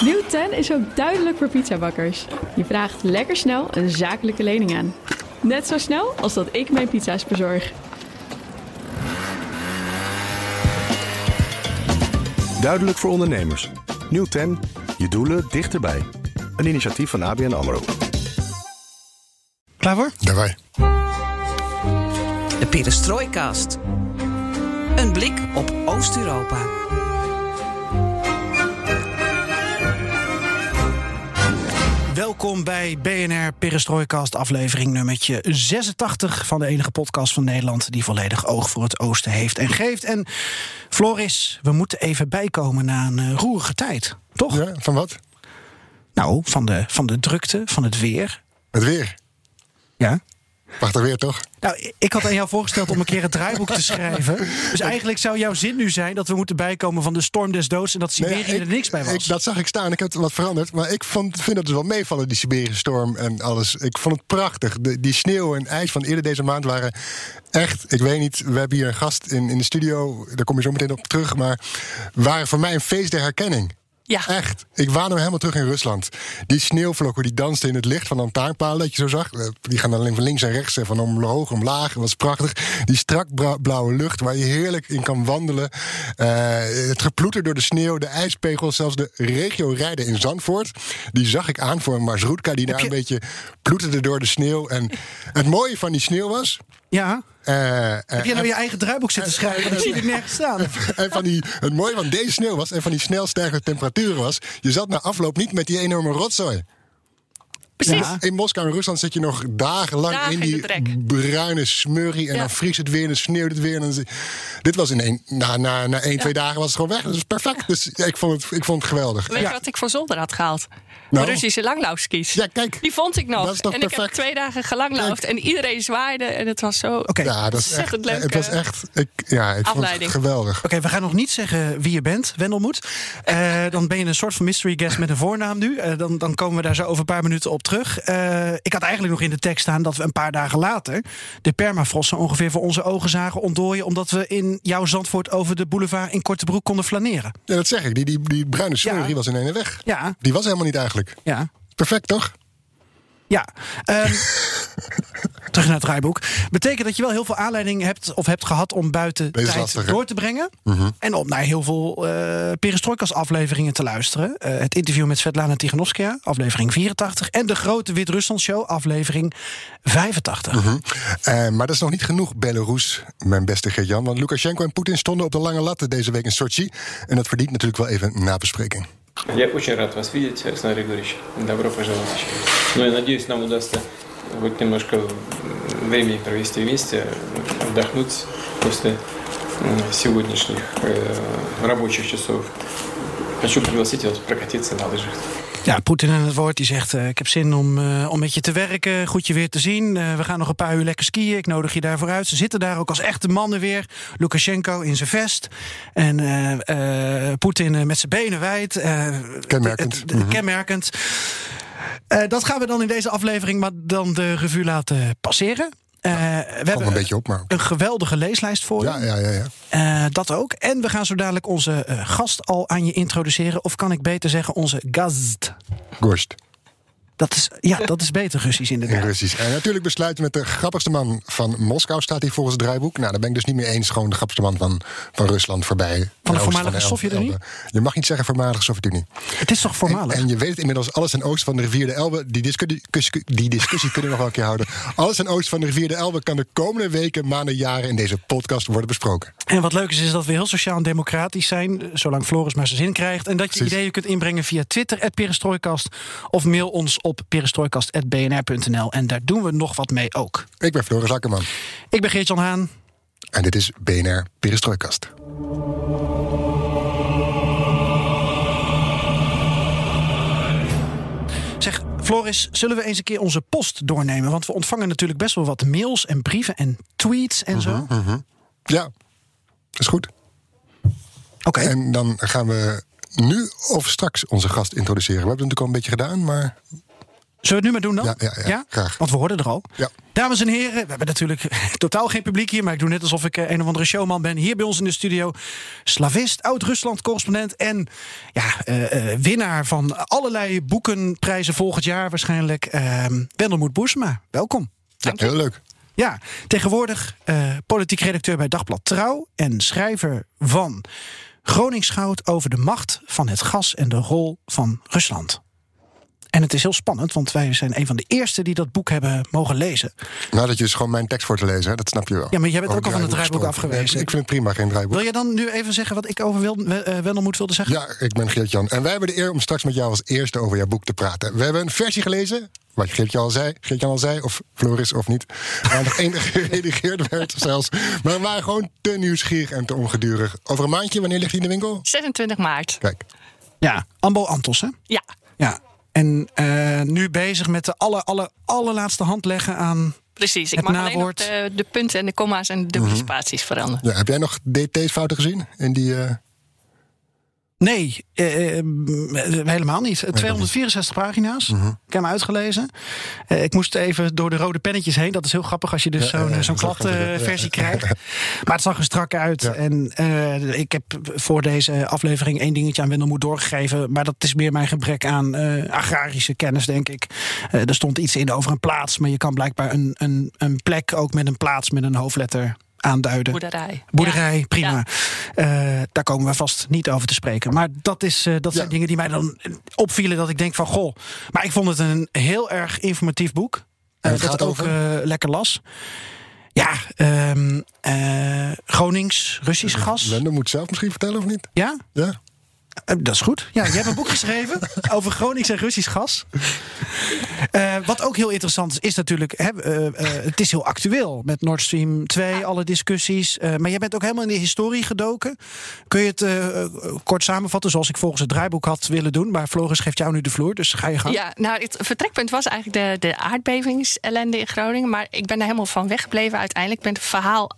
Nieuw 10 is ook duidelijk voor pizzabakkers. Je vraagt lekker snel een zakelijke lening aan. Net zo snel als dat ik mijn pizza's bezorg. Duidelijk voor ondernemers. Nieuw 10. Je doelen dichterbij. Een initiatief van ABN AMRO. Klaar voor? Daarbij. De Perestrooikast. Een blik op Oost-Europa. Welkom bij BNR Perestrooikast, aflevering nummertje 86 van de enige podcast van Nederland die volledig oog voor het oosten heeft en geeft. En Floris, we moeten even bijkomen na een uh, roerige tijd, toch? Ja, van wat? Nou, van de, van de drukte, van het weer. Het weer? Ja. Wacht er weer, toch? Nou, ik had aan jou voorgesteld om een keer een draaiboek te schrijven. Dus eigenlijk zou jouw zin nu zijn dat we moeten bijkomen van de storm des doods en dat Siberië Nee, ik- er niks bij was. Ik, dat zag ik staan. Ik heb het wat veranderd. Maar ik vond, vind het dus wel meevallen, die Siberische storm en alles. Ik vond het prachtig. De, die sneeuw en ijs van eerder deze maand waren echt... Ik weet niet, we hebben hier een gast in, in de studio. Daar kom je zo meteen op terug. Maar waren voor mij een feest der herkenning. Ja. Echt. Ik waande me helemaal terug in Rusland. Die sneeuwvlokken die dansten in het licht van lantaarnpalen, dat je zo zag. Eh, Die gaan dan alleen van links en rechts en van omhoog omlaag. Dat was prachtig. Die strak blauwe lucht waar je heerlijk in kan wandelen. Eh, het geploeter door de sneeuw, de ijspegels, zelfs de regio rijden in Zandvoort. Die zag ik aan voor een Marsroetka die daar je- een beetje ploeterde door de sneeuw. En het mooie van die sneeuw was... Ja? Eh, eh, Heb jij nou je eigen draaiboek zitten schrijven? Dat zie ik nergens staan. en van die, het mooie van deze sneeuw was, en van die snel stijgende temperaturen was, je zat na afloop niet met die enorme rotzooi. Precies. Ja. In Moskou en Rusland zit je nog dagenlang Dagen in in die bruine smurrie. En Ja. dan vriest het weer en dan sneeuwt het weer. En dan, dit was in één, na, na, na één, twee dagen was het gewoon weg. Dat is perfect. Dus ja, ik, vond het, ik vond het geweldig. Weet je wat ik voor zolder had gehaald? Nou? Russische langlaufskis. Ja, kijk. Die vond ik nog. Dat is toch en ik heb perfect? twee dagen gelanglaufd en iedereen zwaaide en het was zo... Oké. Ja, dat is echt, Ontzettend leuk, het was eh, echt, ik, ja, ik vond het afleiding. geweldig. Oké, we gaan nog niet zeggen wie je bent, Wendelmoed. Eh, dan ben je een soort van mystery guest met een voornaam nu. Eh, dan, dan komen we daar zo over een paar minuten op terug. Eh, ik had eigenlijk nog in de tekst staan dat we een paar dagen later... de permafrosten ongeveer voor onze ogen zagen ontdooien... omdat we in jouw Zandvoort over de boulevard in Kortebroek konden flaneren. Ja, dat zeg ik. Die, die, die bruine Ja. was in één weg. Ja, Die was helemaal niet eigenlijk. Ja, Perfect, toch? ja. Ehm, terug naar het draaiboek. Betekent dat je wel heel veel aanleiding hebt of hebt gehad om buiten Deze tijd lastig, door te brengen. En om naar heel veel Perestrojkas afleveringen te luisteren. Eh, het interview met Svetlana Tiganovskaya, aflevering 84. En de grote Wit-Rusland show, aflevering 85. Eh, maar dat is nog niet genoeg, Belarus, mijn beste Geert-Jan. Want Lukashenko en Poetin stonden op de lange latten deze week in Sochi. En dat verdient natuurlijk wel even een nabespreking. Я очень рад вас видеть, Александр Григорьевич. Добро пожаловать еще раз. Ну, я надеюсь, нам удастся хоть немножко времени провести вместе, отдохнуть после сегодняшних э, рабочих часов. Хочу пригласить вас прокатиться на лыжах. Ja, Poetin aan het woord. Die zegt: eh, Ik heb zin om, eh, om met je te werken. Goed je weer te zien. Eh, we gaan nog een paar uur lekker skiën. Ik nodig je daarvoor uit. Ze zitten daar ook als echte mannen weer. Lukashenko in zijn vest. En Poetin met zijn benen wijd. Kenmerkend. het- Kenmerkend. Dat gaan we dan in deze aflevering maar dan de revue laten passeren. Eh, we hebben een beetje op, maar... een geweldige leeslijst voor je. Ja, ja, ja. ja. Eh, dat ook. En we gaan zo dadelijk onze eh, gast al aan je introduceren. Of kan ik beter zeggen onze gast. Gorst. Dat is, ja, dat is beter Russisch in inderdaad. Russisch. En natuurlijk besluiten met de grappigste man van Moskou, staat hij volgens het draaiboek. Nou, daar ben ik dus niet meer eens. Gewoon de grappigste man van, van Rusland voorbij. Van de voormalige Sovjet-Unie? Je mag niet zeggen voormalige Sovjet-Unie. Het is toch voormalig? en je weet het inmiddels, alles en oost van de rivier de Elbe. Die discussie, die discussie kunnen we nog wel een keer houden. Alles en oost van de rivier de Elbe kan de komende weken, maanden, jaren in deze podcast worden besproken. En wat leuk is, is dat we heel sociaal en democratisch zijn. eh, Zolang Floris maar zijn zin krijgt. En dat je Precies. ideeën kunt inbrengen via Twitter, Perestrooikast. Of mail ons op perestrooikast.bnr.nl. En daar doen we nog wat mee ook. Ik ben Floris Akkerman. Ik ben Geert-Jan Haan. En dit is BNR Perestrooikast. Zeg, Floris, zullen we eens een keer onze post doornemen? Want we ontvangen natuurlijk best wel wat mails en brieven en tweets en zo. Ja, is goed. Oké. En dan gaan we nu of straks onze gast introduceren. We hebben het natuurlijk al een beetje gedaan, maar we het nu maar doen dan? Ja, ja, ja, graag. Want we hoorden er al. Ja. Dames en heren, we hebben natuurlijk totaal geen publiek hier, maar ik doe net alsof ik eh, een of andere showman ben. Hier bij ons in de studio, slavist, oud-Rusland-correspondent en ja, eh, eh, winnaar van allerlei boekenprijzen volgend jaar waarschijnlijk. eh Wendelmoed Boersma, welkom. Ja, heel leuk. Ja, tegenwoordig politiek redacteur bij Dagblad Trouw en schrijver van Groningsgoud over de macht van het gas en de rol van Rusland. En het is heel spannend, want wij zijn een van de eerste die dat boek hebben mogen lezen. Nou, dat je dus gewoon mijn tekst voor te lezen, hè? dat snap je wel. Ja, maar jij bent ook al van het draaiboek afgewezen. Nee, ik vind het prima, geen draaiboek. Wil je dan nu even zeggen wat ik over Wil- eh, Wendelmoed wilde zeggen? Ja, ik ben Geert-Jan. En wij hebben de eer om straks met jou als eerste over jouw boek te praten. We hebben een versie gelezen, wat Geert-Jan al zei, Geert-Jan al zei, of Floris of niet. Waar nog één geredigeerd werd zelfs. Maar we waren gewoon te nieuwsgierig en te ongedurig. Over een maandje, wanneer ligt hij in de winkel? 26 maart. Kijk, Ja, Ambo Antos, hè? Ja, Ja. En eh, nu bezig met de aller, aller, allerlaatste hand leggen aan... precies. Ik Het mag alleen nog nawoord. de, de punten en de comma's en de dubbele spaties veranderen. ja, heb jij nog DT's-fouten gezien in die... eh, Nee, eh, eh, helemaal niet. 264 pagina's. Ik heb hem uitgelezen. Eh, ik moest even door de rode pennetjes heen. Dat is heel grappig als je dus zo'n ja, grappig, ja. krijgt. Maar het zag er strak uit. En eh, ik heb voor deze aflevering één dingetje aan Wendelmoed doorgegeven. Maar dat is meer mijn gebrek aan eh, agrarische kennis, denk ik. Eh, er stond iets in over een plaats. Maar je kan blijkbaar een, een, een plek ook met een plaats met een hoofdletter aanduiden. Boerderij. Boerderij, Ja. prima. Ja. Eh, daar komen we vast niet over te spreken. Maar dat, is, eh, dat zijn Ja. dingen die mij dan opvielen. Dat ik denk van goh. Maar ik vond het een heel erg informatief boek. En Eh, het dat gaat ook eh, lekker las. Ja, ehm eh, Gronings, Russisch gas. Wende moet zelf misschien vertellen of niet? Ja, Ja? Eh, dat is goed. Ja, je hebt een boek geschreven over Gronings en Russisch gas. Eh, wat ook heel interessant is, is natuurlijk... Hè, eh, het is heel actueel met Nord Stream 2, alle discussies. Maar jij bent ook helemaal in de historie gedoken. Kun je het kort samenvatten zoals ik volgens het draaiboek had willen doen? Maar Floris geeft jou nu de vloer, dus ga je gang. Ja, nou, het vertrekpunt was eigenlijk de, de aardbevingsellende in Groningen. Maar ik ben er helemaal van weggebleven uiteindelijk. Ik ben het verhaal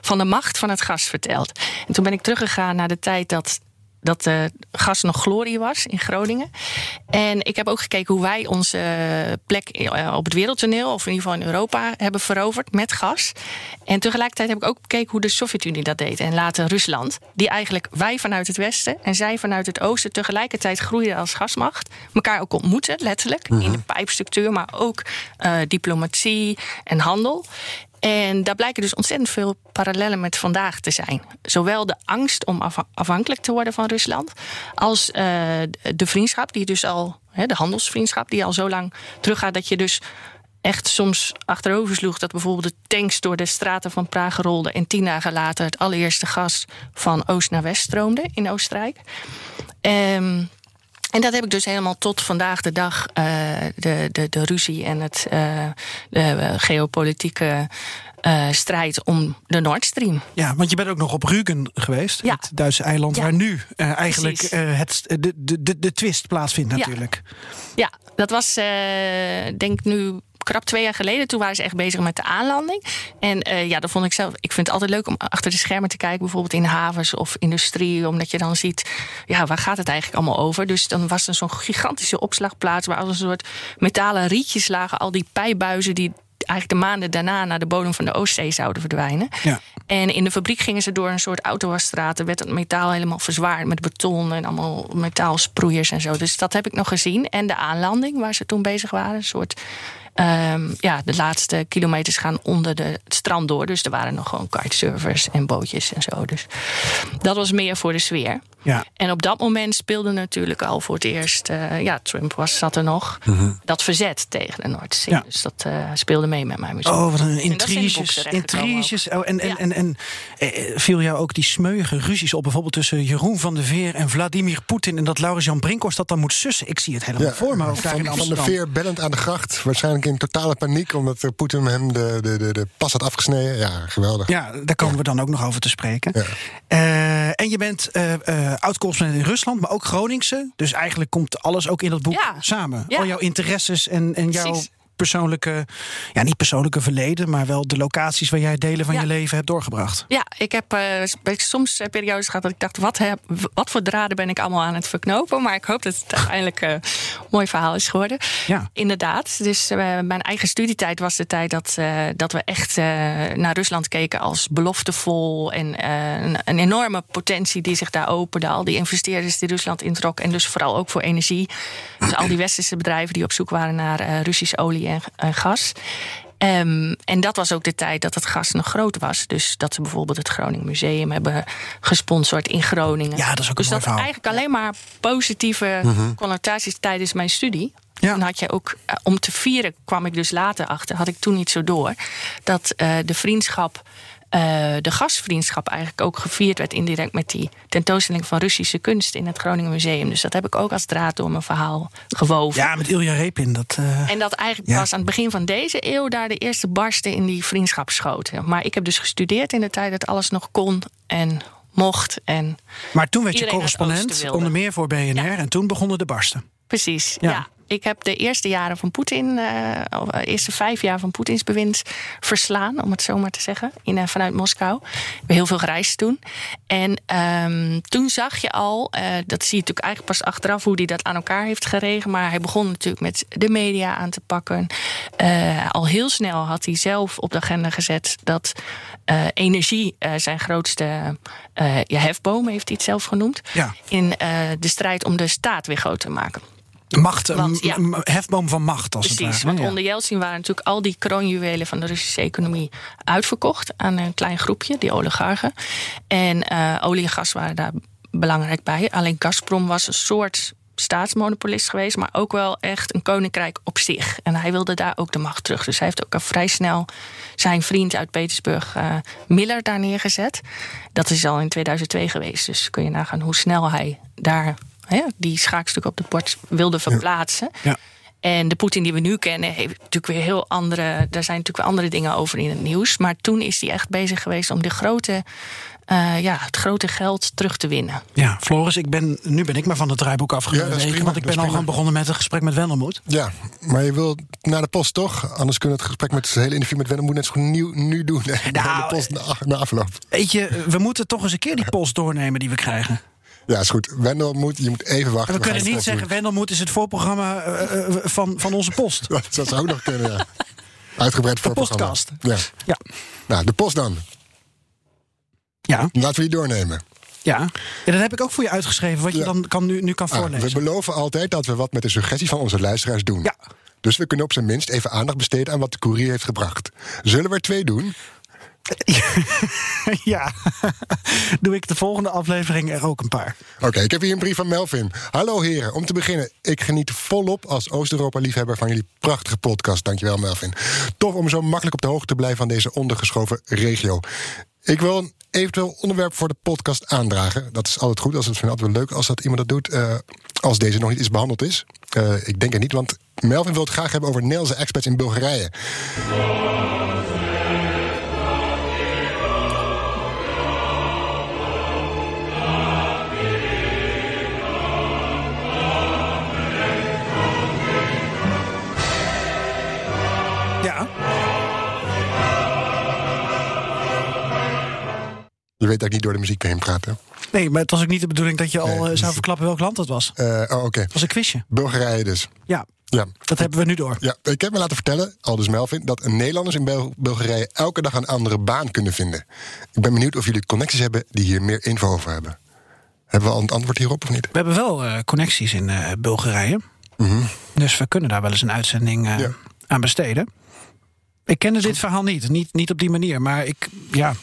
van de macht van het gas verteld. En toen ben ik teruggegaan naar de tijd dat dat de gas nog glorie was in Groningen. En ik heb ook gekeken hoe wij onze plek eh, op het wereldtoneel, of in ieder geval in Europa, hebben veroverd met gas. En tegelijkertijd heb ik ook bekeken hoe de Sovjet-Unie dat deed. En later Rusland, die eigenlijk wij vanuit het westen en zij vanuit het oosten tegelijkertijd groeiden als gasmacht. Elkaar ook ontmoeten, letterlijk, in de pijpstructuur, maar ook eh, diplomatie en handel. En daar blijken dus ontzettend veel parallellen met vandaag te zijn. Zowel de angst om afha- afhankelijk te worden van Rusland, als eh, de vriendschap, die dus al, hè, de handelsvriendschap, die al zo lang teruggaat dat je dus echt soms achterover sloeg dat bijvoorbeeld de tanks door de straten van Praag rolden en tien dagen later het allereerste gas van oost naar west stroomde in Oostenrijk. Ehm, en dat heb ik dus helemaal tot vandaag de dag, eh, de, de, de ruzie en het, eh, de geopolitieke eh, strijd om de Nord Stream. Ja, want je bent ook nog op Rügen geweest. Ja. Het Duitse eiland Ja. waar nu eigenlijk het, de, de, de, de twist plaatsvindt Ja. natuurlijk. Ja, dat was denk ik nu krap twee jaar geleden. Toen waren ze echt bezig met de aanlanding. En eh, ja, dat vond ik zelf. Ik vind het altijd leuk om achter de schermen te kijken, bijvoorbeeld in havens of industrie, omdat je dan ziet, ja, waar gaat het eigenlijk allemaal over? Dus dan was er zo'n gigantische opslagplaats waar als een soort metalen rietjes lagen, al die pijbuizen die eigenlijk de maanden daarna naar de bodem van de Oostzee zouden verdwijnen. Ja. En in de fabriek gingen ze door een soort autowasstraat. werd het metaal helemaal verzwaard met beton en allemaal metaalsproeiers en zo. Dus dat heb ik nog gezien. En de aanlanding waar ze toen bezig waren. Een soort. Ehm, ja, de laatste kilometers gaan onder de, het strand door. Dus er waren nog gewoon kitesurfers en bootjes en zo. Dus dat was meer voor de sfeer. Ja. En op dat moment speelde natuurlijk al voor het eerst. eh, ja, Trump was, zat er nog. Dat verzet tegen de Noordzee. Ja. Dus dat eh, speelde mee met mijn muziek. Oh, wat een En in intriges. terechtgekomen intriges. Oh, en en, Ja. en, en eh, viel jou ook die smeuïge ruzies op, bijvoorbeeld tussen Jeroen van der Veer en Vladimir Poetin. En dat Laurens Jan Brinkhorst dat dan moet sussen. Ik zie het helemaal voor me ook daar in van, van de Amsterdam. veer bellend aan de gracht. Waarschijnlijk in totale paniek, omdat eh, Poetin hem de, de, de, de pas had afgesneden. Ja, geweldig. Ja, daar komen we dan ook nog over te spreken. Ja. Eh, en je bent eh eh oud-correspondent in Rusland, maar ook Groningse. Dus eigenlijk komt alles ook in dat boek Ja. samen. Ja. Al jouw interesses en, en jouw Precies. Persoonlijke, ja niet persoonlijke verleden, maar wel de locaties waar jij delen van Ja. je leven hebt doorgebracht. Ja, ik heb eh, soms eh, periodes gehad dat ik dacht: wat, heb, wat voor draden ben ik allemaal aan het verknopen? Maar ik hoop dat het uiteindelijk eh, mooi verhaal is geworden. Ja. Inderdaad. Dus mijn eigen studietijd was de tijd dat, dat we echt naar Rusland keken als beloftevol. En een, een enorme potentie die zich daar opende. Al die investeerders die Rusland introk. En dus vooral ook voor energie. Dus al die westerse bedrijven die op zoek waren naar eh, Russische olie en, en gas. Ehm, en dat was ook de tijd dat het gas nog groot was. Dus dat ze bijvoorbeeld het Groningen Museum hebben gesponsord in Groningen. Ja, dat is ook dus een mooi dat eigenlijk alleen maar positieve connotaties tijdens mijn studie. Ja. Toen had je ook, eh, om te vieren kwam ik dus later achter, had ik toen niet zo door, dat eh, de vriendschap, eh, de gastvriendschap eigenlijk ook gevierd werd indirect met die tentoonstelling van Russische kunst in het Groningen Museum. Dus dat heb ik ook als draad door mijn verhaal gewoven. Ja, met Ilja Repin. Dat, eh, En dat eigenlijk Ja. pas aan het begin van deze eeuw daar de eerste barsten in die vriendschap schoten. Maar ik heb dus gestudeerd in de tijd dat alles nog kon en mocht. En maar toen werd je correspondent, onder meer voor BNR. Ja. En toen begonnen de barsten. precies, Ja. ja. Ik heb de eerste jaren van Poetin, eh, of, eh, eerste vijf jaar van Poetins bewind verslaan, om het zo maar te zeggen, in, eh, vanuit Moskou. We hebben heel veel gereisd toen. En ehm, toen zag je al, eh, dat zie je natuurlijk eigenlijk pas achteraf hoe hij dat aan elkaar heeft geregen. Maar hij begon natuurlijk met de media aan te pakken. Eh, al heel snel had hij zelf op de agenda gezet dat eh, energie eh, zijn grootste eh, ja, hefboom, heeft hij het zelf genoemd. Ja. In eh, de strijd om de staat weer groot te maken. Macht, een Want, ja. hefboom van macht, als Precies, het ware. want Ja. onder Yeltsin waren natuurlijk al die kroonjuwelen van de Russische economie uitverkocht aan een klein groepje, die oligarchen. En eh, olie en gas waren daar belangrijk bij. Alleen Gazprom was een soort staatsmonopolist geweest, maar ook wel echt een koninkrijk op zich. En hij wilde daar ook de macht terug. Dus hij heeft ook al vrij snel zijn vriend uit Petersburg, eh, Miller, daar neergezet. Dat is al in 2002 geweest. Dus kun je nagaan hoe snel hij daar hè, die schaakstuk op de bord wilde verplaatsen. Ja. En de Poetin die we nu kennen, heeft natuurlijk weer heel andere. Daar zijn natuurlijk weer andere dingen over in het nieuws. Maar toen is hij echt bezig geweest om de grote, eh, ja, het grote geld terug te winnen. Ja, Floris, ik ben, nu ben ik maar van het draaiboek Ja, prima, want ik ben al gewoon begonnen met een gesprek met Wendelmoed. Ja, maar je wil naar de post toch? Anders kunnen we het gesprek met het hele interview met Wennem moet net zo nieuw, nu doen. de post na, na afloop. Weet je, we moeten toch eens een keer die post doornemen die we krijgen. Ja, is goed. Wendel moet, je moet even wachten. En we kunnen de niet zeggen, Wendelmoed is het voorprogramma eh, eh, van, van onze post. Dat zou ook nog kunnen, ja. Uitgebreid De voorprogramma. podcast. Ja. Ja. Nou, de post dan. Ja, Laten we die doornemen. ja. ja, dat heb ik ook voor je uitgeschreven, wat je Ja. dan kan, nu, nu kan Ah, voorlezen. we beloven altijd dat we wat met de suggesties van onze luisteraars doen. Ja. Dus we kunnen op zijn minst even aandacht besteden aan wat de courier heeft gebracht. Zullen we er twee doen? ja, doe ik de volgende aflevering er ook een paar. Oké, ik heb hier een brief van Melvin. Hallo heren, om te beginnen. Ik geniet volop als Oost-Europa-liefhebber van jullie prachtige podcast. Dankjewel Melvin. Tof om zo makkelijk op de hoogte te blijven van deze ondergeschoven regio. Ik wil een eventueel onderwerp voor de podcast aandragen. Dat is altijd goed, als het vind altijd wel leuk als dat iemand dat doet. eh, als deze nog niet eens behandeld is. Eh, ik denk het niet, want Melvin wil het graag hebben over Nederlandse expats in Bulgarije. Je weet dat ik niet door de muziek heen praat, hè? nee, maar het was ook niet de bedoeling dat je al Nee. eh, zou verklappen welk land het was. Het Eh, oh, oké. was een quizje. Bulgarije dus. Ja, Ja. dat hebben we nu door. Ja, ik heb me laten vertellen, Aldus Melvin, dat Nederlanders in Bel- Bulgarije elke dag een andere baan kunnen vinden. Ik ben benieuwd of jullie connecties hebben die hier meer info over hebben. Hebben we al een antwoord hierop of niet? We hebben wel eh, connecties in Bulgarije. Dus we kunnen daar wel eens een uitzending Ja. aan besteden. Ik kende dit verhaal niet. niet. Niet op die manier. Maar ik, ja,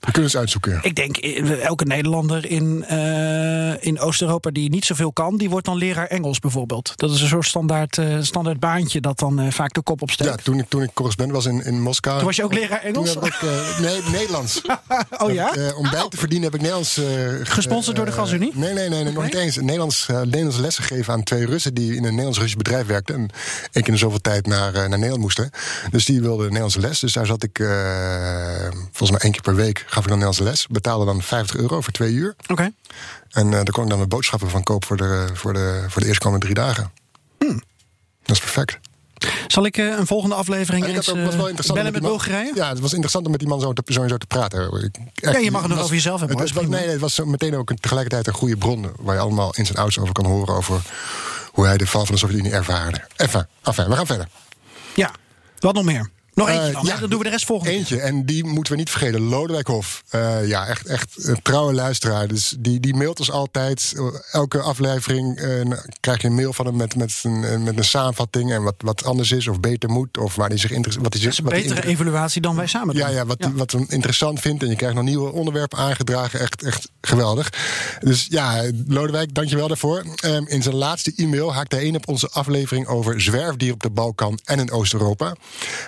We kunnen eens uitzoeken. ik denk eh, elke Nederlander in, eh, in Oost-Europa die niet zoveel kan, die wordt dan leraar Engels bijvoorbeeld. Dat is een soort standaard, eh, standaard baantje dat dan vaak de kop opsteekt. Ja, toen ik, toen ik correspondent was in, in Moskou. Toen was je ook leraar Toen Engels? heb ik, nee, Nederlands. oh ja? Om bij te verdienen heb ik Nederlands... Gesponsord door de GasUnie? Nee, nee, nee, nee, nog niet eens. Nederlands, Nederlands lessen gegeven aan twee Russen... die in een Nederlands-Russisch bedrijf werkten. En één keer in zoveel tijd naar, naar Nederland moesten. Dus die wilden Nederlandse les. Dus daar zat ik volgens mij één keer per week... gaf ik dan Nederlandse les. Betaalde dan 50 euro voor twee uur. Oké. En eh, daar kon ik dan mijn boodschappen van kopen... voor de, voor de, voor de eerstkomende drie dagen. Hmm. Dat is perfect. Zal ik eh, een volgende aflevering ik eens was wel eh, interessant bellen met Bulgarije? Ja, het was interessant om met die man zo, te, zo te praten. Ik- echt, Ja, je mag het nog over jezelf hebben, Het, was, nee, nee, het was meteen ook een- tegelijkertijd een goede bron... waar je allemaal ins en outs over kan horen... over hoe hij de val van de Sovjet-Unie ervaarde. Even, enfin, we gaan verder. Ja, wat nog meer? Nog eentje Eh, dan, ja, dan doen we de rest volgende keer. Eentje, en die moeten we niet vergeten. Lodewijk Hof. Eh, ja, echt, echt een trouwe luisteraar. Dus die, die mailt ons altijd. Elke aflevering eh, krijg je een mail van hem met, met, een, eh, met een samenvatting. En wat, wat anders is of beter moet. Of waar hij zich interesse- wat hij Dat zich is een betere inter- evaluatie dan wij samen doen. ja, ja, wat, wat hem interessant vindt. En je krijgt nog nieuwe onderwerpen aangedragen. Echt, echt geweldig. Dus ja, Lodewijk, dankjewel daarvoor. Ehm, in zijn laatste e-mail haakt hij in op onze aflevering over zwerfdieren op de Balkan en in Oost-Europa.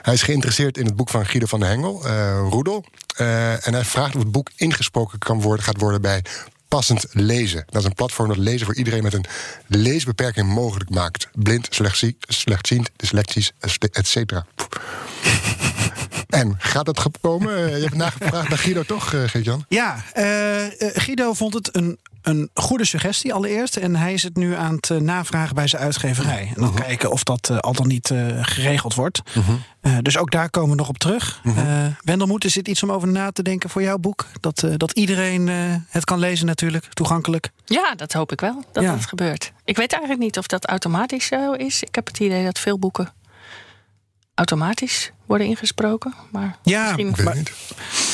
Hij is geïnteresseerd in het boek van Guido van der Hengel, eh Roedel. Eh, en hij vraagt of het boek ingesproken kan worden, gaat worden bij Passend Lezen. Dat is een platform dat lezen voor iedereen met een leesbeperking mogelijk maakt. Blind, slechtzie- slechtziend, dyslectisch, et cetera. En gaat dat komen? Eh, Je hebt nagevraagd naar Guido toch, Geert-Jan? Ja, Guido vond het een, een goede suggestie allereerst. En hij is het nu aan het eh, navragen bij zijn uitgeverij. En dan kijken of dat eh, al dan niet eh, geregeld wordt. Eh, dus ook daar komen we nog op terug. Eh Wendelmoed, is dit iets om over na te denken voor jouw boek? Dat, eh, dat iedereen eh, het kan lezen natuurlijk, toegankelijk. Ja, dat hoop ik wel, dat Ja. dat gebeurt. Ik weet eigenlijk niet of dat automatisch zo is. Ik heb het idee dat veel boeken automatisch worden ingesproken. Maar Ja, misschien... Ik weet maar- niet.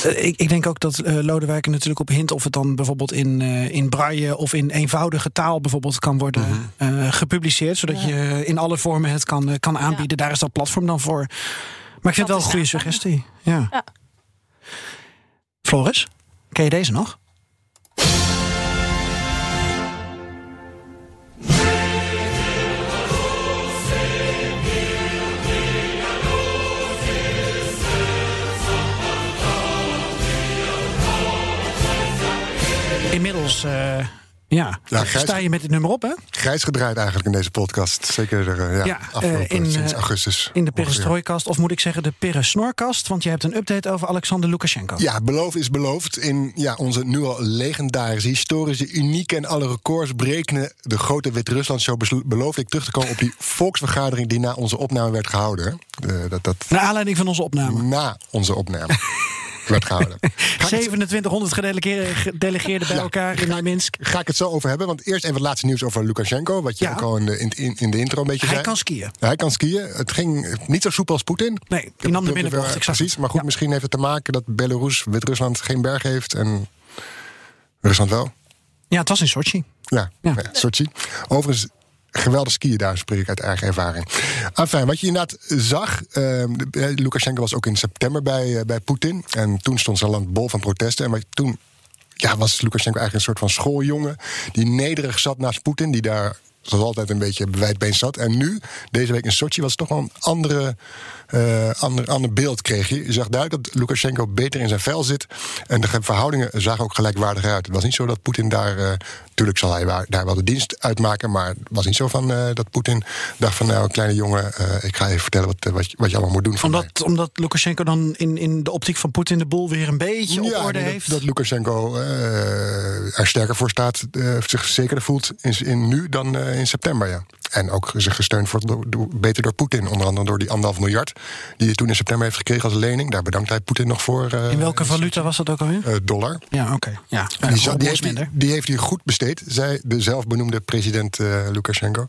Eh, ik, ik denk ook dat eh Lodewijk er natuurlijk op hint of het dan bijvoorbeeld in, eh, in braille of in eenvoudige taal bijvoorbeeld kan worden eh, gepubliceerd. Zodat Ja. je in alle vormen het kan, kan aanbieden. Daar is dat platform dan voor. Maar ik vind het wel een goede suggestie. Ja. Ja. Floris, ken je deze nog? Inmiddels eh, ja, sta je met dit nummer op, hè? Grijs gedraaid eigenlijk in deze podcast. Zeker eh, ja, Ja, afgelopen eh, in, sinds eh, augustus. In de perestrooikast, of moet ik zeggen de peresnorkast? Want je hebt een update over Alexander Lukashenko. Ja, beloofd is beloofd. In ja, onze nu al legendarische, historische, unieke en alle records brekende... de grote Wit-Rusland-show beloofde ik terug te komen... op die volksvergadering die na onze opname werd gehouden. Eh, dat, dat Naar aanleiding van onze opname. na onze opname werd gehouden. Ga ik, het, 2700 gedelegeerde- gedelegeerden bij Ja. elkaar in Minsk. ga ik het zo over hebben? Want eerst even het laatste nieuws over Lukashenko. Wat je Ja. ook al in de, in, de intro een beetje Hij zei. kan skiën. Hij kan skiën. Het ging niet zo soepel als Poetin. Nee, die nam de binnenbocht. zag Precies, maar goed, Ja. misschien heeft het te maken dat Belarus, Wit-Rusland, geen berg heeft en Rusland wel. Ja, het was in Sochi. Ja, Ja. ja. Sochi. Overigens, geweldig skiën daar, spreek ik uit eigen ervaring. Enfin, wat je inderdaad zag, eh, Lukashenko was ook in september bij, eh, bij Poetin. En toen stond zijn land bol van protesten. En wat toen ja, was Lukashenko eigenlijk een soort van schooljongen... die nederig zat naast Poetin, die daar zoals altijd een beetje bewijdbeen zat. En nu, deze week in Sochi, was het toch wel een andere, eh, ander, ander beeld kreeg je. Je zag duidelijk dat Lukashenko beter in zijn vel zit. En de verhoudingen zagen ook gelijkwaardig uit. Het was niet zo dat Poetin daar... eh Tuurlijk zal hij waar- daar wel de dienst uitmaken. Maar het was niet zo van eh, dat Poetin dacht van... nou, kleine jongen, ik ga even vertellen wat, wat, je, wat je allemaal moet doen voor mij. Omdat, omdat Lukashenko dan in, in de optiek van Poetin de boel weer een beetje op orde dat, heeft. dat Lukashenko er sterker voor staat, zich zekerder voelt in, in nu dan in september. Ja. En ook zich gesteund wordt door, door- beter door Poetin. Onder andere door die anderhalf miljard die hij toen in september heeft gekregen als lening. Daar bedankt hij Poetin nog voor. eh, in welke valuta was dat ook alweer? eh, dollar. ja, oké. Ja, Die, die, die, heeft, die heeft hij goed besteed, zei de zelfbenoemde president eh, Lukashenko.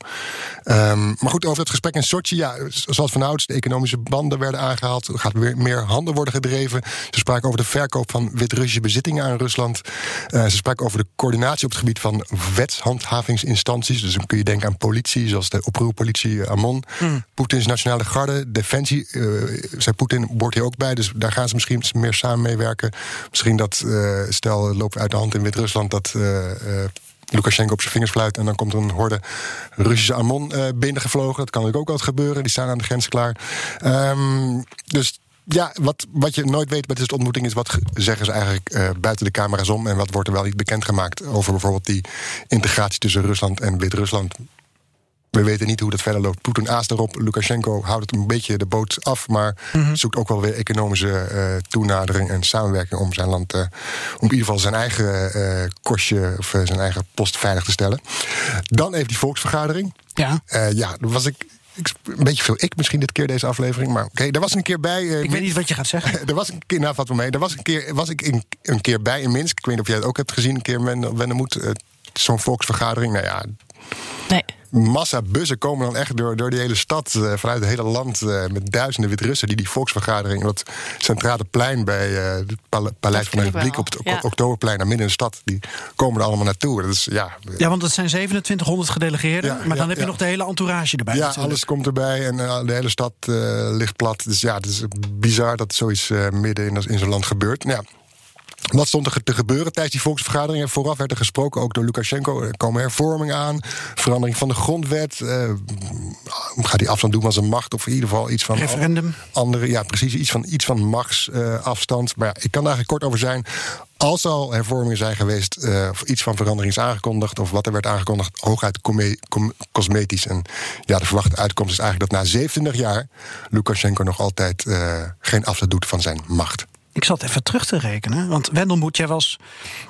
Ehm, maar goed, over het gesprek in Sochi. Ja, zoals vanouds, de economische banden werden aangehaald. Er gaat weer meer handel worden gedreven. Ze spraken over de verkoop van Wit-Russische bezittingen aan Rusland. Eh, ze spraken over de coördinatie op het gebied van wetshandhavingsinstanties. Dus dan kun je denken aan politie, zoals de oproerpolitie eh, Amon. Poetins nationale garde, defensie. eh zei Poetin, wordt hier ook bij. Dus daar gaan ze misschien meer samen mee werken. Misschien dat, eh, stel, loopt uit de hand in Wit-Rusland... dat eh, Lukashenko op zijn vingers fluit... en dan komt er een horde Russische Amon binnengevlogen. Dat kan natuurlijk ook altijd gebeuren. Die staan aan de grens klaar. Ehm, dus ja, wat, wat je nooit weet bij deze ontmoeting is... wat ge- zeggen ze eigenlijk buiten de camera's om... en wat wordt er wel niet bekendgemaakt... over bijvoorbeeld die integratie tussen Rusland en Wit-Rusland... We weten niet hoe dat verder loopt. Poetin aast erop. Lukashenko houdt het een beetje de boot af. Maar zoekt ook wel weer economische eh, toenadering en samenwerking om zijn land. eh, om in ieder geval zijn eigen eh, kostje of zijn eigen post veilig te stellen. Dan even die volksvergadering. Ja. Eh, ja, was ik. ik een beetje veel ik misschien dit keer deze aflevering. Maar oké, daar was een keer bij. Ik weet niet wat je gaat zeggen. er was een keer, nou, vat me mee. Er was een keer, was ik een, een keer bij in Minsk. Ik weet niet of jij het ook hebt gezien, een keer met Wennemoed. Uh, Zo'n volksvergadering. Nou ja, Nee. Massa bussen komen dan echt door, door die hele stad, eh, vanuit het hele land, eh, met duizenden Wit-Russen die die volksvergadering op het centrale plein bij eh, het Pale- Paleis van de Republiek op het ja. Oktoberplein, daar midden in de stad, die komen er allemaal naartoe. Dat is, ja, Ja, want het zijn 2700 gedelegeerden. Ja, maar dan ja, heb je ja. nog de hele entourage erbij. Ja, alles komt erbij en de hele stad eh, ligt plat. Dus ja, het is bizar dat zoiets eh, midden in, in zo'n land gebeurt. Ja. Wat stond er te gebeuren tijdens die volksvergadering? En vooraf werd er gesproken, ook door Lukashenko. Er komen hervormingen aan, verandering van de grondwet. eh, gaat hij afstand doen van zijn macht? Of in ieder geval iets van. Referendum. Andere, ja, precies. Iets van, iets van machtsafstand. maar ja, ik kan daar eigenlijk kort over zijn. Als er al hervormingen zijn geweest, eh, of iets van verandering is aangekondigd, of wat er werd aangekondigd, hooguit cosmetisch. En ja, de verwachte uitkomst is eigenlijk dat na 27 jaar Lukashenko nog altijd eh, geen afstand doet van zijn macht. Ik zat even terug te rekenen. Want Wendelmoed, jij was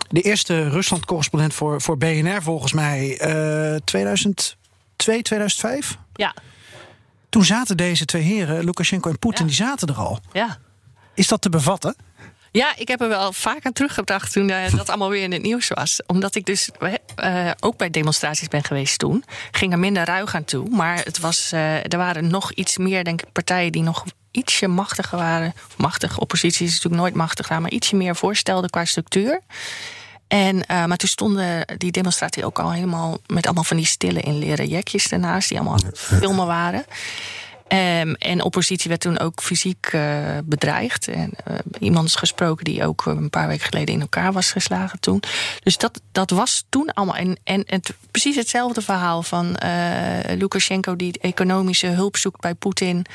de eerste Rusland-correspondent voor, voor BNR volgens mij. eh 2002, 2005? Ja, Toen zaten deze twee heren, Lukashenko en Poetin, Ja. die zaten er al. ja. Is dat te bevatten? Ja, ik heb er wel vaak aan teruggebracht toen eh, dat allemaal weer in het nieuws was. Omdat ik dus eh, ook bij demonstraties ben geweest toen. Ging er minder ruig aan toe. Maar het was, eh, er waren nog iets meer, denk ik, partijen die nog ietsje machtiger waren. Machtig, oppositie is natuurlijk nooit machtig, maar ietsje meer voorstelden qua structuur. En, eh, maar toen stonden die demonstratie ook al helemaal met allemaal van die stille in leren jekjes ernaast, die allemaal filmen waren. Ehm, en oppositie werd toen ook fysiek eh, bedreigd. En eh, iemand is gesproken die ook eh, een paar weken geleden in elkaar was geslagen toen. Dus dat, dat was toen allemaal. En, en het, precies hetzelfde verhaal van Lukashenko die economische hulp zoekt bij Poetin.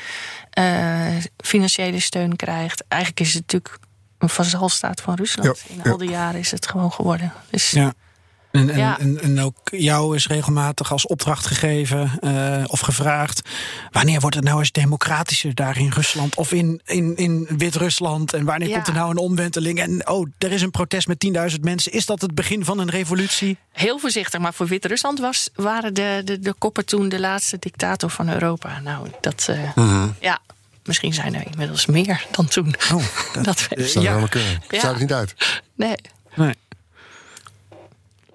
financiële steun krijgt. Eigenlijk is het natuurlijk een vazalstaat van Rusland. Ja, in ja. al die jaren is het gewoon geworden. Dus Ja. En, en, Ja. en, en ook jou is regelmatig als opdracht gegeven eh, of gevraagd. Wanneer wordt het nou eens democratischer daar in Rusland of in, in, in Wit-Rusland? En wanneer Ja. komt er nou een omwenteling? En oh, er is een protest met 10.000 mensen. Is dat het begin van een revolutie? heel voorzichtig. Maar voor Wit-Rusland was, waren de, de, de koppen toen de laatste dictator van Europa. Nou, dat. eh, Ja, misschien zijn er inmiddels meer dan toen. Oh, dat Ja. kunnen. Ik Ja. Zou het niet uit. Nee. Nee.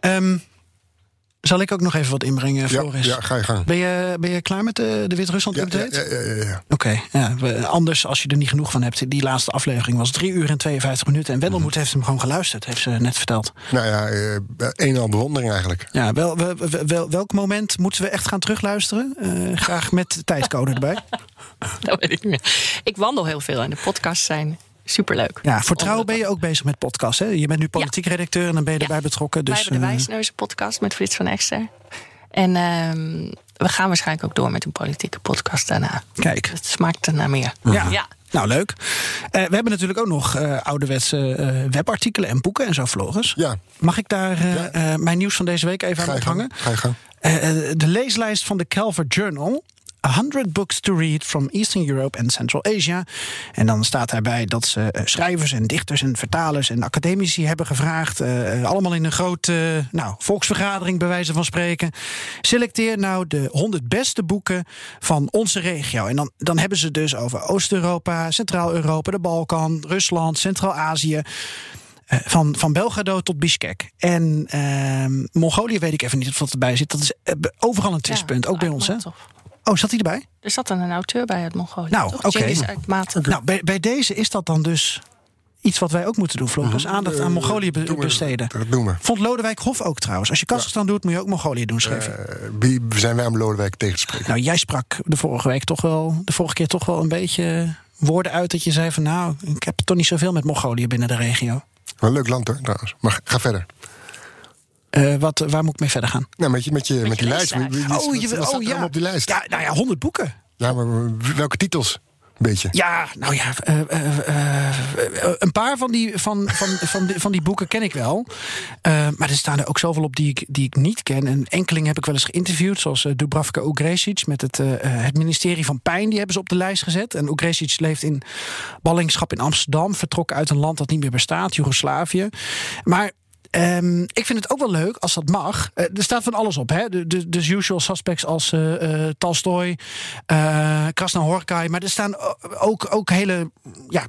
Ehm, zal ik ook nog even wat inbrengen, Ja, Floris? ja, ga je gang. Ben, je, ben je klaar met de, de Wit-Rusland Ja, ja, update? ja, ja, ja. Oké, ja, anders als je er niet genoeg van hebt. Die laatste aflevering was 3 uur en 52 minuten. En Wendelmoed heeft hem gewoon geluisterd, heeft ze net verteld. Nou ja, eh, een en al bewondering eigenlijk. Ja, wel, wel, wel- welk moment moeten we echt gaan terugluisteren? Eh, graag met de tijdcode erbij. Dat weet ik niet meer. Ik wandel heel veel en de podcasts zijn superleuk. Ja, voor trouw ben je ook bezig met podcasts. Hè? Je bent nu politiek redacteur en dan ben je Ja. erbij betrokken. Wij Dus, hebben de eh, Wijsneuzen podcast met Frits van Ekster. En ehm, we gaan waarschijnlijk ook door met een politieke podcast daarna. kijk. Het smaakt er naar meer. Ja. ja. Nou, leuk. Eh, we hebben natuurlijk ook nog eh, ouderwetse eh, webartikelen en boeken en zo, Floris. Ja, Mag ik daar Ja. mijn nieuws van deze week even ga aan ophangen? Ga je gang. De leeslijst van de Calvert Journal. 100 books to read from Eastern Europe and Central Asia. En dan staat daarbij dat ze eh, schrijvers en dichters en vertalers en academici hebben gevraagd. eh, eh, allemaal in een grote nou, volksvergadering, bij wijze van spreken. Selecteer nou de 100 beste boeken van onze regio. En dan, dan hebben ze dus over Oost-Europa, Centraal-Europa, de Balkan, Rusland, Centraal-Azië. Van, van Belgrado tot Bishkek. En ehm, Mongolië weet ik even niet of dat erbij zit. Dat is overal een twistpunt, Ja, ook bij ons. Hè? Oh, zat hij erbij? Er zat dan een auteur bij uit Mongolië. Nou, toch? oké. Aytmatov. Nou, bij, bij deze is dat dan dus iets wat wij ook moeten doen, Floris. Aandacht aan Eh, Mongolië be- doen we- besteden. Dat doen we. Vond Lodewijk Hof ook trouwens. Als je Kazachstan doet, moet je ook Mongolië doen, schreef hij. Eh, wie zijn wij om Lodewijk tegen te spreken? Nou, jij sprak de vorige week toch wel, de vorige keer toch wel een beetje woorden uit dat je zei van nou, ik heb toch niet zoveel met Mongolië binnen de regio. Wel een leuk land hoor, trouwens. Maar ga verder. Eh, wat, waar moet ik mee verder gaan? Nou, met, je, met, je, met, die lijst. Oh, wat- je, wat oh ja. op die lijst? Ja, nou ja, 100 boeken. Ja, maar welke titels? Een beetje. Ja, nou ja, eh, eh, een paar van die, van, van, van, die, van die boeken ken ik wel. Maar er staan er ook zoveel op die ik, die ik niet ken. En enkeling heb ik wel eens geïnterviewd, zoals Dubravka Ugresic met het, het ministerie van Pijn. Die hebben ze op de lijst gezet. En Ugresic leeft in ballingschap in Amsterdam, vertrokken uit een land dat niet meer bestaat, Joegoslavië. Maar ehm, ik vind het ook wel leuk als dat mag. Eh, er staat van alles op. Hè? De, de, de usual suspects als uh, Tolstoy, uh, Krasnahorkai. Maar er staan ook, ook hele. Ja,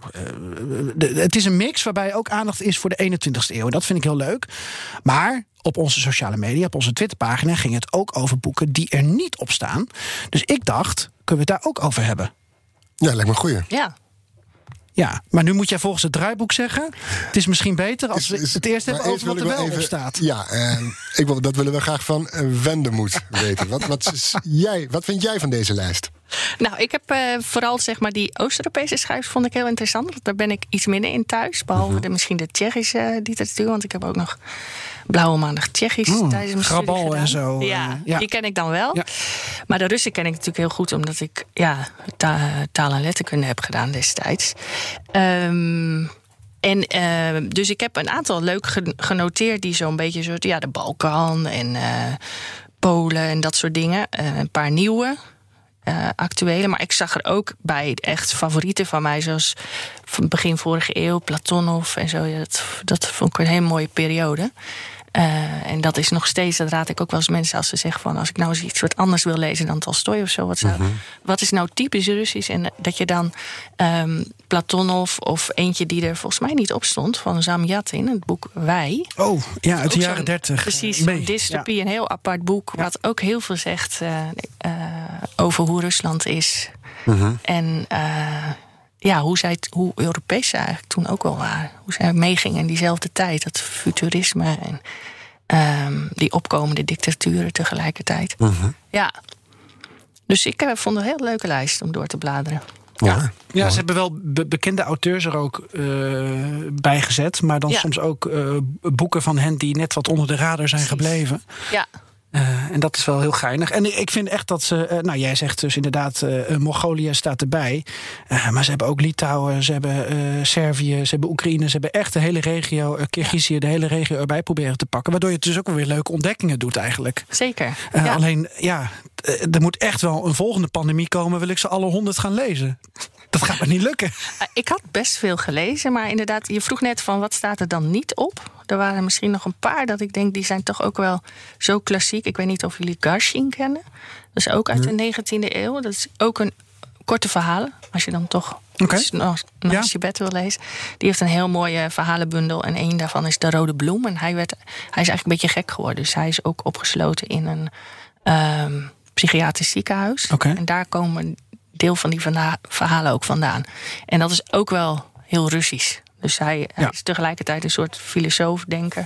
de, het is een mix waarbij ook aandacht is voor de 21ste eeuw. Dat vind ik heel leuk. Maar op onze sociale media, op onze Twitterpagina, ging het ook over boeken die er niet op staan. Dus ik dacht, kunnen we het daar ook over hebben? Ja, lijkt me een goeie. Ja. Ja, maar nu moet jij volgens het draaiboek zeggen. Het is misschien beter als we het eerst hebben over wat er wel op staat. Ja, en ik wil, dat willen we graag van uh, Wendemoed weten. wat, wat, jij, wat vind jij van deze lijst? Nou, ik heb uh, vooral zeg maar die Oost-Europese schrijvers vond ik heel interessant. Daar ben ik iets minder in thuis. Behalve mhm. de, misschien de Tsjechische uh, literatuur. Want ik heb ook nog Blauwe Maandag Tsjechisch mm, tijdens mijn Grabal en zo. Ja, uh, ja, die ken ik dan wel. Ja. Maar de Russen ken ik natuurlijk heel goed, omdat ik ja, ta taal en letterkunde heb gedaan destijds. Um, en uh, dus ik heb een aantal leuk genoteerd die zo'n beetje soort, ja, de Balkan en uh, Polen en dat soort dingen. Uh, een paar nieuwe. Uh, actuele. Maar ik zag er ook bij echt favorieten van mij, zoals van begin vorige eeuw, Platonov en zo. Dat, dat vond ik een hele mooie periode. Uh, en dat is nog steeds, dat raad ik ook wel eens mensen als ze zeggen van als ik nou eens iets wat anders wil lezen dan Tolstoy of zo. Wat, zou, mm -hmm. wat is nou typisch Russisch? En dat je dan um, Platonov of eentje die er volgens mij niet op stond, van Zamyatin, het boek Wij. Oh, ja, uit de jaren dertig. Precies, een dystopie, ja. een heel apart boek, ja. wat ook heel veel zegt uh, uh, over hoe Rusland is. Mm -hmm. En ja, hoe, zij, hoe Europees ze eigenlijk toen ook wel waren. Hoe zij meegingen in diezelfde tijd. Dat futurisme en um, die opkomende dictaturen tegelijkertijd. -huh. Ja. Dus ik uh, vond het een heel leuke lijst om door te bladeren. Ja, ja, ze hebben wel be bekende auteurs er ook uh, bij gezet. Maar dan ja. soms ook uh, boeken van hen die net wat onder de radar zijn Precies. gebleven. Ja. Uh, en dat is wel heel geinig. En ik vind echt dat ze. Uh, nou, jij zegt dus inderdaad. Uh, Mongolië staat erbij. maar ze hebben ook Litouwen, ze hebben Servië, ze hebben Oekraïne. Ze hebben echt de hele regio, Kirgizië, de hele regio erbij proberen te pakken. Waardoor je dus ook wel weer leuke ontdekkingen doet, eigenlijk. Zeker. Ja. Alleen, ja, er moet echt wel een volgende pandemie komen. Wil ik ze alle honderd gaan lezen? Dat gaat me niet lukken. Ik had best veel gelezen, maar inderdaad, je vroeg net van wat staat er dan niet op? Er waren misschien nog een paar dat ik denk, die zijn toch ook wel zo klassiek. Ik weet niet of jullie Garshin kennen. Dat is ook uit de 19e eeuw. Dat is ook een korte verhalen. Als je dan toch okay. naast ja. je bed wil lezen. Die heeft een heel mooie verhalenbundel. En een daarvan is De Rode Bloem. En hij, werd, hij is eigenlijk een beetje gek geworden. Dus hij is ook opgesloten in een um, psychiatrisch ziekenhuis. Okay. En daar komen deel van die verhalen ook vandaan. En dat is ook wel heel Russisch. Dus hij, hij is tegelijkertijd een soort filosoof, denker.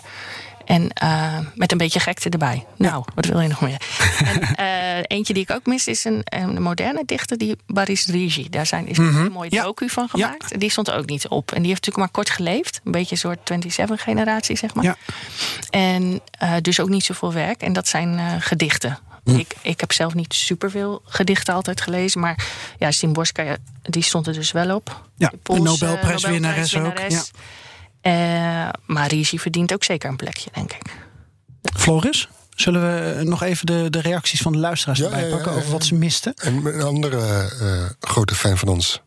En uh, met een beetje gekte erbij. Nou, wat wil je nog meer? en, uh, eentje die ik ook mis is een, een moderne dichter, die Boris Rigi. Daar zijn, is mm -hmm. een mooie docu ja. van gemaakt. Ja. Die stond ook niet op. En die heeft natuurlijk maar kort geleefd. Een beetje een soort 27-generatie, zeg maar. Ja. En uh, dus ook niet zoveel werk. En dat zijn gedichten. Hm. Ik, ik heb zelf niet superveel gedichten altijd gelezen. Maar ja, Simborska, die stond er dus wel op. Ja, de, Poolse, Nobelprijswinnares ook. Ja. Uh, maar Risi verdient ook zeker een plekje, denk ik. Floris? Zullen we nog even de, de reacties van de luisteraars ja, erbij pakken ja, ja, over wat ze misten? En een andere uh, grote fan van ons,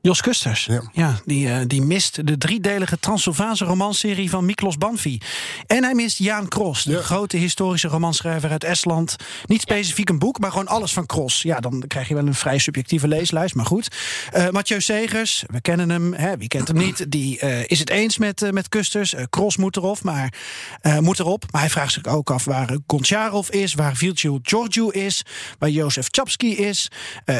Jos Kusters, ja. ja die, uh, die mist de driedelige Transylvaanse romanserie van Miklos Banfi. En hij mist Jaan Kros, de ja. grote historische romanschrijver uit Estland. Niet specifiek een boek, maar gewoon alles van Kros. Ja, dan krijg je wel een vrij subjectieve leeslijst, maar goed. Uh, Mathieu Segers, we kennen hem, hè, wie kent hem niet? Die uh, is het eens met, met Kusters. Kros moet erop, maar, moet erop. Maar hij vraagt zich ook af waar Goncharov is, waar Vilciu Georgiou is, waar Jozef Chapski is,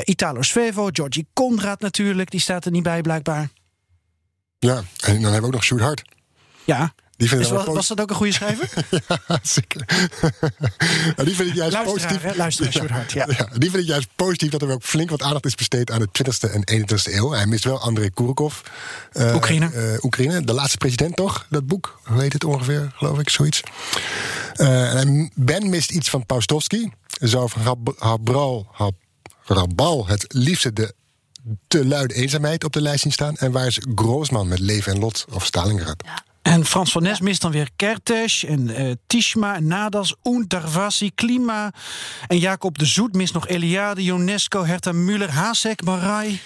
Italo Svevo, Georgi Konrad natuurlijk, die staat er niet bij, blijkbaar. Ja, en dan hebben we ook nog Sjoerd Hart. Ja. Die vind was, was dat ook een goede schrijver? ja, zeker. die vind ik juist luisteraar, positief. Hè? Luisteraar, Sjoerd Hart, ja. ja. Die vind ik juist positief dat er ook flink wat aandacht is besteed aan de 20e en 21e eeuw. Hij mist wel André Kurkov. Uh, Oekraïne. Uh, Oekraïne, de laatste president toch? Dat boek, hoe heet het ongeveer, geloof ik, zoiets. Uh, en Ben mist iets van Paustovsky. Zou van Habral, Rabal het liefste de te luide eenzaamheid op de lijst zien staan. En waar is Groosman met Leven en Lot of Stalingrad? Ja. En Frans van Nes mist dan weer Kertes en uh, Tishma, Nadas, Oen, Darvasi, Klima. En Jacob de Zoet mist nog Eliade, Ionesco, Herta Muller, Hasek, Marai.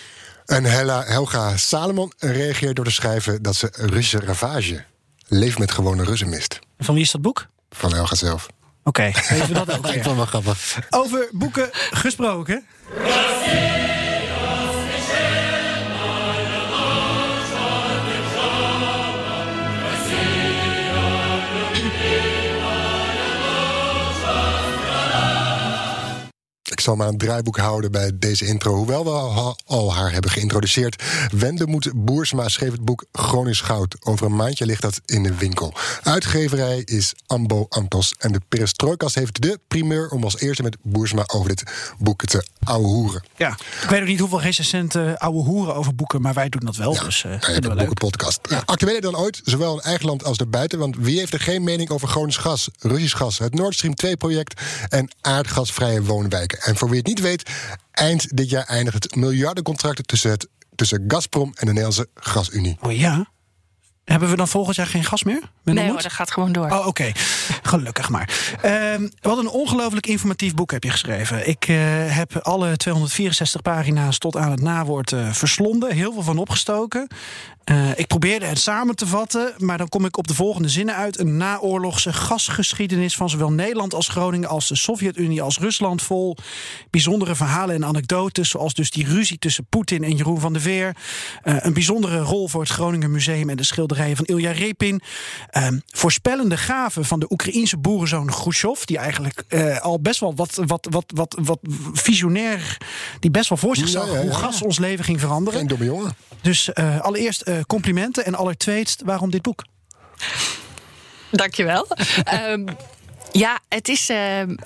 En Hella, Helga Salomon reageert door te schrijven dat ze Russische ravage Leef met gewone Russen mist. Van wie is dat boek? Van Elga zelf. Oké, weten we dat ook. Ik vond wel grappig. Over boeken gesproken. Zal maar een draaiboek houden bij deze intro. Hoewel we al, haar hebben geïntroduceerd. Wendemoed Boersma schreef het boek Gronings Goud. Over een maandje ligt dat in de winkel. Uitgeverij is Ambo Antos. En de Perestrojkas heeft de primeur om als eerste met Boersma over dit boek te ouwehoeren. Ja, ik weet ook niet hoeveel recensenten ouwe hoeren over boeken, maar wij doen dat wel. dus eh Nou ja, leuk. boekenpodcast. Actueler dan ooit, zowel in eigen land als daarbuiten. Want wie heeft er geen mening over Gronings gas, Russisch gas, het Nord Stream 2-project en aardgasvrije woonwijken? En voor wie het niet weet, eind dit jaar eindigt het miljardencontract tussen, het, tussen Gazprom en de Nederlandse Gasunie. Oh ja? Hebben we dan volgend jaar geen gas meer? Nee hoor, dat gaat gewoon door. Oh, oké. Gelukkig maar. Ehm, wat een ongelooflijk informatief boek heb je geschreven. Ik eh, heb alle 264 pagina's tot aan het nawoord eh, verslonden. Heel veel van opgestoken. Eh, ik probeerde het samen te vatten, maar dan kom ik op de volgende zinnen uit. Een naoorlogse gasgeschiedenis van zowel Nederland als Groningen... als de Sovjet-Unie als Rusland vol bijzondere verhalen en anekdotes... zoals dus die ruzie tussen Poetin en Jeroen van der Veer. Eh, een bijzondere rol voor het Groninger Museum... en de schilderijen van Ilja Repin. Ehm, voorspellende gaven van de Oekraïense boerenzoon Khrushchev... die eigenlijk eh, al best wel wat, wat, wat, wat, wat visionair... die best wel voor zich zag ja, ja. hoe gas ons leven ging veranderen. Geen domme jongen. Dus allereerst eh, complimenten en allertweetst, waarom dit boek? Dankjewel. Ehm ja, het is. ehm,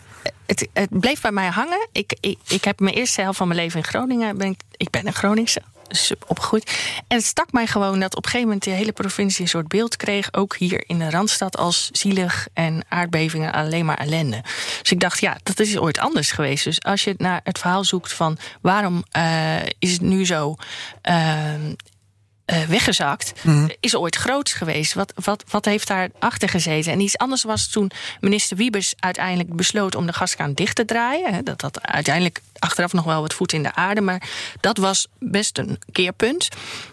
het, het bleef bij mij hangen. Ik, ik, ik heb mijn eerste helft van mijn leven in Groningen. Ben ik, ik ben een Groningse. Dus opgegroeid. En het stak mij gewoon dat op een gegeven moment de hele provincie een soort beeld kreeg. Ook hier in de Randstad als zielig en aardbevingen alleen maar ellende. Dus ik dacht, ja, dat is ooit anders geweest. Dus als je naar het verhaal zoekt van waarom eh, is het nu zo. ehm, eh, weggezakt, is ooit groots geweest. Wat, wat, wat heeft daar achter gezeten? En iets anders was toen minister Wiebes uiteindelijk besloot om de gaskraan dicht te draaien. Dat dat uiteindelijk achteraf nog wel wat voet in de aarde, maar dat was best een keerpunt.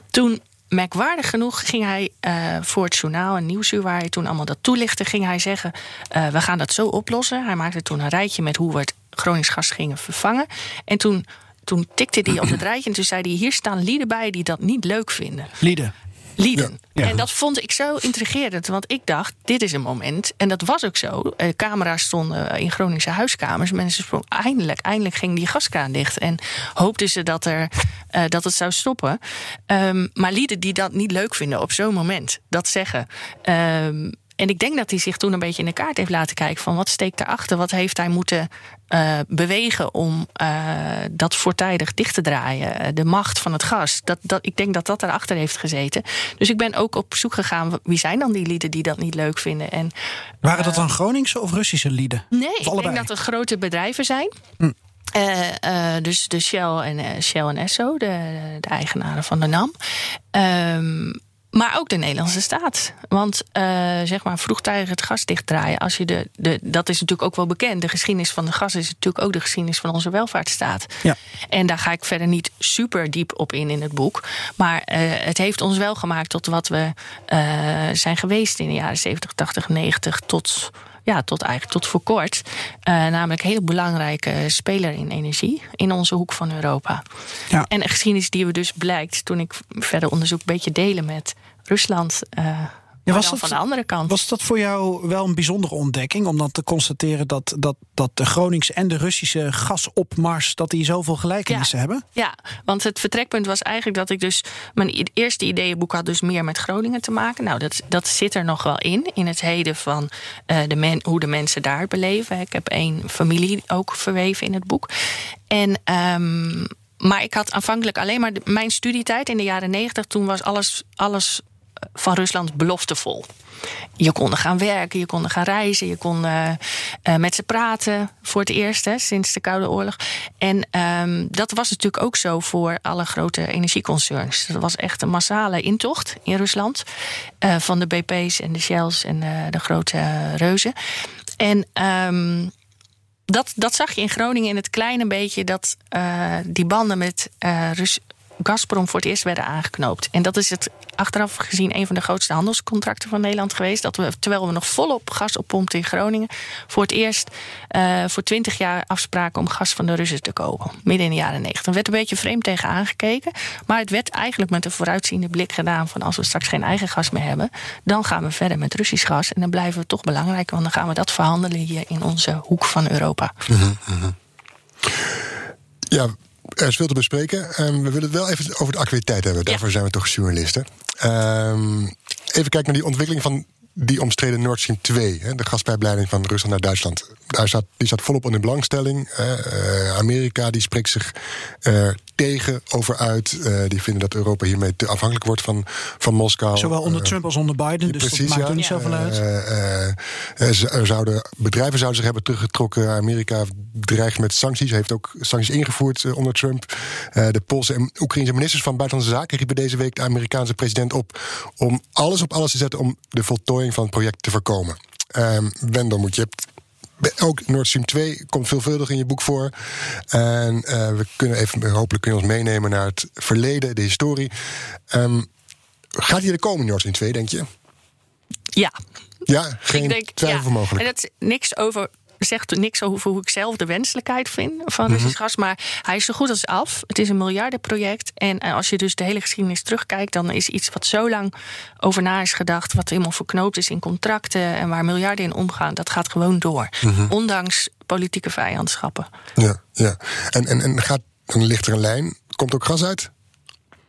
Toen merkwaardig genoeg ging hij eh, voor het journaal en nieuwsuur, waar hij toen allemaal dat toelichtte, ging hij zeggen: eh, we gaan dat zo oplossen. Hij maakte toen een rijtje met hoe we het Gronings gas gingen vervangen. En toen, toen tikte hij op het rijtje en toen zei hij: hier staan lieden bij die dat niet leuk vinden. Lieden. Lieden. Ja. Ja. En dat vond ik zo intrigerend. Want ik dacht, dit is een moment. En dat was ook zo. Eh, camera's stonden in Groningse huiskamers. Mensen sprongen eindelijk, eindelijk ging die gaskraan dicht. En hoopten ze dat, er, eh, dat het zou stoppen. Ehm, maar lieden die dat niet leuk vinden op zo'n moment. Dat zeggen. Ehm, en ik denk dat hij zich toen een beetje in de kaart heeft laten kijken van wat steekt daarachter, wat heeft hij moeten eh, bewegen om eh, dat voortijdig dicht te draaien, Eh, de macht van het gas. Dat, dat, ik denk dat dat erachter heeft gezeten. Dus ik ben ook op zoek gegaan, wie zijn dan die lieden die dat niet leuk vinden? En Waren dat dan Groningse of Russische lieden? Nee, Of ik allebei? denk dat het grote bedrijven zijn. Eh, dus de Shell en, Shell en Esso, de, de eigenaren van de NAM. Ehm, maar ook de Nederlandse staat. Want eh, zeg maar vroegtijdig het gas dichtdraaien. Als je de, de, dat is natuurlijk ook wel bekend. De geschiedenis van de gas is natuurlijk ook de geschiedenis van onze welvaartsstaat. Ja. En daar ga ik verder niet super diep op in in het boek. Maar eh, het heeft ons wel gemaakt tot wat we eh, zijn geweest in de jaren 70, 80, 90. Tot, ja, tot eigenlijk tot voor kort. Eh, namelijk een heel belangrijke speler in energie in onze hoek van Europa. Ja. En een geschiedenis die we dus blijkt toen ik verder onderzoek een beetje delen met Rusland. eh maar was dat- van de andere kant. Was dat voor jou wel een bijzondere ontdekking? Om dan te constateren dat, dat, dat de Groningse en de Russische gasopmars... dat die zoveel gelijkenissen hebben? Ja, want het vertrekpunt was eigenlijk dat ik dus... Mijn eerste ideeënboek had dus meer met Groningen te maken. Nou, dat, dat zit er nog wel in. In het heden van eh, de men, hoe de mensen daar beleven. Ik heb één familie ook verweven in het boek. En... ehm, maar ik had aanvankelijk alleen maar mijn studietijd in de jaren negentig. Toen was alles, alles van Rusland beloftevol. Je kon er gaan werken, je kon er gaan reizen, je kon eh, eh, met ze praten voor het eerst hè, sinds de Koude Oorlog. En ehm, dat was natuurlijk ook zo voor alle grote energieconcerns. Dat was echt een massale intocht in Rusland eh, van de BP's en de Shells en de grote reuzen. En ehm, dat, dat zag je in Groningen in het kleine beetje. Dat die banden met Rus- Gazprom voor het eerst werden aangeknoopt. En dat is het achteraf gezien een van de grootste handelscontracten van Nederland geweest. Dat we, terwijl we nog volop gas oppompten in Groningen, voor het eerst uh, voor 20 jaar afspraken om gas van de Russen te kopen. Midden in de jaren 90. Er werd een beetje vreemd tegen aangekeken. Maar het werd eigenlijk met een vooruitziende blik gedaan van als we straks geen eigen gas meer hebben, dan gaan we verder met Russisch gas. En dan blijven we toch belangrijk, want dan gaan we dat verhandelen hier in onze hoek van Europa. Mm -hmm. Ja, er is veel te bespreken. Um, we willen het wel even over de actualiteit hebben. Daarvoor zijn we toch journalisten. Um, even kijken naar die ontwikkeling van die omstreden Nord Stream 2, hè, de gaspijpleiding van Rusland naar Duitsland. Daar staat, die staat volop onder belangstelling. Uh, Amerika die spreekt zich uh, tegen over uit. Uh, die vinden dat Europa hiermee te afhankelijk wordt van, van Moskou. Zowel onder Trump als onder Biden, dus precies, dat maakt er niet zoveel uit. zouden, bedrijven zouden zich hebben teruggetrokken. Amerika dreigt met sancties, heeft ook sancties ingevoerd onder Trump. de Poolse en Oekraïnse ministers van Buitenlandse Zaken riepen deze week de Amerikaanse president op om alles op alles te zetten om de voltooiing van het project te voorkomen. Um, Wendel, moet je hebt ook Nord Stream 2 komt veelvuldig in je boek voor. En uh, we kunnen even, hopelijk kunnen ons meenemen naar het verleden, de historie. Um, gaat hier de komen, Nord Stream 2, denk je? Ja. Ja, geen denk, twijfel ja. mogelijk. En dat is niks over zegt niks over hoe ik zelf de wenselijkheid vind van Russisch mhm. gas. Maar hij is zo goed als af. Het is een miljardenproject. En eh, als je dus de hele geschiedenis terugkijkt, dan is iets wat zo lang over na is gedacht, wat helemaal verknoopt is in contracten en waar miljarden in omgaan, dat gaat gewoon door. Mhm. Ondanks politieke vijandschappen. Ja, ja. En, en, en gaat, dan ligt er een lijn. Komt ook gas uit?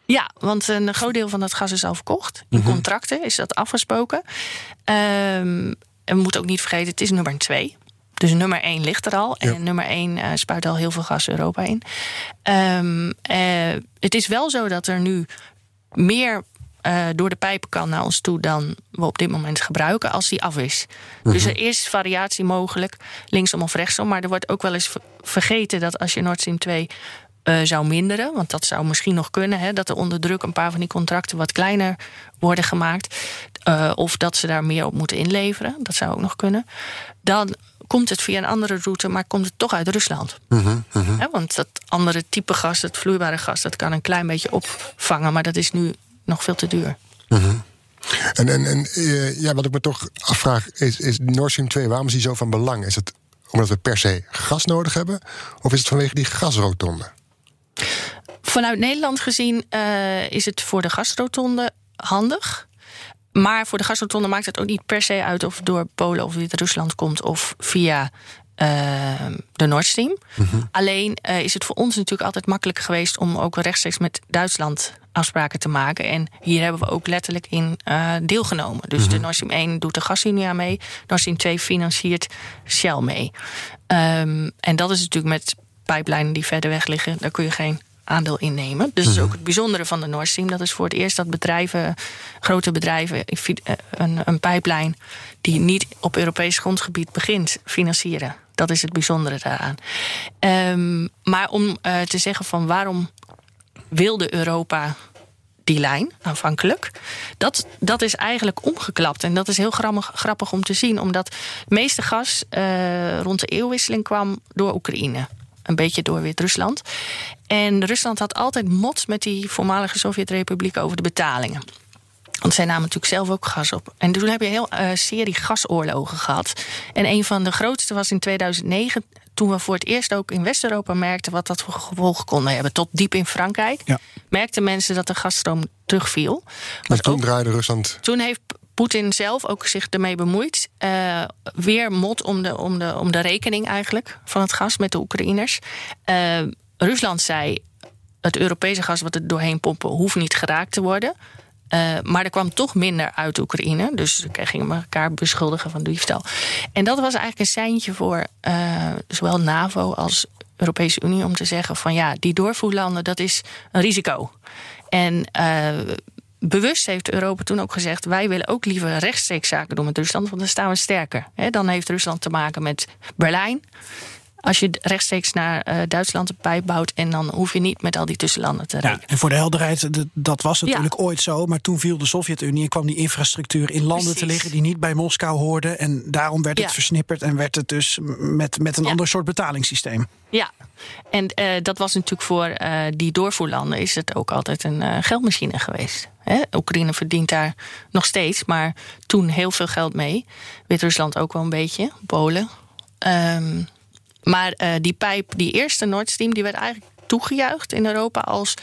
Ja, want een groot deel van dat gas is al verkocht. In mhm. contracten is dat afgesproken. Um, en we moeten ook niet vergeten, het is nummer twee. Dus nummer 1 ligt er al. En nummer 1 uh, eh, spuit al heel veel gas Europa in. Um, uh, het is wel zo dat er nu meer uh, door de pijpen kan naar ons toe dan we op dit moment gebruiken als die af is. Dus mhm. er is variatie mogelijk, linksom of rechtsom. Maar er wordt ook wel eens vergeten dat als je Nord Stream 2 uh, zou minderen, want dat zou misschien nog kunnen, hè, dat er onder druk een paar van die contracten wat kleiner worden gemaakt, uh, of dat ze daar meer op moeten inleveren, dat zou ook nog kunnen. Dan komt het via een andere route, maar komt het toch uit Rusland. Uh want dat andere type gas, het vloeibare gas, dat kan een klein beetje opvangen, maar dat is nu nog veel te duur. Mhm. En, en, en uh, ja, wat ik me toch afvraag, is, is Nord Stream 2, waarom is die zo van belang? Is het omdat we per se gas nodig hebben, of is het vanwege die gasrotonde? Vanuit Nederland gezien uh, is het voor de gasrotonde handig. Maar voor de gasrotonde maakt het ook niet per se uit of het door Polen of Wit-Rusland komt of via uh, de Nord Stream. Mhm. Alleen uh, is het voor ons natuurlijk altijd makkelijk geweest om ook rechtstreeks met Duitsland afspraken te maken. En hier hebben we ook letterlijk in uh, deelgenomen. Dus de mhm. Nord Stream 1 doet de gasunie aan mee. Nord Stream 2 financiert Shell mee. Um, en dat is natuurlijk met pijplijnen die verder weg liggen. Daar kun je geen aandeel innemen. Dus dat is mhm. ook het bijzondere van de Nord Stream. Dat is voor het eerst dat bedrijven, grote bedrijven, eh, een, een pijplijn die niet op Europees grondgebied begint, financieren. Dat is het bijzondere daaraan. Um, maar om uh, te zeggen van waarom wilde Europa die lijn aanvankelijk. Dat, dat is eigenlijk omgeklapt. En dat is heel grappig, grappig om te zien, omdat het meeste gas uh, rond de eeuwwisseling kwam door Oekraïne een beetje door Wit-Rusland. En Rusland had altijd mot met die voormalige Sovjet-republieken over de betalingen. Want zij namen natuurlijk zelf ook gas op. En toen heb je een heel uh, serie gasoorlogen gehad. En een van de grootste was in 2009 toen we voor het eerst ook in West-Europa merkten wat dat voor gevolgen konden hebben. Tot diep in Frankrijk ja. merkten mensen dat de gasstroom terugviel. Maar toen draaide Rusland. Toen heeft Poetin zelf ook zich ermee bemoeit. Uh, weer mot om de, om, de, om de rekening eigenlijk van het gas met de Oekraïners. Uh, Rusland zei: het Europese gas wat er doorheen pompen hoeft niet geraakt te worden. Uh, maar er kwam toch minder uit Oekraïne. Dus ze gingen elkaar beschuldigen van diefstal. En dat was eigenlijk een seintje voor zowel NAVO als Europese Unie om te zeggen: van ja, die doorvoerlanden, dat is een risico. En bewust heeft Europa toen ook gezegd: wij willen ook liever rechtstreeks zaken doen met Rusland, want dan staan we sterker. dan heeft Rusland te maken met Berlijn. Als je rechtstreeks naar eh, Duitsland een pijp bouwt en dan hoef je niet met al die tussenlanden te Ja, rekenen. en voor de helderheid, dat was natuurlijk ooit zo. Maar toen viel de Sovjet-Unie en kwam die infrastructuur in landen te liggen die niet bij Moskou hoorden. En daarom werd het Ja. versnipperd en werd het dus met, met een Ja. ander soort betalingssysteem. Ja, en eh, dat was natuurlijk voor eh, die doorvoerlanden is het ook altijd een geldmachine geweest. Hè? Oekraïne verdient daar nog steeds, maar toen heel veel geld mee. Wit-Rusland ook wel een beetje, Polen. Ehm, maar eh, die pijp, die eerste Nord Stream, die werd eigenlijk toegejuicht in Europa als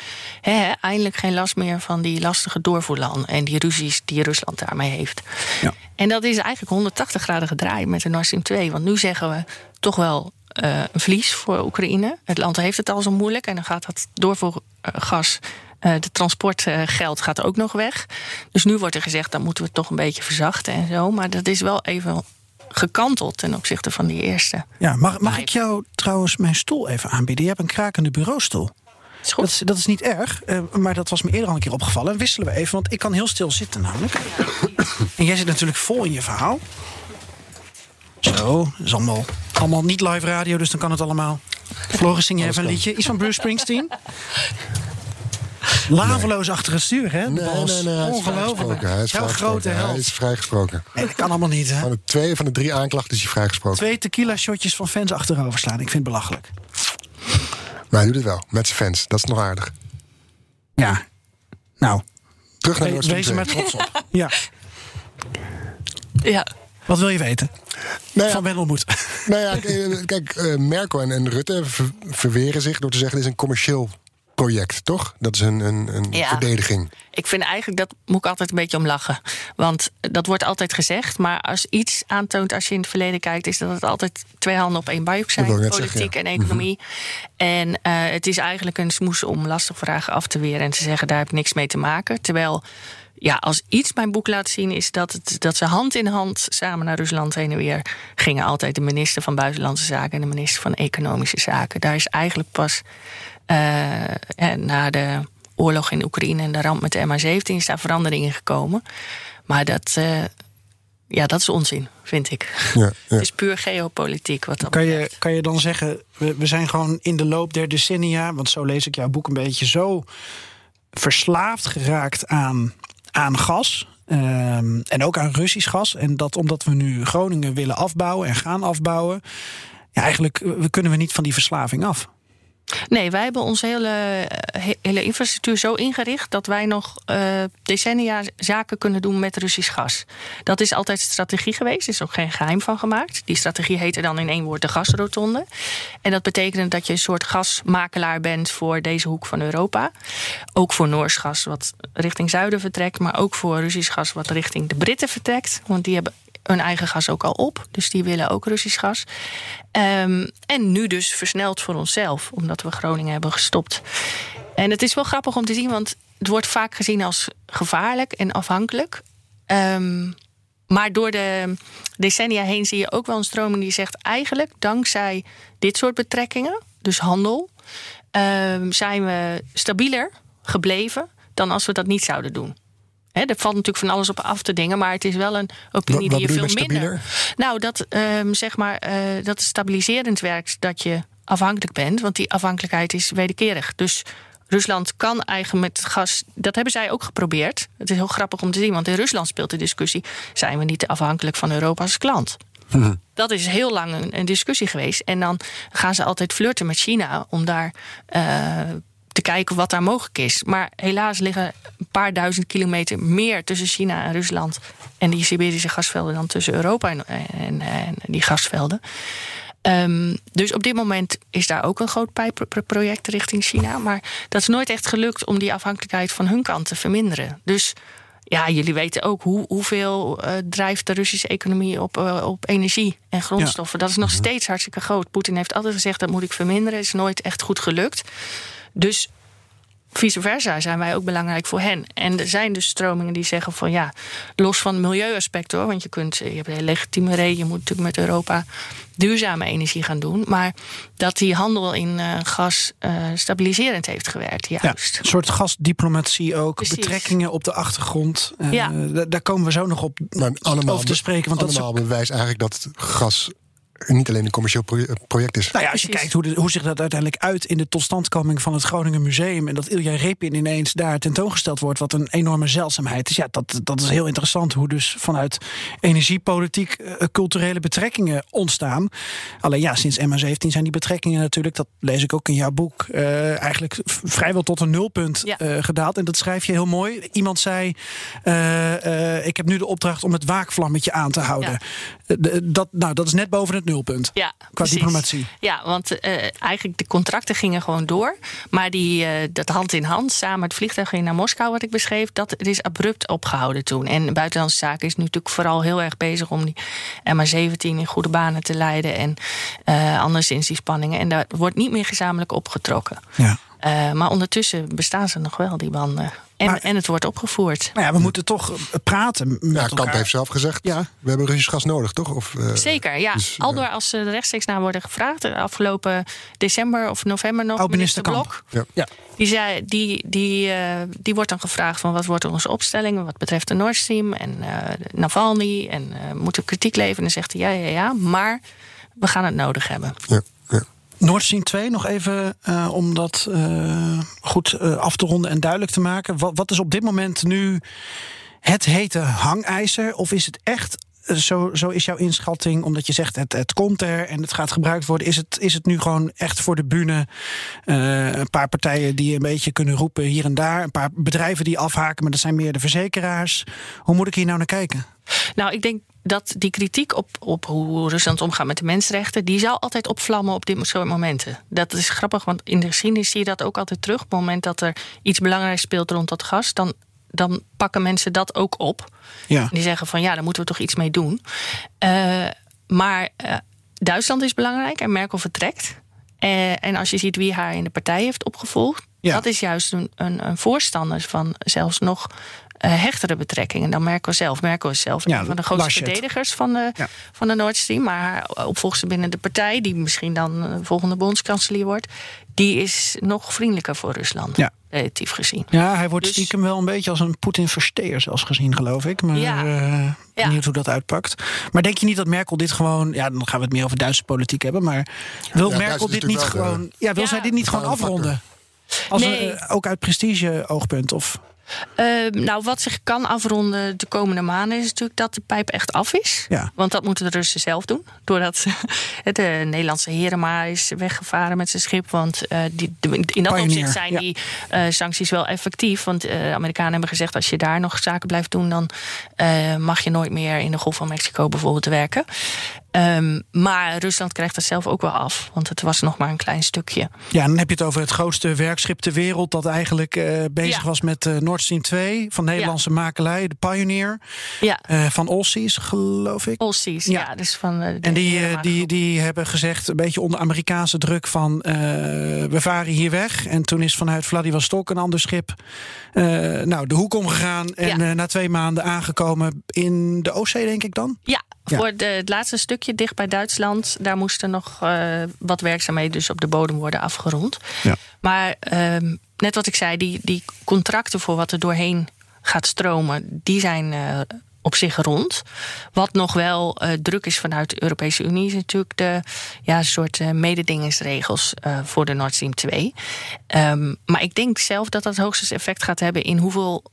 eindelijk geen last meer van die lastige doorvoerlanden en die ruzies die Rusland daarmee heeft. Ja. En dat is eigenlijk 180 graden gedraaid met de Nord Stream 2. Want nu zeggen we toch wel eh, een verlies voor Oekraïne. Het land heeft het al zo moeilijk. En dan gaat dat doorvoergas, eh de transportgeld gaat ook nog weg. Dus nu wordt er gezegd, dan moeten we het toch een beetje verzachten en zo. Maar dat is wel even gekanteld ten opzichte van die eerste. Ja, mag, mag ik jou trouwens mijn stoel even aanbieden? Je hebt een krakende bureaustoel. Is goed. Dat is, dat is niet erg, eh, maar dat was me eerder al een keer opgevallen. Wisselen we even, want ik kan heel stil zitten namelijk. En jij zit natuurlijk vol in je verhaal. Zo, dat is allemaal, allemaal niet live radio, dus dan kan het allemaal. Floris, zing je even een liedje. Iets van Bruce Springsteen? Laveloos achter het stuur, hè? Nee, nee, nee, hij is vrijgesproken. Hij is vrijgesproken. Hij is vrijgesproken. Nee, dat kan allemaal niet, hè? Van de twee van de drie aanklachten is hij vrijgesproken. Twee tequila-shotjes van fans achterover slaan. Ik vind het belachelijk. Maar hij doet het wel, met zijn fans. Dat is nog aardig. Ja. Nou, Terug naar Stream wees er maar 2. trots op. Ja. Ja. Wat wil je weten? Nou ja, Van Wendelmoed. Nou ja, kijk, eh, Merkel en, en Rutte ver- verweren zich door te zeggen: dit is een commercieel project, toch? Dat is een, een, een Ja. verdediging. Ik vind eigenlijk, dat moet ik altijd een beetje om lachen. Want dat wordt altijd gezegd. Maar als iets aantoont als je in het verleden kijkt... is dat het altijd twee handen op één buik zijn. Politiek zeggen, en economie. En eh, het is eigenlijk een smoes om lastige vragen af te weren... en te zeggen, daar heb ik niks mee te maken. Terwijl, ja, als iets mijn boek laat zien... is dat, het, dat ze hand in hand samen naar Rusland heen en weer gingen. Altijd de minister van Buitenlandse Zaken... en de minister van Economische Zaken. Daar is eigenlijk pas... eh, na de oorlog in Oekraïne en de ramp met de MH17 is daar verandering in gekomen. Maar dat, eh, ja, dat is onzin, vind ik. Ja, ja. Het is puur geopolitiek wat dat Kan je, kan je dan zeggen, we, we zijn gewoon in de loop der decennia, want zo lees ik jouw boek een beetje, zo verslaafd geraakt aan, aan gas. ehm, en ook aan Russisch gas. En dat omdat we nu Groningen willen afbouwen en gaan afbouwen. Ja, eigenlijk eh, we kunnen we niet van die verslaving af. Nee, wij hebben onze hele, eh, he- hele infrastructuur zo ingericht dat wij nog eh, decennia zaken kunnen doen met Russisch gas. Dat is altijd strategie geweest, is ook geen geheim van gemaakt. Die strategie heette dan in één woord de gasrotonde. En dat betekent dat je een soort gasmakelaar bent voor deze hoek van Europa. Ook voor Noors gas, wat richting zuiden vertrekt, maar ook voor Russisch gas, wat richting de Britten vertrekt. Want die hebben hun eigen gas ook al op. Dus die willen ook Russisch gas. Ehm, en nu dus versneld voor onszelf, omdat we Groningen hebben gestopt. En het is wel grappig om te zien, want het wordt vaak gezien als gevaarlijk en afhankelijk. Ehm, maar door de decennia heen zie je ook wel een stroming die zegt: eigenlijk dankzij dit soort betrekkingen, dus handel, ehm, zijn we stabieler gebleven dan als we dat niet zouden doen. Er valt natuurlijk van alles op af te dingen, maar het is wel een opinie Wat- wat die je veel minder. Nou, dat ehm, zeg maar eh, dat het stabiliserend werkt dat je afhankelijk bent, want die afhankelijkheid is wederkerig. Dus Rusland kan eigenlijk met gas. Dat hebben zij ook geprobeerd. Het is heel grappig om te zien, want in Rusland speelt de discussie: zijn we niet afhankelijk van Europa als klant? Dat is heel lang een, een discussie geweest. En dan gaan ze altijd flirten met China om daar eh, te kijken wat daar mogelijk is. Maar helaas liggen een paar duizend kilometer meer tussen China en Rusland en die Siberische gasvelden dan tussen Europa en, en, en die gasvelden. Ehm, dus op dit moment is daar ook een groot pijpproject richting China. Maar dat is nooit echt gelukt om die afhankelijkheid van hun kant te verminderen. Dus ja, jullie weten ook hoe, hoeveel eh, drijft de Russische economie op, eh, op energie en grondstoffen. Dat is nog steeds hartstikke groot. Poetin heeft altijd gezegd dat moet ik verminderen. is nooit echt goed gelukt. Dus vice versa zijn wij ook belangrijk voor hen. En er zijn dus stromingen die zeggen van ja, los van het milieuaspect hoor, want je kunt, je hebt een legitieme reden, je moet natuurlijk met Europa duurzame energie gaan doen, maar dat die handel in eh, gas eh, stabiliserend heeft gewerkt, Ja, juist. een soort gasdiplomatie ook. Precies. Betrekkingen op de achtergrond. Eh, Ja. da- Daar komen we zo nog op Maar allemaal, over te spreken. Want dat is allemaal bewijs eigenlijk dat gas niet alleen een commercieel pro- project is. Nou ja, als je Precies. kijkt hoe, de- hoe zich dat uiteindelijk uit in de totstandkoming van het Groningen Museum. en dat Ilja Repin ineens daar tentoongesteld wordt, wat een enorme zeldzaamheid is. Ja, dat, dat is heel interessant hoe dus vanuit energiepolitiek eh, culturele betrekkingen ontstaan. Alleen ja, sinds MH17 zijn die betrekkingen natuurlijk, dat lees ik ook in jouw boek, eh, eigenlijk vrijwel tot een nulpunt Ja. eh, gedaald. En dat schrijf je heel mooi. Iemand zei: eh, eh, Ik heb nu de opdracht om het waakvlammetje aan te houden. Eh, de- dat, nou, dat is net boven het nulpunt. Ja, Qua precies. diplomatie. Ja, want eh, eigenlijk de contracten gingen gewoon door. Maar die, eh, dat hand in hand, samen het vliegtuig ging naar Moskou, wat ik beschreef, dat het is abrupt opgehouden toen. En Buitenlandse Zaken is nu natuurlijk vooral heel erg bezig om die MH17 in goede banen te leiden. En eh anderszins die spanningen. En daar wordt niet meer gezamenlijk opgetrokken. Ja. Maar ondertussen bestaan ze nog wel, die banden. En, Maar- en het wordt opgevoerd. Nou ja, we moeten toch eh, praten met Ja, elkaar. Kamp heeft zelf gezegd, Ja. we hebben Russisch gas nodig, toch? Of, eh, Zeker, ja. dus, Al ja. door als ze er rechtstreeks naar worden gevraagd. eh, Afgelopen december of november nog. Oud-minister Kamp. Blok. Ja. Ja. Die, zei, die, die, eh, die wordt dan gevraagd van wat wordt onze opstelling wat betreft de Nord Stream en eh, Navalny en eh moeten we kritiek leveren. En dan zegt hij ja, ja, ja, maar we gaan het nodig hebben. Ja. Nord Stream 2, nog even eh, om dat eh, goed eh, af te ronden en duidelijk te maken. Wat, wat is op dit moment nu het hete hangijzer? Of is het echt, zo, zo is jouw inschatting, omdat je zegt het, het komt er en het gaat gebruikt worden. Is het, is het nu gewoon echt voor de bühne een paar partijen die een beetje kunnen roepen hier en daar. Een paar bedrijven die afhaken, maar dat zijn meer de verzekeraars. Hoe moet ik hier nou naar kijken? Nou, ik denk dat die kritiek op, op hoe Rusland omgaat met de mensenrechten, die zal altijd opvlammen op dit soort momenten. Dat is grappig, want in de geschiedenis zie je dat ook altijd terug. Op het moment dat er iets belangrijks speelt rond dat gas, dan, dan pakken mensen dat ook op. Ja. Die zeggen van ja, daar moeten we toch iets mee doen. Eh, maar eh, Duitsland is belangrijk en Merkel vertrekt. Eh, en als je ziet wie haar in de partij heeft opgevolgd, Ja. dat is juist een, een, een voorstander van zelfs nog eh, hechtere betrekkingen dan Merkel zelf. Merkel is zelf Ja, een van de grootste Laschet. verdedigers van de, Ja. van de Nord Stream. Maar haar opvolgster binnen de partij, die misschien dan eh, volgende bondskanselier wordt, die is nog vriendelijker voor Rusland, Ja. relatief gezien. Ja, hij wordt Dus- stiekem wel een beetje als een Poetin-versteer zelfs gezien, geloof ik. Maar Ja. eh, Ja. benieuwd hoe dat uitpakt. Maar denk je niet dat Merkel dit gewoon... Ja, dan gaan we het meer over Duitse politiek hebben. Maar wil Ja, Merkel dit niet de- gewoon... Ja, wil Ja. zij dit niet gewoon afronden? Als Nee. een, eh, ook uit prestige-oogpunt? Of... Eh, nou, wat zich kan afronden de komende maanden is natuurlijk dat de pijp echt af is. Ja. Want dat moeten de Russen zelf doen. Doordat de Nederlandse Herema is weggevaren met zijn schip. Want eh, die, in dat opzicht zijn ja. die eh, sancties wel effectief. Want eh, de Amerikanen hebben gezegd: als je daar nog zaken blijft doen, dan mag je nooit meer in de Golf van Mexico bijvoorbeeld werken. Ehm, maar Rusland krijgt dat zelf ook wel af. Want het was nog maar een klein stukje. Ja, dan heb je het over het grootste werkschip ter wereld... dat eigenlijk eh, bezig Ja. was met eh, Nord Stream 2... van Nederlandse makelij, de Pioneer... Ja, eh, van Olsies, geloof ik. Olsies. Ja. Ja. dus van de En die, die, die hebben gezegd, een beetje onder Amerikaanse druk van... we varen hier weg. En toen is vanuit Vladivostok een ander schip nou, de hoek omgegaan. En na twee maanden aangekomen in de Oostzee, denk ik dan. Ja, voor de, het laatste stukje dicht bij Duitsland, daar moesten nog eh, wat werkzaamheden dus op de bodem worden afgerond. Ja. Maar ehm, net wat ik zei, die, die contracten voor wat er doorheen gaat stromen, die zijn eh, op zich rond. Wat nog wel eh, druk is vanuit de Europese Unie, is natuurlijk de ja, soort mededingingsregels voor de Nord Stream 2. Ehm, maar ik denk zelf dat dat hoogstens effect gaat hebben in hoeveel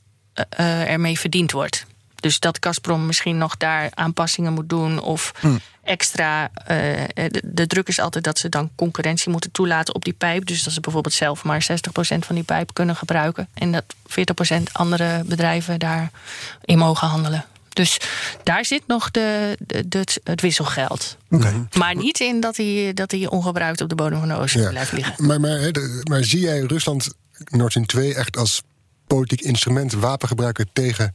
ermee verdiend wordt. Dus dat Gazprom misschien nog daar aanpassingen moet doen of extra. eh, de, de druk is altijd dat ze dan concurrentie moeten toelaten op die pijp. Dus dat ze bijvoorbeeld zelf maar 60% van die pijp kunnen gebruiken. En dat 40% andere bedrijven daarin mogen handelen. Dus daar zit nog de, de, de- het wisselgeld. Maar niet in dat hij, dat hij ongebruikt op de bodem van de Ja. blijft liggen. Maar, maar, de- maar zie jij Rusland Nord Stream 2 echt als politiek instrument, wapengebruiker tegen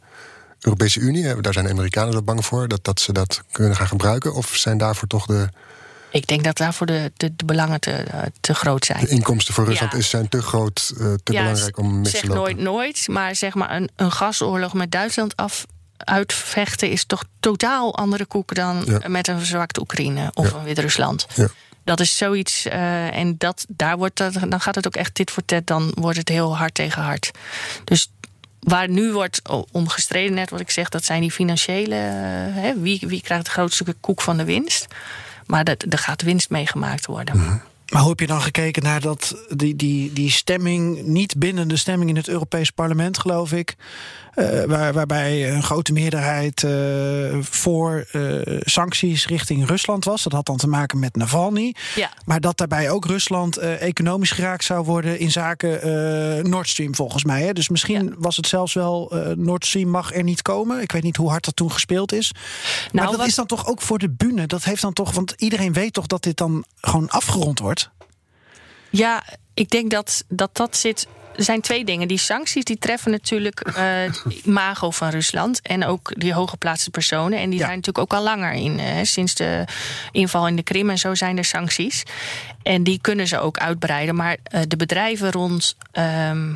Europese Unie? Daar zijn de Amerikanen er bang voor, dat, dat ze dat kunnen gaan gebruiken. Of zijn daarvoor toch de, Ik denk dat daarvoor de, de, de belangen te, eh, te groot zijn. de inkomsten voor Rusland Ja. is, zijn te groot, eh, te Ja, belangrijk om mis zeg te lopen? nooit nooit, maar zeg maar een, een gasoorlog met Duitsland af uitvechten is toch totaal andere koek dan Ja. met een verzwakt Oekraïne of Ja. een Wit-Rusland. Ja. Dat is zoiets eh, en dat, daar wordt dat, dan gaat het ook echt dit voor tet, dan wordt het heel hard tegen hard. Dus waar nu wordt o- om gestreden, net wat ik zeg, dat zijn die financiële, eh, hè, wie, wie krijgt het grootste koek van de winst. Maar dat, er gaat winst meegemaakt worden. Maar hoe heb je dan gekeken naar dat, die, die, die stemming, niet binnen de stemming in het Europees Parlement, geloof ik. eh, waar, waarbij een grote meerderheid eh, voor eh, sancties richting Rusland was. Dat had dan te maken met Navalny. Ja. Maar dat daarbij ook Rusland economisch geraakt zou worden in zaken Nord Stream, volgens mij. Hè? Dus misschien Ja. was het zelfs wel Nord Stream mag er niet komen. Ik weet niet hoe hard dat toen gespeeld is. maar Nou, dat wat- is dan toch ook voor de bühne. Dat heeft dan toch, want iedereen weet toch dat dit dan gewoon afgerond wordt. Ja, ik denk dat dat, dat zit. Er zijn twee dingen. Die sancties die treffen natuurlijk eh, het imago van Rusland. En ook die hooggeplaatste personen. En die Ja. zijn natuurlijk ook al langer in. eh, sinds de inval in de Krim en zo zijn er sancties. En die kunnen ze ook uitbreiden. Maar eh, de bedrijven rond. ehm,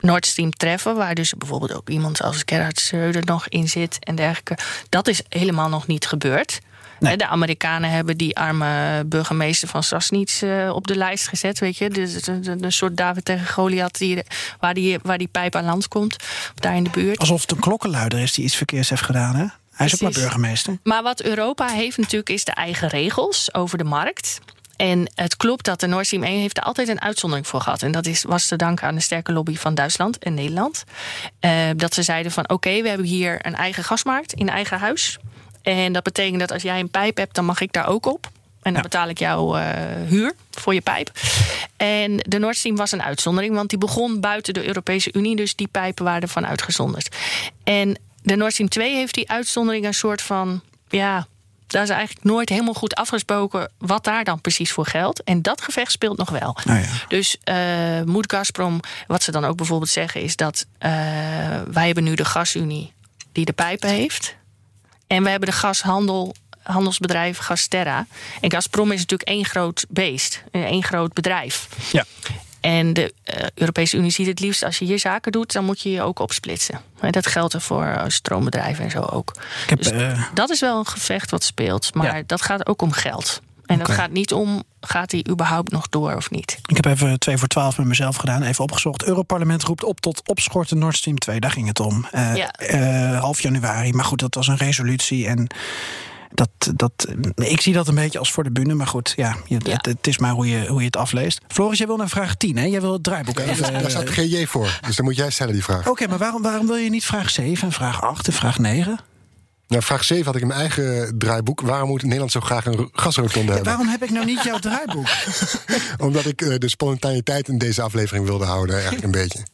Nord Stream treffen, waar dus bijvoorbeeld ook iemand als Gerhard Schröder nog in zit en dergelijke. Dat is helemaal nog niet gebeurd. Nee. De Amerikanen hebben die arme burgemeester van Sassnitz eh, op de lijst gezet, weet je. Dus een, soort David tegen Goliath die, waar, die, waar die pijp aan land komt, daar in de buurt. Alsof het een klokkenluider is die iets verkeers heeft gedaan. Hè? Hij is ook maar burgemeester. Maar wat Europa heeft natuurlijk is de eigen regels over de markt. En het klopt dat de Nord Stream 1 heeft er altijd een uitzondering voor gehad. En dat is, was te danken aan de sterke lobby van Duitsland en Nederland. Eh, dat ze zeiden van oké, we hebben hier een eigen gasmarkt in eigen huis. En dat betekent dat als jij een pijp hebt, dan mag ik daar ook op. En dan Ja. betaal ik jouw eh, huur voor je pijp. En de Nord Stream was een uitzondering, want die begon buiten de Europese Unie. Dus die pijpen waren ervan uitgezonderd. En de Nord Stream 2 heeft die uitzondering een soort van. Ja, daar is eigenlijk nooit helemaal goed afgesproken wat daar dan precies voor geldt. En dat gevecht speelt nog wel. Nou ja. Dus eh, moet Gazprom, wat ze dan ook bijvoorbeeld zeggen, is dat eh, wij hebben nu de gasunie die de pijpen heeft. En we hebben de gashandel, handelsbedrijf Gasterra. En Gazprom is natuurlijk één groot beest, eh, één groot bedrijf. Ja. En de eh, Europese Unie ziet het liefst als je hier zaken doet, dan moet je je ook opsplitsen. En dat geldt er voor eh, stroombedrijven en zo ook. Ik heb, Dus dat is wel een gevecht wat speelt, maar Ja. dat gaat ook om geld. En dat gaat niet om, gaat hij überhaupt nog door of niet? ik heb even twee voor twaalf met mezelf gedaan. Even opgezocht. Europarlement roept op tot opschorten Nord Stream 2. Daar ging het om. Eh, Ja. eh, half januari. Maar goed, dat was een resolutie. En dat, dat, ik zie dat een beetje als voor de bühne. Maar goed, ja, je, Ja. Het, het is maar hoe je, hoe je het afleest. Floris, jij wil naar vraag 10, hè? Jij wil het draaiboek even... Daar staat GJ voor, dus dan moet jij stellen die vraag. Oké, maar waarom, waarom wil je niet vraag 7 en vraag 8 en vraag 9? Nou, vraag 7 had ik in mijn eigen draaiboek. Waarom moet Nederland zo graag een gasrotonde hebben? Waarom heb ik nou niet jouw draaiboek? Omdat ik eh, de spontaniteit in deze aflevering wilde houden, eigenlijk een beetje.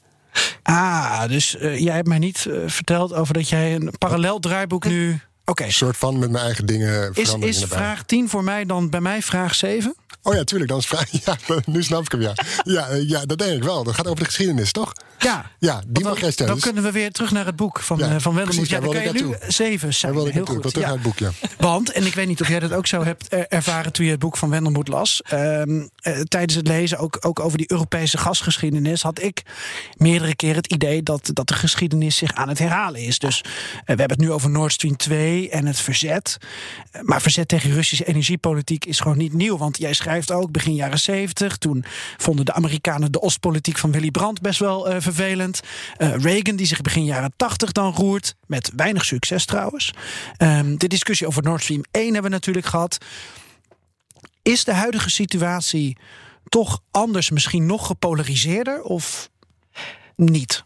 Ah, dus eh, jij hebt mij niet eh, verteld over dat jij een parallel draaiboek nu... Oké, Een soort van met mijn eigen dingen is, veranderingen is erbij. vraag 10 voor mij dan bij mij vraag 7? Oh ja, tuurlijk, dan is vraag... Ja, nu snap ik hem, ja. Ja, eh, ja, dat denk ik wel. Dat gaat over de geschiedenis, toch? Ja. Ja, die mag jij stellen. dan kunnen we weer terug naar het boek van, Ja, eh, van precies, Ja, dan kan je nu zeven zijn. Heel goed. terug ja. naar het boek, ja. Want, en ik weet niet of jij dat ook zo hebt eh, ervaren toen je het boek van Wendelmoed las. ehm, eh, tijdens het lezen, ook, ook over die Europese gasgeschiedenis, had ik meerdere keren het idee dat, dat de geschiedenis zich aan het herhalen is. Dus we hebben het nu over Nord Stream 2 en het verzet. Maar verzet tegen Russische energiepolitiek is gewoon niet nieuw. Want jij schrijft ook begin jaren 70. Toen vonden de Amerikanen de Oostpolitiek van Willy Brandt best wel eh, vervelend. Eh, Reagan, die zich begin jaren 80 dan roert. Met weinig succes trouwens. Ehm, de discussie over Nord Stream 1 hebben we natuurlijk gehad. Is de huidige situatie toch anders, misschien nog gepolariseerder of niet?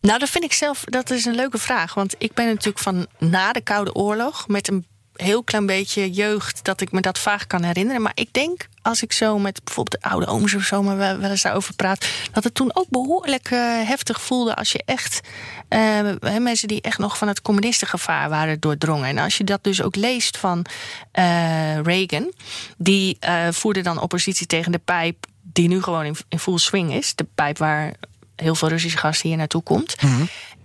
Nou, dat vind ik zelf, dat is een leuke vraag. Want ik ben natuurlijk van na de Koude Oorlog met een heel klein beetje jeugd dat ik me dat vaag kan herinneren. Maar ik denk, als ik zo met bijvoorbeeld de oude ooms of zo maar wel, wel eens daarover praat, dat het toen ook behoorlijk eh, heftig voelde als je echt eh, mensen die echt nog van het communistengevaar waren doordrongen. En als je dat dus ook leest van eh, Reagan, die voerde dan oppositie tegen de pijp die nu gewoon in, in full swing is. De pijp waar heel veel Russische gas hier naartoe komt.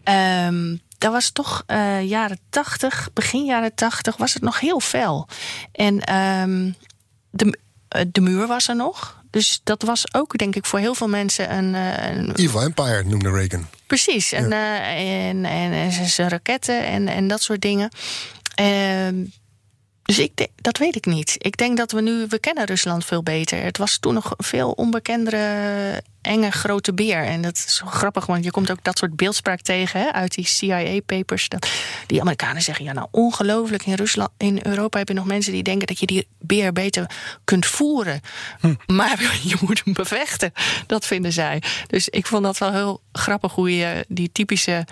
Ehm, dat was toch eh, jaren tachtig, begin jaren tachtig, was het nog heel fel. En ehm, de, eh, de muur was er nog. Dus dat was ook, denk ik, voor heel veel mensen een. eh, een Evil Empire noemde Reagan. precies. En, en, en, en zijn- raketten en, en dat soort dingen. Ehm, dus ik denk, dat weet ik niet. Ik denk dat we nu, we kennen Rusland veel beter. Het was toen nog een veel onbekendere enge grote beer. En dat is zo grappig, want je komt ook dat soort beeldspraak tegen hè, uit die CIA-papers. Dat die Amerikanen zeggen: ja, nou ongelooflijk. In Rusland, in Europa heb je nog mensen die denken dat je die beer beter kunt voeren. Maar je moet hem bevechten. Dat vinden zij. Dus ik vond dat wel heel grappig hoe je die typische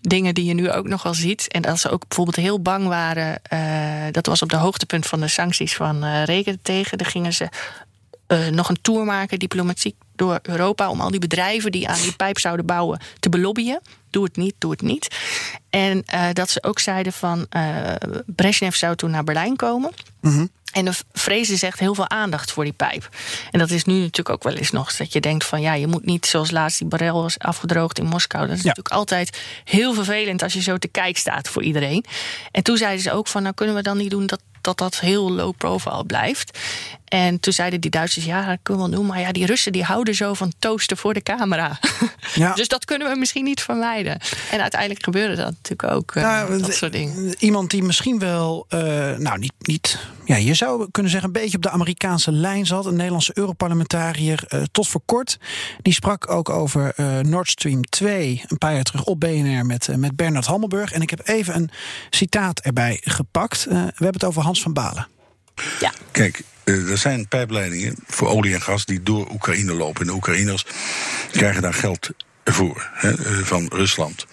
dingen die je nu ook nog wel ziet. En dat ze ook bijvoorbeeld heel bang waren. eh, dat was op de hoogtepunt van de sancties van Regen tegen. Daar gingen ze eh, nog een tour maken, diplomatiek door Europa, om al die bedrijven die aan die pijp zouden bouwen te belobbyen. Doe het niet, doe het niet. En eh, dat ze ook zeiden van eh Brezhnev zou toen naar Berlijn komen. En de vrezen zegt heel veel aandacht voor die pijp. En dat is nu natuurlijk ook wel eens nog dat je denkt van ja, je moet niet zoals laatst die barrel was afgedroogd in Moskou. Dat is natuurlijk altijd heel vervelend als je zo te kijk staat voor iedereen. En toen zeiden ze ook van nou kunnen we dan niet doen dat dat, dat heel low profile blijft. En toen zeiden die Duitsers, ja, dat kunnen we wel doen. Maar ja, die Russen die houden zo van toasten voor de camera. Ja. dus dat kunnen we misschien niet vermijden. En uiteindelijk gebeurde dat natuurlijk ook, eh, Nou, dat de- soort dingen. Iemand die misschien wel, eh, nou niet, niet, ja, je zou kunnen zeggen, een beetje op de Amerikaanse lijn zat. Een Nederlandse Europarlementariër, eh, tot voor kort. Die sprak ook over eh, Nord Stream 2 een paar jaar terug op BNR met, eh, met Bernard Hammelburg. En ik heb even een citaat erbij gepakt. Eh, we hebben het over Hans van Balen. Ja. Kijk, eh, er zijn pijpleidingen voor olie en gas die door Oekraïne lopen. En de Oekraïners krijgen daar geld voor hè, eh, van Rusland.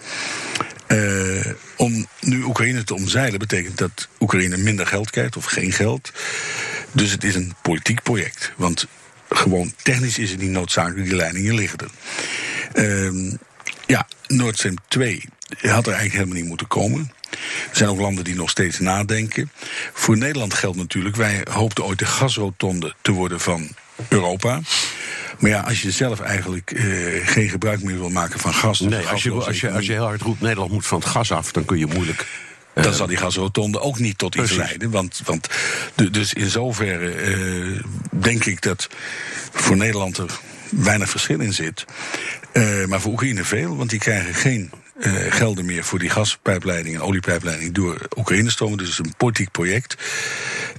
Eh, om nu Oekraïne te omzeilen betekent dat Oekraïne minder geld krijgt of geen geld. Dus het is een politiek project. Want gewoon technisch is het niet noodzakelijk, die leidingen liggen er. Ehm, ja, Nord Stream 2 had er eigenlijk helemaal niet moeten komen. Er zijn ook landen die nog steeds nadenken. Voor Nederland geldt natuurlijk, wij hoopten ooit de gasrotonde te worden van Europa. Maar ja, als je zelf eigenlijk eh, geen gebruik meer wil maken van gas. Nee, als je, als, je, als je heel hard roept Nederland moet van het gas af, dan kun je moeilijk. eh, dan zal die gasrotonde ook niet tot iets leiden. Want, want dus in zoverre eh, denk ik dat voor Nederland er weinig verschil in zit. Eh, maar voor Oekraïne veel, want die krijgen geen eh, gelden meer voor die gaspijpleiding en oliepijpleiding door Oekraïne stromen. Dus het is een politiek project.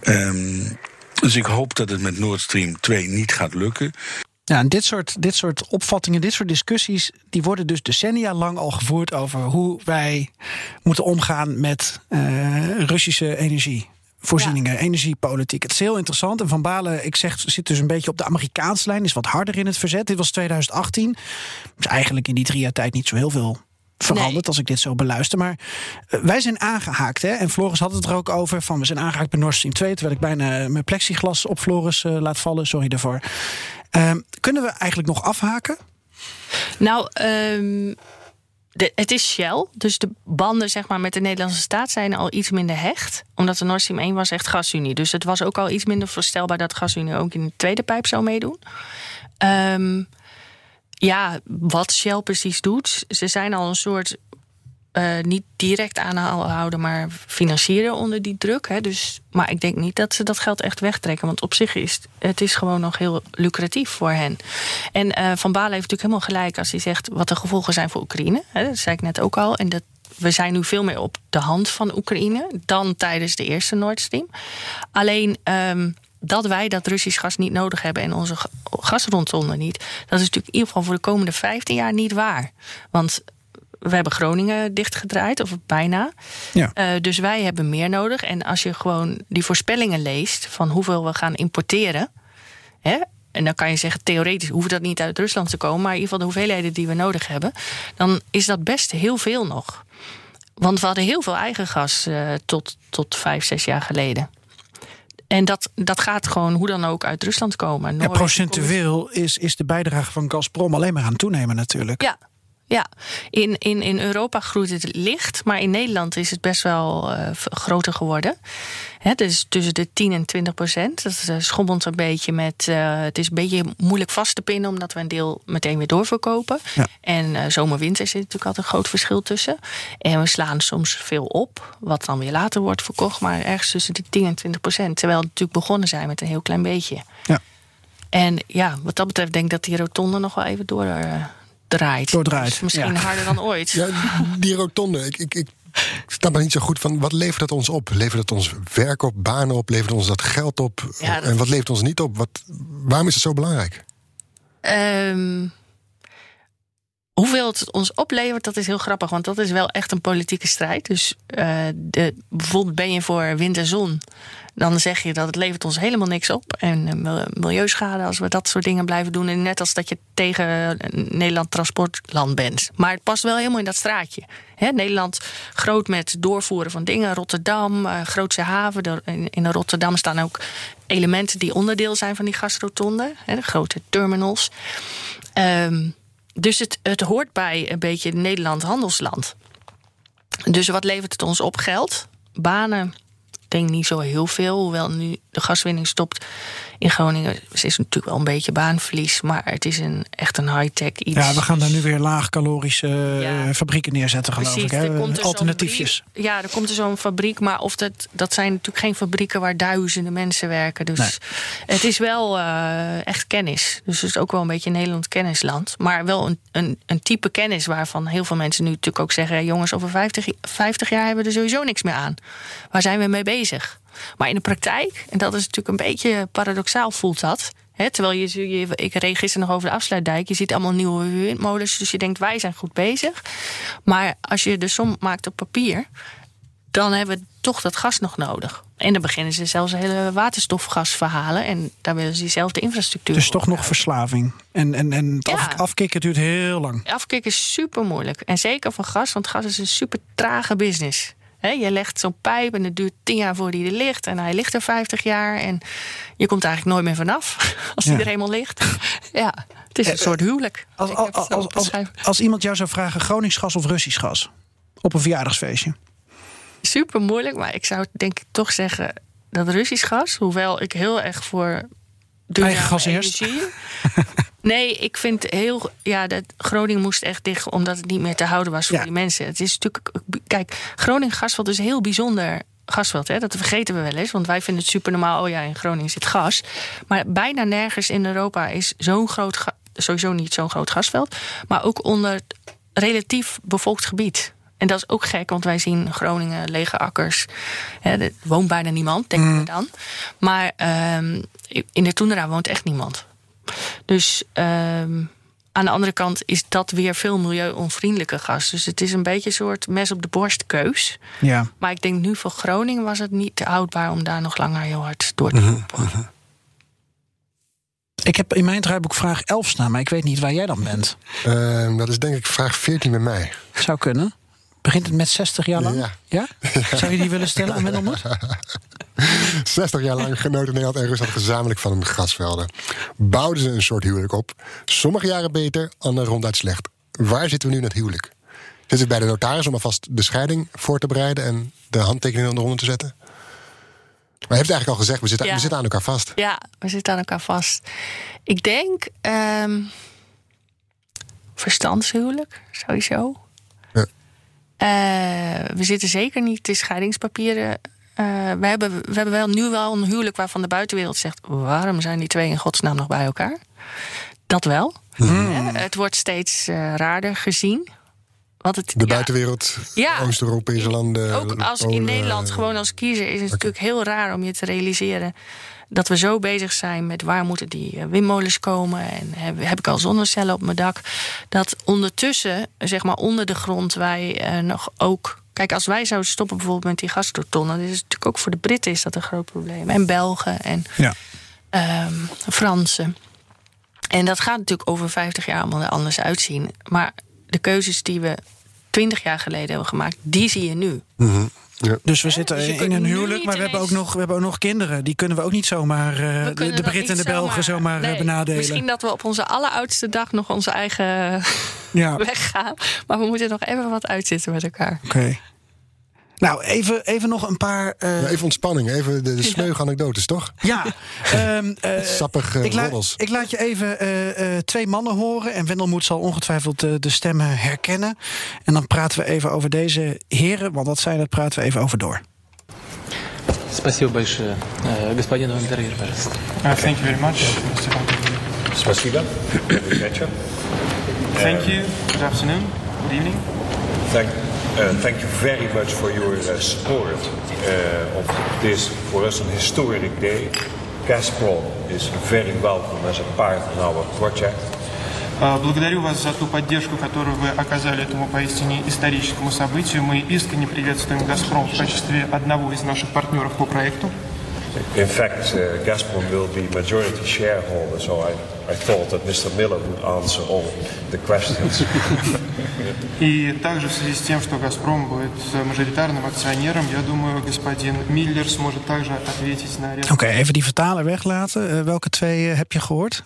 Ehm, dus ik hoop dat het met Nord Stream 2 niet gaat lukken. Ja, en dit soort, dit soort opvattingen, dit soort discussies, die worden dus decennia lang al gevoerd over hoe wij moeten omgaan met eh, Russische energievoorzieningen, energiepolitiek. Het is heel interessant. En Van Balen, ik zeg, zit dus een beetje op de Amerikaanse lijn, is wat harder in het verzet. Dit was 2018. Dus eigenlijk in die drie jaar tijd niet zo heel veel veranderd als ik dit zo beluister. Maar eh, wij zijn aangehaakt. Hè? En Floris had het er ook over van we zijn aangehaakt bij Nord Stream 2. Terwijl ik bijna mijn plexiglas op Floris eh, laat vallen. Sorry daarvoor. Ehm, kunnen we eigenlijk nog afhaken? Nou, ehm, de, het is Shell. Dus de banden zeg maar, met de Nederlandse staat zijn al iets minder hecht. Omdat de Nord Stream 1 was echt gasunie. Dus het was ook al iets minder voorstelbaar dat gasunie ook in de tweede pijp zou meedoen. Ehm, ja, wat Shell precies doet. Ze zijn al een soort. eh, niet direct aanhouden, maar financieren onder die druk. Hè. Dus, maar ik denk niet dat ze dat geld echt wegtrekken. Want op zich is het- is gewoon nog heel lucratief voor hen. En eh, Van Balen heeft natuurlijk helemaal gelijk als hij zegt wat de gevolgen zijn voor Oekraïne. Hè, dat zei ik net ook al. En dat, we zijn nu veel meer op de hand van Oekraïne dan tijdens de eerste Nord Stream. Alleen ehm, dat wij dat Russisch gas niet nodig hebben en onze ga- gasrondtonde niet, dat is natuurlijk in ieder geval voor de komende 15 jaar niet waar. Want we hebben Groningen dichtgedraaid, of bijna. Ja. Eh, dus wij hebben meer nodig. En als je gewoon die voorspellingen leest van hoeveel we gaan importeren. Hè, en dan kan je zeggen, theoretisch hoeft dat niet uit Rusland te komen. Maar in ieder geval de hoeveelheden die we nodig hebben. Dan is dat best heel veel nog. Want we hadden heel veel eigen gas eh, tot, tot vijf, zes jaar geleden. En dat, dat gaat gewoon hoe dan ook uit Rusland komen. Ja, procentueel is, is de bijdrage van Gazprom alleen maar aan toenemen natuurlijk. Ja, ja. In, in, in Europa groeit het licht, maar in Nederland is het best wel eh, groter geworden. Hè, dus tussen de 10 en 20 procent. Dat eh, schommelt een beetje met. eh, het is een beetje moeilijk vast te pinnen, omdat we een deel meteen weer doorverkopen. Ja. En eh zomer-winter zit natuurlijk altijd een groot verschil tussen. En we slaan soms veel op, wat dan weer later wordt verkocht, maar ergens tussen de 10 en 20 procent. Terwijl we natuurlijk begonnen zijn met een heel klein beetje. Ja. En ja, wat dat betreft denk ik dat die rotonde nog wel even door. Draait. Doordraait, Dus misschien ja. harder dan ooit. Ja, die rotonde, ik, ik, ik snap maar niet zo goed van wat levert dat ons op? Levert het ons werk op, banen op? Levert ons dat geld op? Ja, dat en wat levert ons niet op? Wat, waarom is het zo belangrijk? Ehm, Hoeveel het ons oplevert, dat is heel grappig. Want dat is wel echt een politieke strijd. Dus uh, de, bijvoorbeeld ben je voor wind en zon. Dan zeg je dat het levert ons helemaal niks op. En uh, milieuschade als we dat soort dingen blijven doen. En net als dat je tegen Nederland transportland bent. Maar het past wel helemaal in dat straatje. Nederland groot met doorvoeren van dingen. Rotterdam, uh, haven. In, in Rotterdam staan ook elementen die onderdeel zijn van die gasrotonde. De grote terminals. Um, dus het, het hoort bij een beetje Nederland handelsland. Dus wat levert het ons op? Geld, banen, denk niet zo heel veel. Hoewel nu de gaswinning stopt in Groningen. Het is natuurlijk wel een beetje baanverlies. Maar het is een, echt een high-tech iets. Ja, we gaan daar nu weer laagcalorische ja. fabrieken neerzetten, geloof Precies, ik. Hè? Er Alternatiefjes. Ja, er komt er zo'n fabriek. Maar of dat, dat zijn natuurlijk geen fabrieken waar duizenden mensen werken. Dus Nee. het is wel uh, echt kennis. Dus het is ook wel een beetje Nederland kennisland. Maar wel een, een, een type kennis waarvan heel veel mensen nu natuurlijk ook zeggen... jongens, over 50, 50 jaar hebben we er sowieso niks meer aan. Waar zijn we mee bezig? Maar in de praktijk, en dat is natuurlijk een beetje paradoxaal voelt dat... Terwijl je, je, ik reed gisteren nog over de afsluitdijk. Je ziet allemaal nieuwe windmolens. Dus je denkt, wij zijn goed bezig. Maar als je de som maakt op papier. dan hebben we toch dat gas nog nodig. En dan beginnen ze zelfs hele waterstofgasverhalen. En daar willen ze diezelfde infrastructuur. Dus toch nog verslaving. En, en, en het Ja. af, afkicken duurt heel lang. Afkicken is super moeilijk. En zeker van gas, want gas is een super trage business. He, je legt zo'n pijp en het duurt tien jaar voordat hij er ligt. En hij ligt er 50 jaar. En je komt eigenlijk nooit meer vanaf als hij Ja. er eenmaal ligt. Ja, het is een soort huwelijk. Als, als, iemand jou zou vragen Gronings gas of Russisch gas op een verjaardagsfeestje. super moeilijk, maar ik zou denk ik toch zeggen dat Russisch gas, hoewel ik heel erg voor duurzame gas energie. Nee, ik vind heel. Ja, dat Groningen moest echt dicht omdat het niet meer te houden was voor Ja. die mensen. Het is natuurlijk. Kijk, Groningen gasveld is een heel bijzonder gasveld. Hè? Dat vergeten we wel eens. Want wij vinden het super normaal. Oh ja, in Groningen zit gas. Maar bijna nergens in Europa is zo'n groot. Sowieso niet zo'n groot gasveld. Maar ook onder relatief bevolkt gebied. En dat is ook gek, want wij zien Groningen lege akkers. Hè, er woont bijna niemand, denken we dan. Maar ehm, in de Toendra woont echt niemand. Dus ehm, aan de andere kant is dat weer veel milieuonvriendelijke gas. Dus het is een beetje een soort mes op de borst keus. Ja. Maar ik denk nu voor Groningen was het niet houdbaar om daar nog langer heel hard door te lopen. Ik heb in mijn draaiboek vraag 11 staan, maar ik weet niet waar jij dan bent. Ehm, dat is denk ik vraag 14 bij mij. Zou kunnen. Begint het met 60 jaar lang? Ja. Ja? Zou je die willen stellen aan Mendelmoed? 60 jaar lang genoten Nederland en Rusland gezamenlijk van hun gasvelden. Bouwden ze een soort huwelijk op. Sommige jaren beter, andere ronduit slecht. Waar zitten we nu in het huwelijk? Zit het bij de notaris om alvast de scheiding voor te bereiden en de handtekeningen eronder te zetten? Maar je hebt eigenlijk al gezegd, we zitten, Ja. we zitten aan elkaar vast. Ja, we zitten aan elkaar vast. Ik denk ehm verstandshuwelijk, sowieso. Ja. Eh, we zitten zeker niet de scheidingspapieren. Eh, we, hebben, we hebben wel nu wel een huwelijk waarvan de buitenwereld zegt: waarom zijn die twee in godsnaam nog bij elkaar? Dat wel. Eh, het wordt steeds eh, raarder gezien. Want het, De ja, buitenwereld, Ja. Oost-Europese landen. ook als in Nederland, gewoon als kiezer, is het natuurlijk heel raar om je te realiseren dat we zo bezig zijn met waar moeten die windmolens komen en heb, heb ik al zonnecellen op mijn dak. Dat ondertussen, zeg maar onder de grond, wij nog ook. Kijk, als wij zouden stoppen bijvoorbeeld met die gasrotonnen, dan is het natuurlijk ook voor de Britten is dat een groot probleem. En Belgen en Ja. ehm, Fransen. En dat gaat natuurlijk over 50 jaar allemaal er anders uitzien. Maar de keuzes die we 20 jaar geleden hebben gemaakt, die zie je nu. Dus we zitten dus in een huwelijk, maar we hebben, ook nog, we hebben ook nog kinderen. Die kunnen we ook niet zomaar eh, de, Britten en de Belgen zomaar, eh, Nee, benadelen. Misschien dat we op onze alleroudste dag nog onze eigen Ja, oké. weg gaan. Maar we moeten nog even wat uitzitten met elkaar. Nou, even, even nog een paar. eh, Ja, even ontspanning, even de, de smeuige anekdotes, toch? ja, ehm, eh, Sappig eh, ik, la- roddels. ik laat je even eh, eh, twee mannen horen. En Wendelmoed zal ongetwijfeld eh, de stemmen herkennen. En dan praten we even over deze heren. Want dat zijn, dat praten we even over door. Спасибо большое. Э, Господин Вандервир, пожалуйста. Uh, thank you very much, Mr. Спасибо. Good вечер. Thank you. Good afternoon. Good evening. Thank, Uh, thank you very much for your uh, support uh, of this, for us, an historic day. Gazprom is very welcome as a part in our project. Э, Благодарю вас за ту поддержку, которую вы оказали этому поистине историческому событию. Мы искренне приветствуем «Газпром» в качестве одного из наших партнеров по проекту. In fact, uh, Gazprom will be majority shareholder, so I, I thought that Mr. Miller would answer all the questions. И также в связи с тем, что «Газпром» будет э, мажоритарным акционером, я думаю, господин Миллер сможет также ответить на ряд Oké, even die vertaler weglaten. Eh, welke twee eh, heb je gehoord?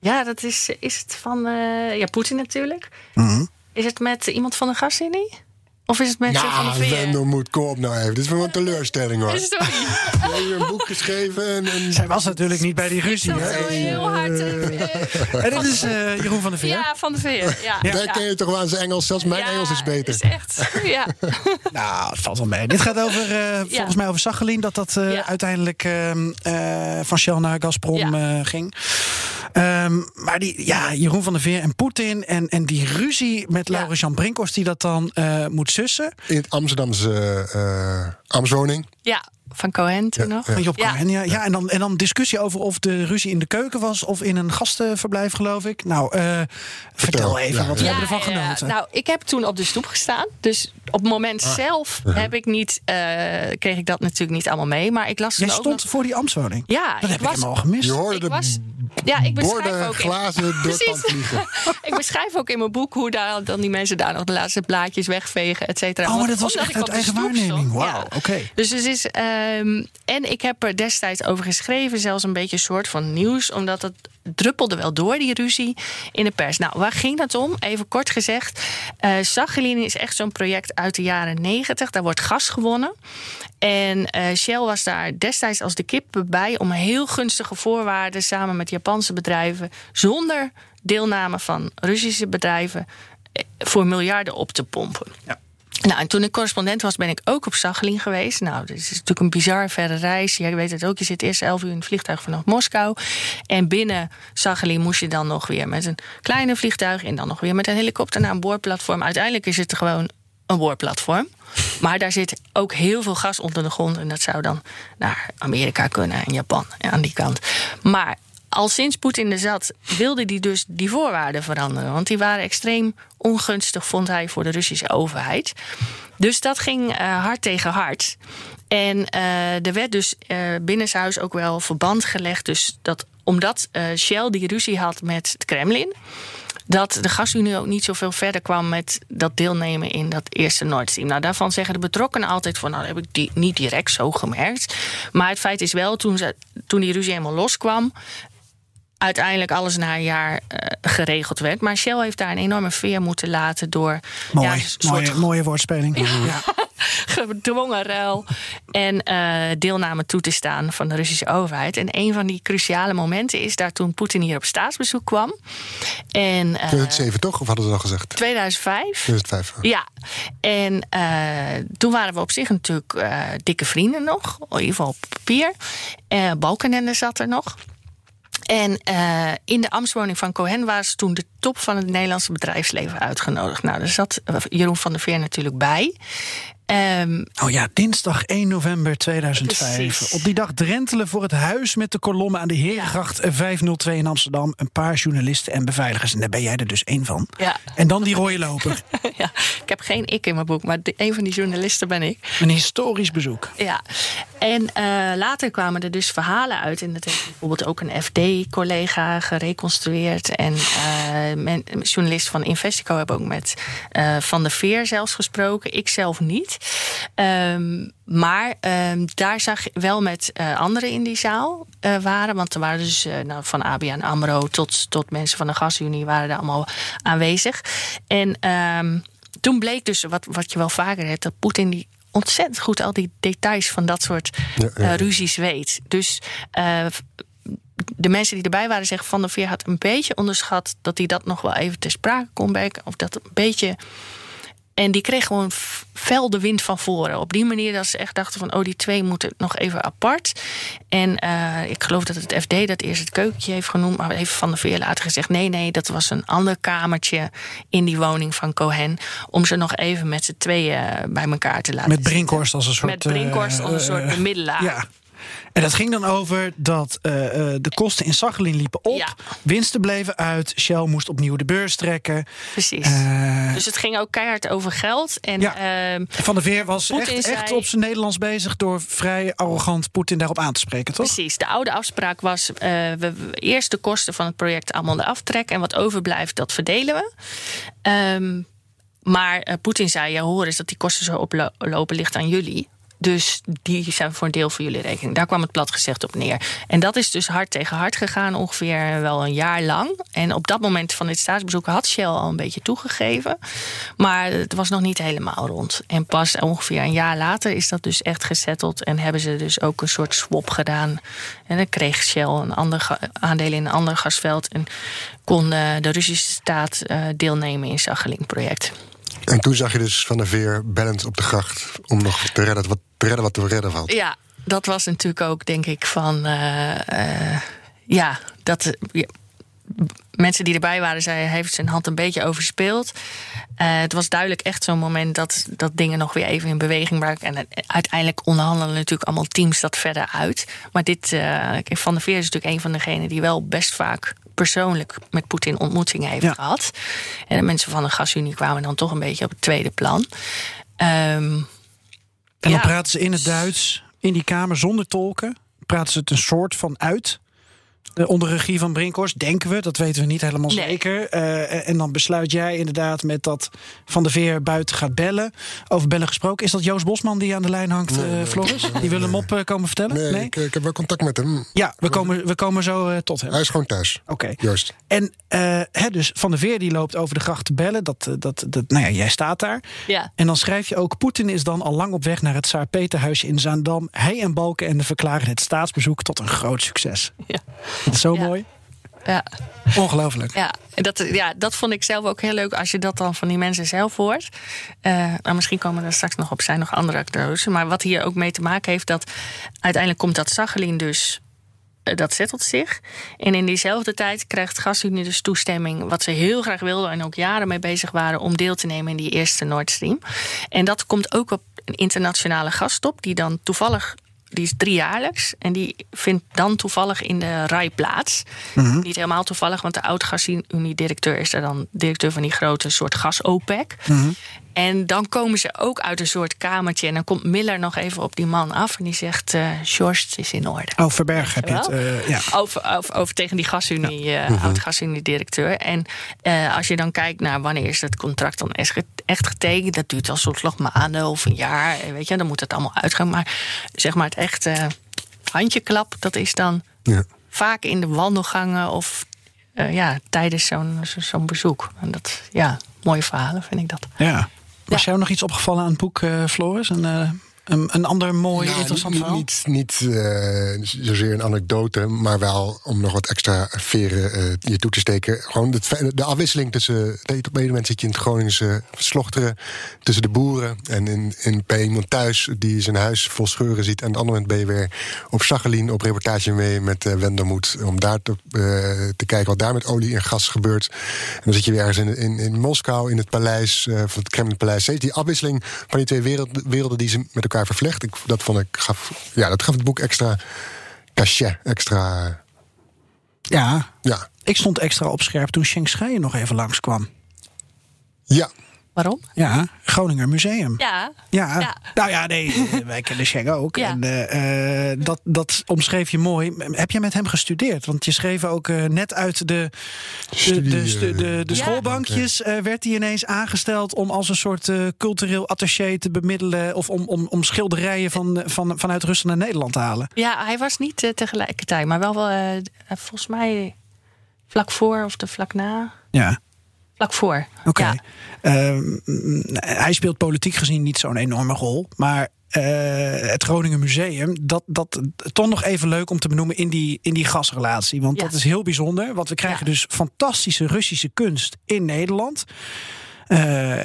Ja, dat is, is het van eh, ja, Poetin natuurlijk. Mhm. Is het met iemand van de gasunie? Of is het met Nou, van de VR? Wendel moet, kom op nou even. Dit is wel een teleurstelling hoor. Sorry. Je hebt hier een boek geschreven en... en... Zij was natuurlijk niet bij die ruzie. Dat is heel hard. En dit is eh, Jeroen van der Veer. Ja, van de VR. Ja, Daar ken je toch wel aan zijn Engels. Zelfs mijn Ja, Engels is beter. Is echt. Ja. Nou, het valt wel mee. Dit gaat over, eh, volgens mij over Sachalin. Dat dat eh, uiteindelijk ehm, eh, van Shell naar Gazprom ging. Ehm, maar die, ja, Jeroen van der Veer en Poetin. En, en die ruzie met Laurens Jan Brinkhorst die dat dan eh, moet sussen. In het Amsterdamse eh Amswoning. ja, van Cohen toen nog. Van Job ja. Cohen, ja. ja en, dan, en dan discussie over of de ruzie in de keuken was... of in een gastenverblijf, geloof ik. Nou, eh, vertel even Ja, wat we hebben ervan ja, ja. genoten. Nou, ik heb toen op de stoep gestaan. Dus op het moment Ah. zelf heb ik niet, eh, kreeg ik dat natuurlijk niet allemaal mee. Maar ik las Jij ook stond nog- voor die ambtswoning. Ja, dat heb ik was- helemaal gemist. Je hoorde Ik de was- Ja, ik beschrijf borden, ook in- glazen door pand vliegen. ik beschrijf ook in mijn boek hoe daar, dan die mensen daar nog de laatste blaadjes wegvegen, et cetera. Oh, maar dat was echt uit eigen waarneming. Wauw, oké. Dus het is. Ehm, en ik heb er destijds over geschreven, zelfs een beetje een soort van nieuws, omdat het druppelde wel door, die ruzie in de pers. Nou, waar ging het om? Even kort gezegd. Sachalin is echt zo'n project uit de jaren negentig. Daar wordt gas gewonnen. En eh, Shell was daar destijds als de kip bij om heel gunstige voorwaarden samen met Japanse bedrijven, zonder deelname van Russische bedrijven, eh, voor miljarden op te pompen. Nou, en toen ik correspondent was, ben ik ook op Sachalin geweest. Nou, dit is natuurlijk een bizar verre reis. Jij weet het ook, je zit eerst elf uur in het vliegtuig vanaf Moskou. En binnen Sachalin moest je dan nog weer met een kleine vliegtuig... en dan nog weer met een helikopter naar een boorplatform. Uiteindelijk is het gewoon een boorplatform. Maar daar zit ook heel veel gas onder de grond. En dat zou dan naar Amerika kunnen en Japan aan die kant. Maar al sinds Poetin er zat, wilde hij dus die voorwaarden veranderen. Want die waren extreem ongunstig, vond hij, voor de Russische overheid. Dus dat ging eh, hard tegen hard. En eh, er werd dus eh binnenshuis ook wel verband gelegd. Dus dat omdat Shell die ruzie had met het Kremlin dat de gasunie ook niet zoveel verder kwam met dat deelnemen in dat eerste Nord Stream. Nou, daarvan zeggen de betrokkenen altijd van, nou, heb ik die niet direct zo gemerkt. Maar het feit is wel, toen, ze, toen die ruzie helemaal loskwam, uiteindelijk alles na een jaar eh, geregeld werd. Maar Shell heeft daar een enorme veer moeten laten door Mooi, ja, een soort mooie, mooie woordspeling. Ja. gedwongen ruil en eh, deelname toe te staan van de Russische overheid. En een van die cruciale momenten is daar toen Poetin hier op staatsbezoek kwam. En, eh, 2007 toch? Of hadden ze al gezegd? 2005. 2005. Ja, en eh, toen waren we op zich natuurlijk eh, dikke vrienden nog. In ieder geval op papier. Eh Balkenende zat er nog. En eh, in de ambtswoning van Cohen was toen de top van het Nederlandse bedrijfsleven uitgenodigd. Nou, daar zat Jeroen van der Veer natuurlijk bij. Ehm, Oh ja, dinsdag 1 november 2005. Precies. Op die dag drentelen voor het huis met de kolommen aan de Herengracht 502 in Amsterdam. Een paar journalisten en beveiligers. En daar ben jij er dus één van. ja. En dan die rode loper. ja, ik heb geen ik in mijn boek, maar een van die journalisten ben ik. Een historisch bezoek. Ja, en eh, later kwamen er dus verhalen uit. En dat heeft bijvoorbeeld ook een FD-collega gereconstrueerd. En eh, men, journalisten van Investico hebben ook met eh, Van der Veer zelfs gesproken. Ik zelf niet. Ehm, maar ehm, daar zag je wel met eh, anderen in die zaal eh, waren. Want er waren dus eh, nou, van ABN AMRO tot, tot mensen van de gasunie waren daar allemaal aanwezig. En ehm, toen bleek dus, wat, wat je wel vaker hebt, dat Poetin die ontzettend goed al die details van dat soort Ja, ja. ruzies weet. Dus de mensen die erbij waren zeggen van der Veer had een beetje onderschat dat hij dat nog wel even ter sprake kon brengen. Of dat een beetje. En die kreeg gewoon fel de wind van voren. Op die manier dat ze echt dachten van... oh, die twee moeten nog even apart. En eh, ik geloof dat het FD dat eerst het keukentje heeft genoemd... maar heeft Van der Veer later gezegd... nee, nee, dat was een ander kamertje in die woning van Cohen... om ze nog even met z'n tweeën bij elkaar te laten Met. Brinkhorst als een soort... Met Brinkhorst als een eh, soort eh, bemiddelaar. Ja. En dat ging dan over dat eh, eh, de kosten in Sachalin liepen op. Ja. Winsten bleven uit. Shell moest opnieuw de beurs trekken. Precies. Eh, dus het ging ook keihard over geld. En Ja. ehm, Van der Veer was echt, echt op zijn Nederlands bezig... door vrij arrogant Poetin daarop aan te spreken, toch? Precies. De oude afspraak was: we, eerst de kosten van het project allemaal eraf trekken. En wat overblijft, dat verdelen we. Ehm, maar Poetin zei: ja, hoor eens dat die kosten zo oplopen, ligt aan jullie. Dus die zijn voor een deel voor jullie rekening. Daar kwam het plat gezegd op neer. En dat is dus hard tegen hard gegaan, ongeveer wel een jaar lang. En op dat moment van dit staatsbezoek had Shell al een beetje toegegeven. Maar het was nog niet helemaal rond. En pas ongeveer een jaar later is dat dus echt gesetteld. En hebben ze dus ook een soort swap gedaan. En dan kreeg Shell een ander aandeel in een ander gasveld. En kon eh, de Russische staat eh, deelnemen in het Sachalin-project. En toen zag je dus Van der Veer bellend op de gracht... om nog te redden wat te, redden wat te redden valt. Ja, dat was natuurlijk ook, denk ik, van. eh, eh, ja, dat. ja, mensen die erbij waren, zeiden: hij heeft zijn hand een beetje overspeeld. Eh, het was duidelijk echt zo'n moment dat, dat dingen nog weer even in beweging waren. En uiteindelijk onderhandelen natuurlijk allemaal teams dat verder uit. Maar dit, eh, Van der Veer is natuurlijk een van degenen die wel best vaak persoonlijk met Poetin ontmoetingen heeft Ja. gehad. En de mensen van de gasunie kwamen dan toch een beetje op het tweede plan. Ehm, En dan praten ze in het Duits, in die kamer, zonder tolken. Praten ze het een soort van uit. Eh, onder regie van Brinkhorst, denken we. Dat weten we niet helemaal Nee. zeker. Eh, en dan besluit jij inderdaad met dat Van der Veer buiten gaat bellen. Over bellen gesproken. Is dat Joost Bosman die aan de lijn hangt, eh, Floris? Die wil hem op eh, komen vertellen? Nee, Ik, ik heb wel contact met hem. Ja, we komen, we komen zo eh, tot hem. Hij is gewoon thuis. Oké. Joost. En eh, hè, dus Van der Veer die loopt over de gracht te bellen. Dat, eh, dat, dat, nou ja, jij staat daar. ja. En dan schrijf je ook: Poetin is dan al lang op weg naar het Tsaar Peterhuisje in Zaandam. Hij en Balkenende verklaren het staatsbezoek tot een groot succes. Ja. Zo Ja. mooi. ja. Ongelooflijk. Ja, en dat, ja, dat vond ik zelf ook heel leuk als je dat dan van die mensen zelf hoort. Eh, nou, misschien komen er straks nog op, zijn nog andere acteurs. Maar wat hier ook mee te maken heeft, dat uiteindelijk komt dat Sachalin dus. eh, Dat zettelt zich. En in diezelfde tijd krijgt GasUnie dus toestemming, wat ze heel graag wilden en ook jaren mee bezig waren, om deel te nemen in die eerste Nord Stream. En dat komt ook op een internationale gasstop, die dan toevallig die is driejaarlijks. En die vindt dan toevallig in de RAI plaats. Niet helemaal toevallig, want de oud-gasunie-directeur is er dan directeur van die grote soort gas-OPEC. En dan komen ze ook uit een soort kamertje. En dan komt Miller nog even op die man af. En die zegt: eh George, het is in orde. Oh, Verberg heb je het. Eh, ja. Over, over, over tegen die gasunie, eh oud-gasunie-directeur. En als je dan kijkt naar wanneer is het contract dan echt ge- echt getekend, dat duurt al soms nog maanden of een jaar. Weet je, dan moet het allemaal uitgaan. Maar zeg maar het echte handjeklap, dat is dan Ja. vaak in de wandelgangen of ja, tijdens zo'n zo- zo'n bezoek. En dat, ja, mooie verhalen vind ik dat. ja. Was jou nog iets opgevallen aan het boek, eh, Floris? Een, eh, een, een ander mooi, Nou, interessant niet, verhaal? Niet, niet eh, zozeer een anekdote, maar wel om nog wat extra veren eh, je toe te steken. Gewoon het fe- de afwisseling tussen. Op een moment zit je in het Groningse slochteren. Tussen de boeren. En in, in, bij iemand thuis die zijn huis vol scheuren ziet. En op een ander moment ben je weer op Sachalin op reportage mee met eh Wendermoed. Om daar te, te kijken wat daar met olie en gas gebeurt. En dan zit je weer ergens in, in, in Moskou, in het paleis, van het Kremlinpaleis. Steeds die afwisseling van die twee wereld, werelden die ze met elkaar vervlecht. Ik, dat vond ik gaf, ja, dat gaf het boek extra cachet, extra. Ja, Ja, ik stond extra op scherp toen Schenk Scheijen nog even langskwam. ja. Waarom? Ja, Groninger Museum. Ja, Ja, Ja. nou ja, nee, wij kennen Schenk ook. Ja. En eh, eh, dat, dat omschreef je mooi. Heb je met hem gestudeerd? Want je schreef ook eh, net uit de, de, de, de, stu- de, de Ja. schoolbankjes... eh, werd hij ineens aangesteld om als een soort eh, cultureel attaché te bemiddelen... of om, om, om schilderijen van, van, vanuit Rusland naar Nederland te halen. ja hij was niet tegelijkertijd, maar wel, wel eh, volgens mij vlak voor of de vlak na. Ja, Vlak voor. oké. Ja. Ehm, mm, hij speelt politiek gezien niet zo'n enorme rol, maar... eh, het Groningen Museum, dat, dat toch nog even leuk om te benoemen in die, in die gasrelatie. Want Ja. dat is heel bijzonder. Want we krijgen Ja. dus fantastische Russische kunst in Nederland. Eh,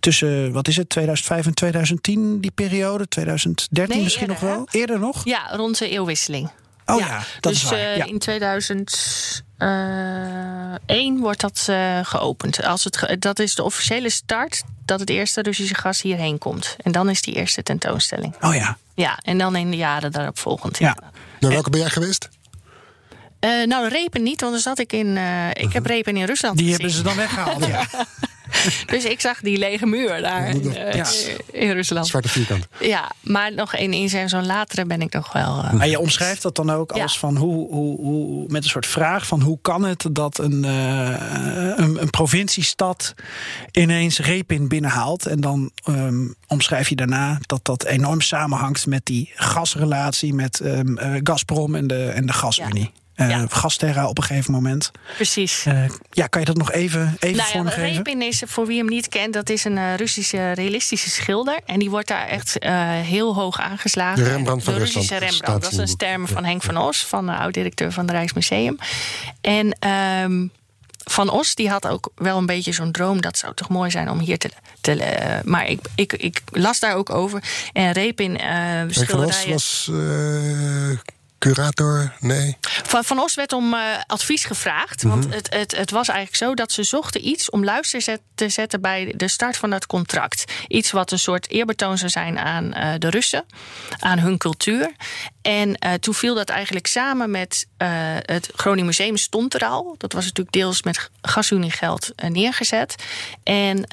tussen, wat is het, 2005 en 2010, die periode? 2013 Nee, misschien eerder, nog wel? Eerder nog? Ja, rond de eeuwwisseling. Oh ja, dat dus is waar. eh, in 2000, eh, 1 wordt dat eh, geopend. Als het ge- dat is de officiële start dat het eerste Russische gas hierheen komt. En dan is die eerste tentoonstelling. Oh ja. Ja, en dan in de jaren daarop volgend. Ja. Naar welke ben jij geweest? Eh, nou, repen niet, want dan zat ik in. eh, ik heb repen in Rusland. Die gezien. hebben ze dan weggehaald. Ja. Dus ik zag die lege muur daar in, eh, Ja. in Rusland. Zwarte vierkant. Ja, maar nog in, in zo'n- zo'n latere ben ik nog wel. eh, Maar je omschrijft dat dan ook als van hoe, hoe, hoe, met een soort vraag van hoe kan het dat een, eh, een, een provinciestad ineens Repin binnenhaalt. En dan ehm, omschrijf je daarna dat dat enorm samenhangt met die gasrelatie met ehm, eh, Gazprom en de, en de gasunie. Eh Gasterra op een gegeven moment. Precies. Eh, ja, kan je dat nog even, even Nou ja, vormgeven? Repin is, voor wie hem niet kent, dat is een eh, Russische realistische schilder. En die wordt daar echt eh, heel hoog aangeslagen. De Rembrandt van de Russische Rusland Rembrandt. Dat is een term van Henk van Os, van de oud-directeur van het Rijksmuseum. En ehm, Van Os die had ook wel een beetje zo'n droom. Dat zou toch mooi zijn om hier te. te maar ik, ik, ik las daar ook over. En Repin eh Henk van Os schilderijen. was curator, nee. Van, van Os werd om eh, advies gevraagd. Want Mhm. het, het, het was eigenlijk zo dat ze zochten iets om luister zet- te zetten bij de start van het contract. Iets wat een soort eerbetoon zou zijn aan eh, de Russen, aan hun cultuur. En eh, toen viel dat eigenlijk samen met eh, het Groningen Museum stond er al. Dat was natuurlijk deels met gasuniegeld eh, neergezet. En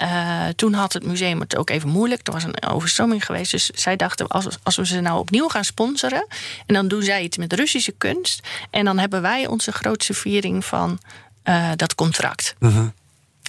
toen had het museum het ook even moeilijk. Er was een overstroming geweest. Dus zij dachten, als, als we ze nou opnieuw gaan sponsoren... en dan doen zij iets met Russische kunst... en dan hebben wij onze grootste viering van dat contract.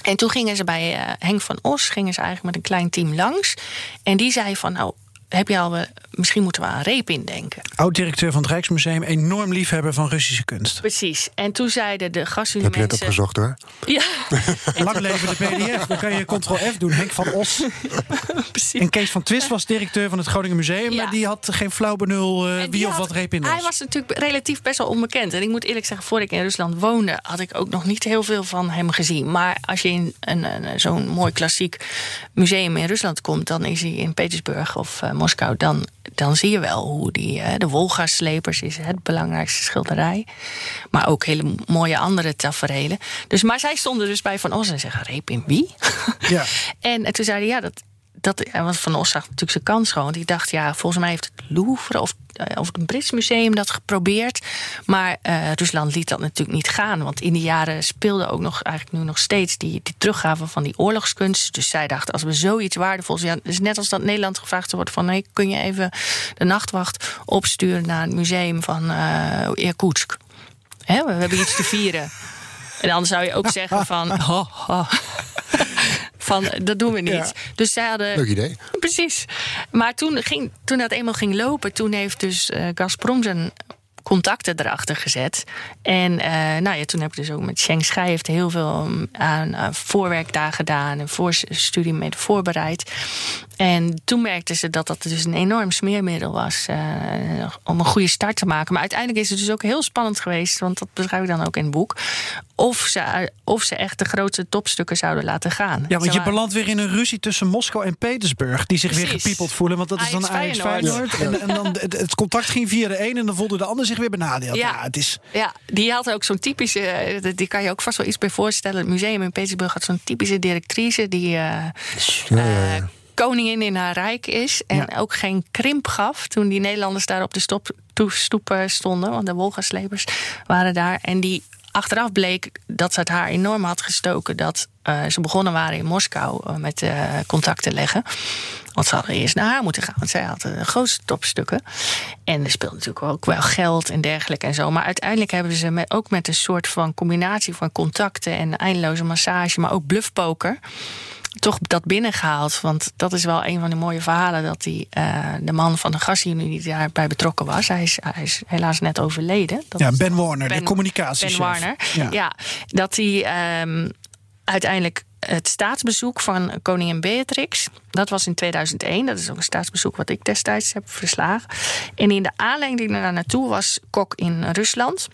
En toen gingen ze bij Henk van Os, gingen ze eigenlijk met een klein team langs. En die zei van, nou, heb je al, misschien moeten we aan Repin denken. Oud-directeur van het Rijksmuseum, enorm liefhebber van Russische kunst. Precies. En toen zeiden de gasunie heb je mensen... opgezocht hoor. Ja, Lang leven de PDF. Dan kan je ctrl-F doen. Henk van Os. precies. En Kees van Twist was directeur van het Groningen Museum. Ja. Maar die had geen flauw benul eh, wie of had- wat Repin was. Hij was natuurlijk relatief best wel onbekend. En ik moet eerlijk zeggen, voordat ik in Rusland woonde, had ik ook nog niet heel veel van hem gezien. Maar als je in een, een, zo'n mooi klassiek museum in Rusland komt, dan is hij in Petersburg of eh, Moskou. Dan, dan zie je wel hoe die. eh, de Wolga-slepers is het belangrijkste schilderij. Maar ook hele mooie andere taferelen. Dus, maar zij stonden dus bij Van Os en zeggen: Repin wie? Ja. En eh, toen zei hij, ja, dat, dat, want Van Os zag natuurlijk zijn kans gewoon. Want die dacht, ja, volgens mij heeft het Louvre of, eh, of het Brits Museum dat geprobeerd. Maar eh, Rusland liet dat natuurlijk niet gaan. Want in die jaren speelde ook nog, eigenlijk nu nog steeds, die, die teruggave van die oorlogskunst. Dus zij dachten, als we zoiets waardevols... Ja, is net als dat Nederland gevraagd wordt van... nee, kun je even de nachtwacht opsturen naar het museum van eh Irkutsk. Hè, we hebben iets te vieren. En dan zou je ook zeggen van... ho, ho. Van dat doen we niet. Ja. Dus zij hadden... Leuk idee. Precies. Maar toen, ging, toen dat eenmaal ging lopen, toen heeft dus eh, Gazprom zijn contacten erachter gezet. En eh, nou ja, toen heb ik dus ook met Sheng Schai heeft heel veel um, aan eh, voorwerk daar gedaan en voorstudie mee voorbereid. En toen merkten ze dat dat dus een enorm smeermiddel was eh, om een goede start te maken. Maar uiteindelijk is het dus ook heel spannend geweest, want dat beschrijf ik dan ook in het boek. Of ze, of ze echt de grootste topstukken zouden laten gaan. Ja, want je belandt weer in een ruzie tussen Moskou en Petersburg. Die zich weer gepiepeld voelen. Want dat is dan Ajax Feyenoord. En, en dan het, het contact ging via de een en dan voelde de ander zich weer benadeeld. Ja, Ja. het is... Ja, die had ook zo'n typische. eh, Die kan je ook vast wel iets bij voorstellen. Het museum in Petersburg had zo'n typische directrice die. eh, koningin in haar rijk is. En ook geen krimp gaf toen die Nederlanders daar op de stop, toe- stoep eh, stonden. Want de Wolga-slepers waren daar. En die achteraf bleek dat ze het haar enorm had gestoken. Dat eh, ze begonnen waren in Moskou eh, met eh, contact te leggen. Want ze hadden eerst naar haar moeten gaan. Want zij had de grootste topstukken. En er speelde natuurlijk ook wel geld en dergelijke en zo. Maar uiteindelijk hebben ze met, ook met een soort van combinatie van contacten en eindeloze massage, maar ook bluffpoker toch dat binnengehaald. Want dat is wel een van de mooie verhalen. Dat die, eh, de man van de gasunie die daarbij betrokken was. Hij is, hij is helaas net overleden. Dat Ja, Ben Warner, de communicatiechef. Ben Warner. Ja. Ja, dat hij ehm, uiteindelijk het staatsbezoek van koningin Beatrix. Dat was in 2001. Dat is ook een staatsbezoek wat ik destijds heb verslagen. En in de aanleiding daar naartoe was Kok in Rusland.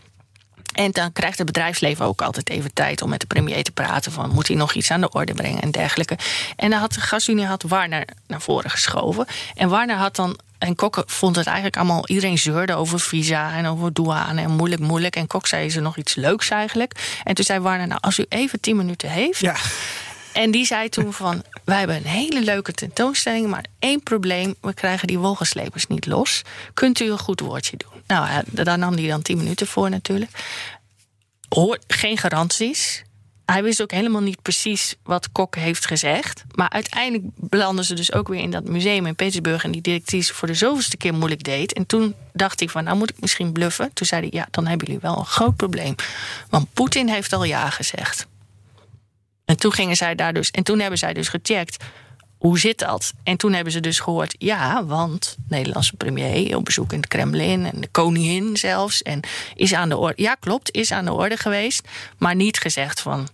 En dan krijgt het bedrijfsleven ook altijd even tijd om met de premier te praten. Van moet hij nog iets aan de orde brengen en dergelijke. En dan had de gasunie had Warner naar voren geschoven. En Warner had dan En Kok vond het eigenlijk allemaal... Iedereen zeurde over visa en over douane en moeilijk, moeilijk. En Kok zei ze nog iets leuks eigenlijk. En toen zei Warner, nou, als u even tien minuten heeft... Ja. En die zei toen van, wij hebben een hele leuke tentoonstelling... maar één probleem, we krijgen die wolgenslepers niet los. Kunt u een goed woordje doen? Nou, ja, daar nam hij dan tien minuten voor natuurlijk. Hoor, geen garanties. Hij wist ook helemaal niet precies wat Kok heeft gezegd. Maar uiteindelijk belanden ze dus ook weer in dat museum in Petersburg... en die directrice voor de zoveelste keer moeilijk deed. En toen dacht hij van, nou moet ik misschien bluffen. Toen zei hij, ja, dan hebben jullie wel een groot probleem. Want Poetin heeft al ja gezegd. En toen gingen zij daar dus. En toen hebben zij dus gecheckt. Hoe zit dat? En toen hebben ze dus gehoord, ja, want de Nederlandse premier op bezoek in het Kremlin en de koningin zelfs. En is aan de orde. Ja, klopt, is aan de orde geweest. Maar niet gezegd van,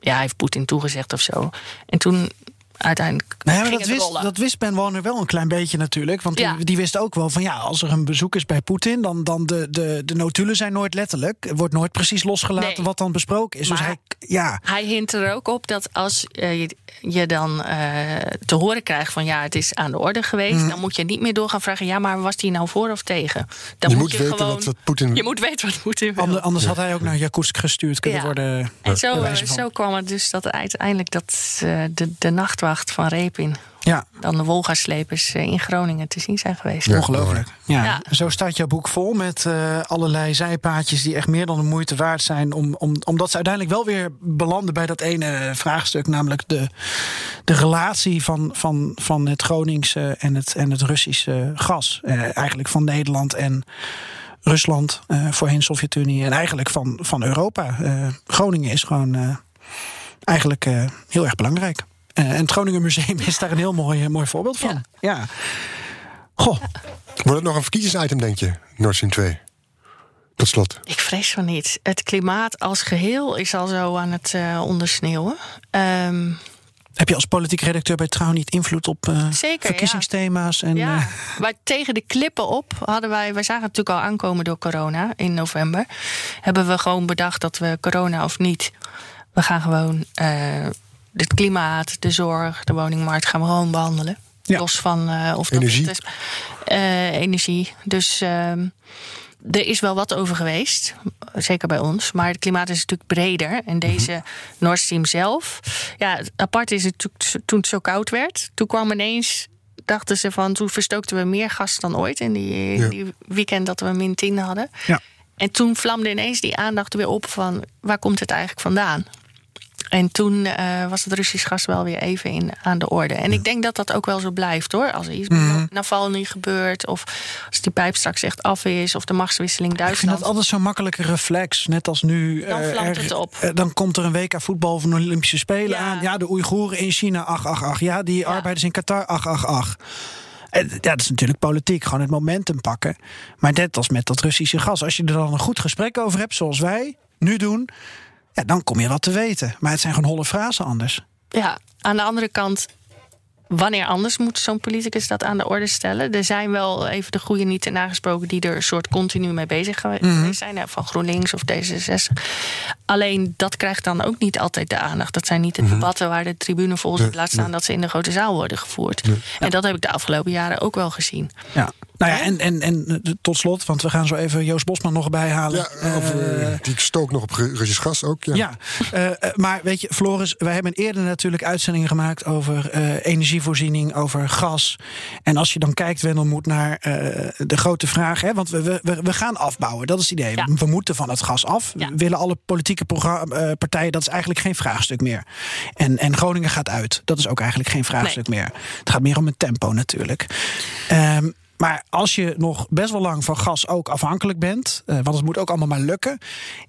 ja, heeft Poetin toegezegd of zo. En toen uiteindelijk. Nou ja, maar dat, wist, dat wist Ben Warner wel een klein beetje natuurlijk. Want Ja. die, die wist ook wel van ja, als er een bezoek is bij Poetin, dan, dan de, de, de notulen zijn nooit letterlijk. Er wordt nooit precies losgelaten Nee. wat dan besproken is. dus hij, ja, Hij hint er ook op dat als eh, je, je dan eh, te horen krijgt van ja, het is aan de orde geweest, Mhm. dan moet je niet meer door gaan vragen, ja, maar was die nou voor of tegen? Dan Je moet moet je weten gewoon. wat- wat Poetin- Je moet weten wat Poetin wil. ander- anders had hij ook naar Jakutsk gestuurd kunnen Ja. worden. En zo, eh, zo kwam het dus dat uiteindelijk dat, eh, de, de van Repin Ja. dan de Wolga-slepers eh, in Groningen te zien zijn geweest. Ongelooflijk. Ja. Ja. Zo staat jouw boek vol met eh, allerlei zijpaadjes die echt meer dan de moeite waard zijn. Om, om, omdat ze uiteindelijk wel weer belanden bij dat ene vraagstuk. Namelijk de, de relatie van, van, van het Groningse en het, en het Russische gas. Eh, eigenlijk van Nederland en Rusland, eh, voorheen Sovjet-Unie. En eigenlijk van, van Europa. Eh, Groningen is gewoon eh, eigenlijk eh, heel erg belangrijk. Eh, en het Groningen Museum is daar een heel mooi, eh, mooi voorbeeld van. ja. Goh. Wordt het nog een verkiezingsitem, denk je, Nord Stream 2? Tot slot. Ik vrees van niet. Het klimaat als geheel is al zo aan het eh, ondersneeuwen. Ehm, Heb je als politiek redacteur bij Trouw niet invloed op eh, Zeker, verkiezingsthema's? En, ja, eh, maar tegen de klippen op hadden wij, wij zagen het natuurlijk al aankomen door corona in november. Hebben we gewoon bedacht dat we corona of niet, we gaan gewoon eh, het klimaat, de zorg, de woningmarkt gaan we gewoon behandelen. Los van eh, of dat Energie. het is, eh, energie. Dus ehm, er is wel wat over geweest, zeker bij ons. Maar het klimaat is natuurlijk breder. En deze Nord Stream zelf. Ja, apart is het natuurlijk toen het zo koud werd. Toen kwam ineens. Dachten ze van, toen verstookten we meer gas dan ooit in die, Ja. die weekend dat we min 10 hadden. Ja. En toen vlamde ineens die aandacht weer op van waar komt het eigenlijk vandaan? En toen eh, was het Russisch gas wel weer even in, aan de orde. En ik denk dat dat ook wel zo blijft hoor. Als er iets Mhm. met Navalny gebeurt, of als die pijp straks echt af is, of de machtswisseling ik vind Duitsland. dat altijd zo'n makkelijke reflex. Net als nu. Dan er- het op. eh, dan komt er een WK voetbal of een Olympische Spelen aan. Ja, de Oeigoeren in China, ach, ach, ach. Ja, die arbeiders in Qatar, ach, ach, ach. Ja, dat is natuurlijk politiek, gewoon het momentum pakken. Maar net als met dat Russische gas. Als je er dan een goed gesprek over hebt, zoals wij nu doen... Ja, dan kom je wat te weten. Maar het zijn gewoon holle frasen anders. Ja, aan de andere kant, wanneer anders moet zo'n politicus dat aan de orde stellen? Er zijn wel even de goede niet nagesproken die er een soort continu mee bezig Mhm. geweest zijn, van GroenLinks of D66. Alleen dat krijgt dan ook niet altijd de aandacht. Dat zijn niet de debatten waar de tribune vol zit, laat staan dat ze in de grote zaal worden gevoerd. En dat heb ik de afgelopen jaren ook wel gezien. Ja. Nou ja, en, en, en eh, tot slot, want we gaan zo even Joost Bosman nog bijhalen. Ja, over, Eh, die stook nog op Ru- Russisch gas ook. Ja. Ja, eh, eh, maar weet je, Floris, wij hebben eerder natuurlijk uitzendingen gemaakt over eh, energievoorziening, over gas. En als je dan kijkt, Wendel, moet naar eh, de grote vraag, hè, want we, we, we gaan afbouwen, dat is het idee. We moeten van het gas af. We willen alle politieke eh, partijen, dat is eigenlijk geen vraagstuk meer. En, en Groningen gaat uit, dat is ook eigenlijk geen vraagstuk meer. Het gaat meer om het tempo natuurlijk. Ehm, maar als je nog best wel lang van gas ook afhankelijk bent, eh, want het moet ook allemaal maar lukken,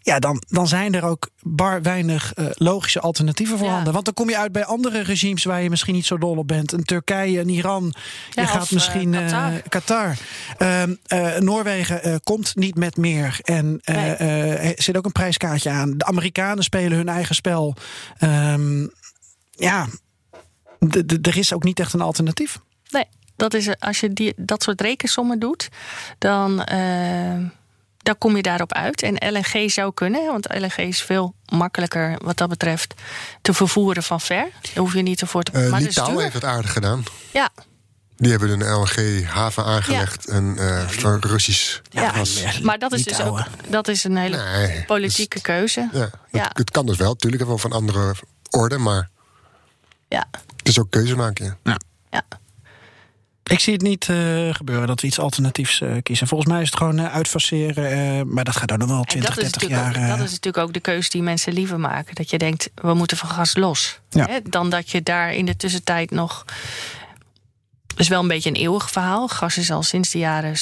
ja, dan, dan zijn er ook bar weinig eh, logische alternatieven voorhanden. Want dan kom je uit bij andere regimes waar je misschien niet zo dol op bent. Een Turkije, een Iran. Ja, je gaat misschien eh, Qatar. Qatar. Ehm, eh, Noorwegen komt niet met meer. En er zit ook een prijskaartje aan. De Amerikanen spelen hun eigen spel. Ehm, ja, er is ook niet echt een alternatief. Nee, dat is, als je die, dat soort rekensommen doet, dan, dan kom je daarop uit. En LNG zou kunnen, want LNG is veel makkelijker wat dat betreft te vervoeren van ver. Daar hoef je niet ervoor te. Eh, maar het is Litouwen duur. heeft het aardig gedaan. Ja, Die hebben een LNG-haven aangelegd en eh, van Russisch Ja, gas. maar dat is dus ook dat is een hele Nee, politieke keuze. Ja, het, Ja. het kan dus wel, natuurlijk wel van andere orde, maar Ja. het is ook keuze maken. Ja. Ik zie het niet eh, gebeuren dat we iets alternatiefs eh, kiezen. Volgens mij is het gewoon uh, uitfaseren. eh, maar dat gaat dan nog wel En 20, dat is, 30 natuurlijk jaar. ook, dat is natuurlijk ook de keuze die mensen liever maken. Dat je denkt, we moeten van gas los. Ja. Hè, dan dat je daar in de tussentijd nog... Het is wel een beetje een eeuwig verhaal. Gas is al sinds de jaren,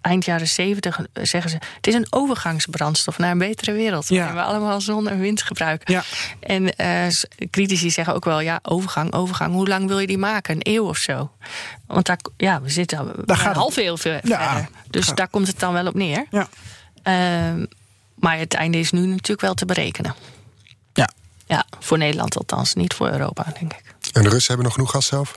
eind jaren 70, eh, zeggen ze... het is een overgangsbrandstof naar een betere wereld. Ja. Waarin we allemaal zon en wind gebruiken. Ja. En eh, s- critici zeggen ook wel, ja, overgang, overgang. Hoe lang wil je die maken? Een eeuw of zo? Want daar, ja, we zitten al Daar een gaat half eeuw ver- Ja, verder. Dus gaat- daar komt het dan wel op neer. Ja. Ehm, maar het einde is nu natuurlijk wel te berekenen. Ja. Ja, voor Nederland althans, niet voor Europa, denk ik. En de Russen hebben nog genoeg gas zelf?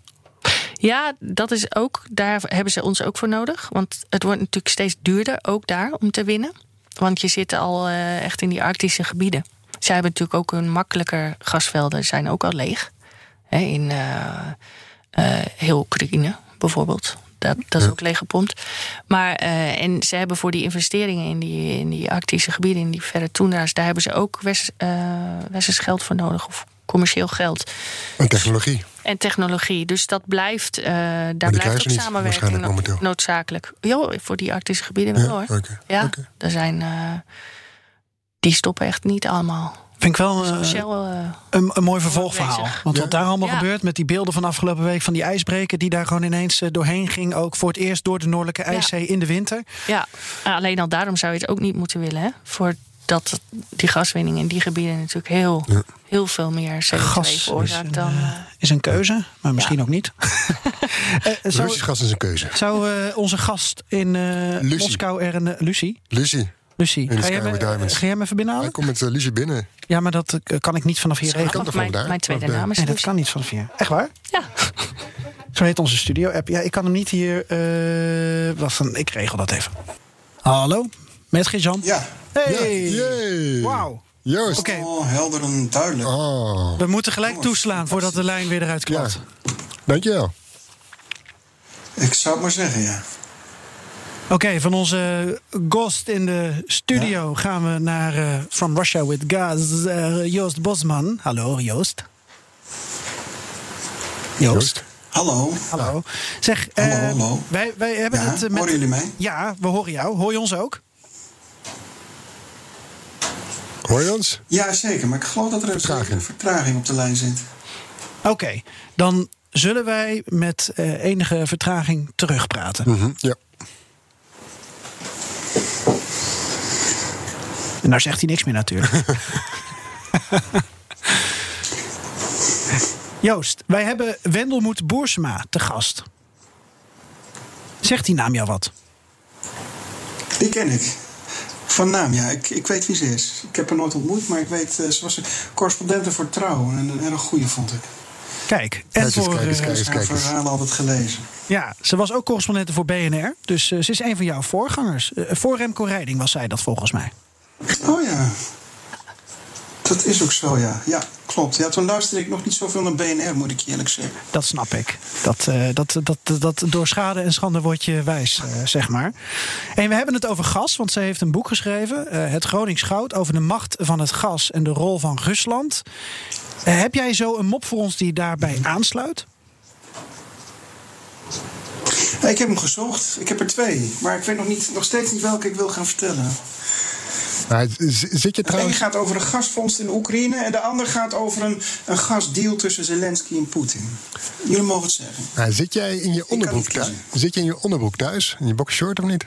Ja, dat is ook, daar hebben ze ons ook voor nodig. Want het wordt natuurlijk steeds duurder, ook daar, om te winnen. Want je zit al eh, echt in die arctische gebieden. Zij hebben natuurlijk ook een makkelijker gasvelden, zijn ook al leeg. In eh, eh, heel Oekraïne bijvoorbeeld. Dat, dat is ook leeggepompt. Maar, en ze hebben voor die investeringen in die, in die arctische gebieden, in die verre toendra's, daar hebben ze ook west, westers geld voor nodig. Of commercieel geld. En technologie. En technologie. Dus dat blijft, eh, daar blijft ook samenwerking waarschijnlijk no- momenteel. noodzakelijk. Jo, voor die arctische gebieden wel Ja, hoor. Ja, oké. er zijn. eh, die stoppen echt niet allemaal. Vind ik wel Shell, eh, een, een mooi vervolgverhaal. Want wat daar allemaal Ja. gebeurt met die beelden van afgelopen week van die ijsbreker die daar gewoon ineens doorheen ging. Ook voor het eerst door de Noordelijke IJszee in de winter. ja, alleen al daarom zou je het ook niet moeten willen. Hè? Voordat die gaswinning in die gebieden natuurlijk heel, heel veel meer CO2 Gas is veroorzaakt een, dan. eh, is een keuze, maar misschien ook niet. Eh, zou, Russisch gas is een keuze. zou eh, onze gast in eh. Moskou er een... Lucie? Lucie. Lucie, ga jij, me, ga jij hem even Hij binnenhalen? komt met uh, Lucie binnen. Ja, maar dat kan ik niet vanaf hier kan regelen. mijn, van daar? mijn tweede naam is Nee, dat kan niet vanaf hier. Echt waar? Ja. Zo heet onze studio-app. Ja, ik kan hem niet hier... eh wacht, dan, ik regel dat even. Hallo, met Gejan. Ja. Hey! Wauw. Joost. Oké, Oh, helder en duidelijk. Oh, we moeten gelijk toeslaan voordat de lijn weer eruit ja. klapt. Dankjewel. Ik zou het maar zeggen, ja. Oké, van onze ghost in de studio gaan we naar eh, From Russia with Gas, eh, Joost Bosman. Hallo, Joost. Joost. Hallo. Hallo. Zeg, Hallo, eh, hallo. Wij, wij hebben Ja, het met... horen jullie mij? Ja, we horen jou. Hoor je ons ook? Hoor je ons? Ja, zeker. Maar ik geloof dat er een Vertraging. vertraging op de lijn zit. Oké, dan zullen wij met eh, enige vertraging terugpraten. Mhm, Ja. En daar zegt hij niks meer natuurlijk. Joost, wij hebben Wendelmoed Boersema te gast. Zegt die naam jou wat? Die ken ik. Van naam, ja. Ik, ik weet wie ze is. Ik heb haar nooit ontmoet, maar ik weet... eh, ze was een correspondente voor Trouw. En een erg goede, vond ik. Kijk, en voor, kijk eens, eh, kijk Ik heb haar kijk eens. verhalen altijd gelezen. ja, ze was ook correspondente voor BNR. Dus eh, ze is een van jouw voorgangers. Eh, voor Remco Rijding was zij dat volgens mij. Oh ja. Dat is ook zo, ja. Ja, klopt. Ja, toen luisterde ik nog niet zoveel naar BNR, moet ik je eerlijk zeggen. Dat snap ik. Dat, eh, dat, dat, dat, door schade en schande word je wijs, eh, zeg maar. En we hebben het over gas, want ze heeft een boek geschreven... eh, Het Gronings Goud, over de macht van het gas en de rol van Rusland. Heb jij zo een mop voor ons die daarbij aansluit? Ja, ik heb hem gezocht. Ik heb er twee. Maar ik weet nog, niet, nog steeds niet welke ik wil gaan vertellen. Z- zit je De een trouwens... gaat over een gasvondst in Oekraïne... en de ander gaat over een, een gasdeal tussen Zelensky en Poetin. Jullie mogen het zeggen. Nou, zit jij in je onderbroek thuis? Zit je in je onderbroek thuis? In je boxershort of niet?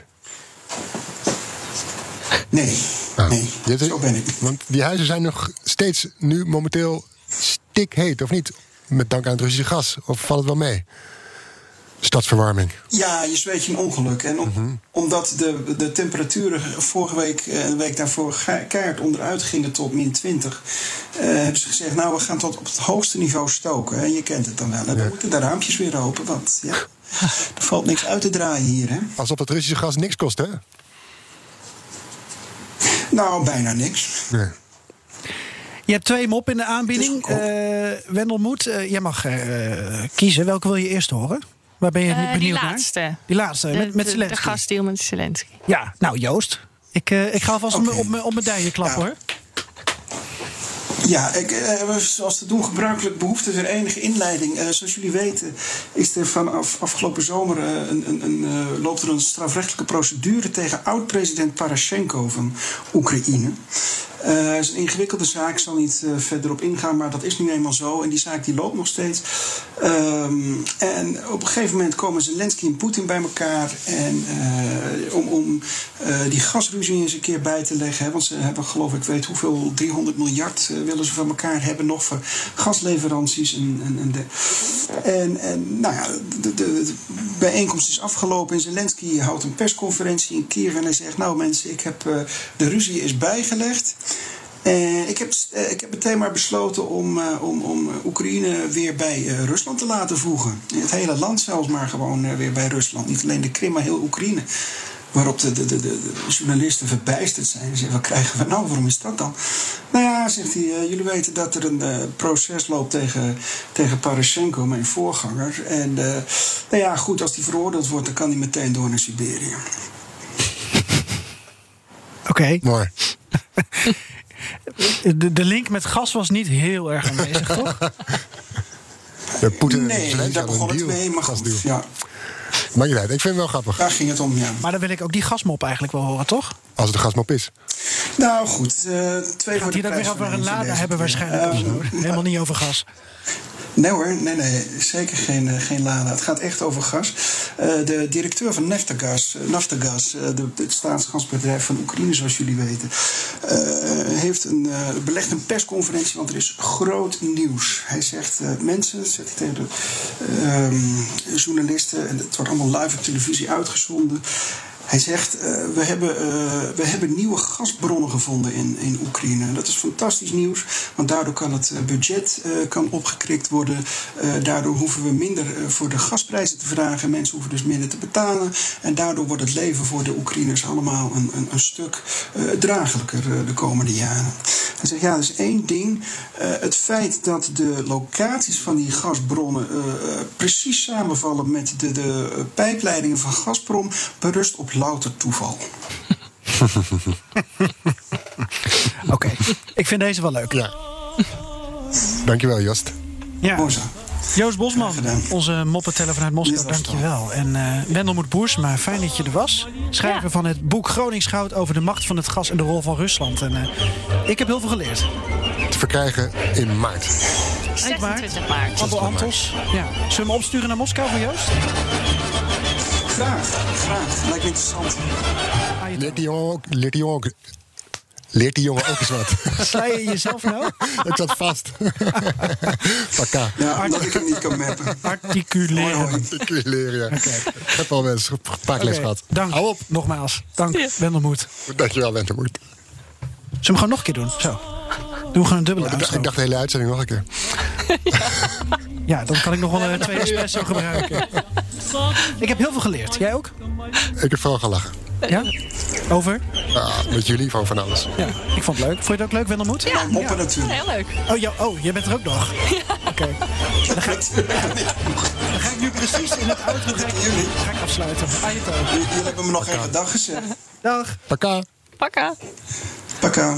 Nee, Nou, nee, zo ben ik. Want die huizen zijn nog steeds nu momenteel stikheet, of niet? Met dank aan het Russische gas. Of valt het wel mee? Stadsverwarming. Ja, je zweet je een ongeluk. En om- omdat de, de temperaturen vorige week en de week daarvoor keihard onderuit gingen tot min 20... eh, hebben ze gezegd, nou, we gaan tot op het hoogste niveau stoken. En je kent het dan wel. En dan moeten de raampjes weer open, want ja, er valt niks uit te draaien hier, hè? Alsof het Russische gas niks kost, hè? Nou, bijna niks. Nee. Je hebt twee mop in de aanbieding. Eh Wendelmoed, eh, jij mag eh, kiezen. Welke wil je eerst horen? Waar ben je die benieuwd laatste. naar? Die laatste, De, met, met de- Zelensky. De gastdeal met Zelensky. Ja, nou Joost. Ik, eh, ik ga alvast op mijn- op mijn- op mijn dijen klappen hoor. Ja, ik, eh, zoals te doen gebruikelijk behoefte er enige inleiding. Eh, zoals jullie weten is er vanaf afgelopen zomer een, een, een, eh, loopt er een strafrechtelijke procedure tegen oud-president Parashenko van Oekraïne. Eh, Het is een ingewikkelde zaak, ik zal niet eh, verder op ingaan, maar dat is nu eenmaal zo. En die zaak die loopt nog steeds. Ehm, en op een gegeven moment komen Zelensky en Poetin bij elkaar. En, eh, om om die gasruzie eens een keer bij te leggen. Hè, want ze hebben, geloof ik, weet hoeveel, 300 miljard willen ze van elkaar hebben nog voor gasleveranties. En, en, en, de, en, en nou ja, de, de, bijeenkomst is afgelopen. En Zelensky houdt een persconferentie in Kiev. En hij zegt: Nou mensen, ik heb, de ruzie is bijgelegd. Eh, ik, heb, eh, ik heb meteen maar besloten om, eh, om, om Oekraïne weer bij eh, Rusland te laten voegen. Het hele land zelfs maar gewoon eh, weer bij Rusland. Niet alleen de Krim, maar heel Oekraïne. Waarop de, de, de, de journalisten verbijsterd zijn. Ze zeggen, wat krijgen we nou? Waarom is dat dan? Nou ja, zegt hij, eh, jullie weten dat er een eh, proces loopt tegen, tegen Parashenko, mijn voorganger. En eh, nou ja, goed, als die veroordeeld wordt, dan kan hij meteen door naar Siberië. Oké. Mooi. De, de link met gas was niet heel erg aanwezig, toch? Ja, Poetin en Nee, Zelensky daar begon een het mee, maar goed. Ja, Maakt niet uit, ik vind het wel grappig. daar ging het om, ja. Maar dan wil ik ook die gasmop eigenlijk wel horen, toch? Als het de gasmop is. Nou goed, eh, twee voor Gaat de hij dat weer prijs over van een lada hebben waarschijnlijk zo. Helemaal niet over gas. Nee hoor, nee, nee, zeker geen, eh, geen Lada. Het gaat echt over gas. Eh, de directeur van Naftagas, eh, het staatsgasbedrijf van Oekraïne, zoals jullie weten, heeft een, een persconferentie, want er is groot nieuws. Hij zegt, mensen, zegt hij tegen de ehm, journalisten, en het wordt allemaal live op televisie uitgezonden. Hij zegt, eh, we, hebben, eh, we hebben nieuwe gasbronnen gevonden in, in Oekraïne. Dat is fantastisch nieuws, want daardoor kan het eh, budget kan opgekrikt worden. Daardoor hoeven we minder voor de gasprijzen te vragen. Mensen hoeven dus minder te betalen. En daardoor wordt het leven voor de Oekraïners allemaal een, een, een stuk draaglijker de komende jaren. Hij zegt, ja, er is één ding. Het feit dat de locaties van die gasbronnen precies samenvallen met de, de pijpleidingen van Gazprom berust op louter toeval. Oké, ik vind deze wel leuk. Ja. Dankjewel, Jost. Ja. Joost Bosman, onze moppenteller vanuit Moskou, dankjewel. En eh Wendelmoed Boersma, fijn dat je er was. Schrijver van het boek Groningsgoud over de macht van het gas en de rol van Rusland. En eh, ik heb heel veel geleerd. Te verkrijgen in maart. Eind maart. 26 maart. Appel Antos. Ja. Zullen we hem opsturen naar Moskou voor Joost? Graag, graag. Lijkt me interessant. Leert die jongen ook, leert die jongen ook, leert die jongen ook eens wat. Sla je jezelf nou? ik zat vast. Paka. Ja, omdat ik hem niet kan mappen. Articuleren. Articuleren, ja. Ik heb al wel eens een paar les gehad. Dank. Hou op. Nogmaals. Dank, Wendelmoed. Dankjewel, Lentemoed. Zullen we hem gewoon nog een keer doen? Zo. Doen we gewoon een dubbele Ik dacht, outro. ik dacht de hele uitzending nog een keer. Ja, dan kan ik nog wel een twee espresso gebruiken. Ik heb heel veel geleerd. Jij ook? Ik heb vooral gelachen. Ja? Over? Ja, met jullie van van alles. Ja, ik vond het leuk. Vond je het ook leuk, Wendelmoed? Ja, Moppen natuurlijk. heel leuk. Oh, ja, oh, jij bent er ook nog? Oké. Dan, ga ik, dan ga ik nu precies in het outro ga ik, ga ik afsluiten. Jullie hebben me nog even dag gezegd. Dag. Paka. Pakka. Pakka.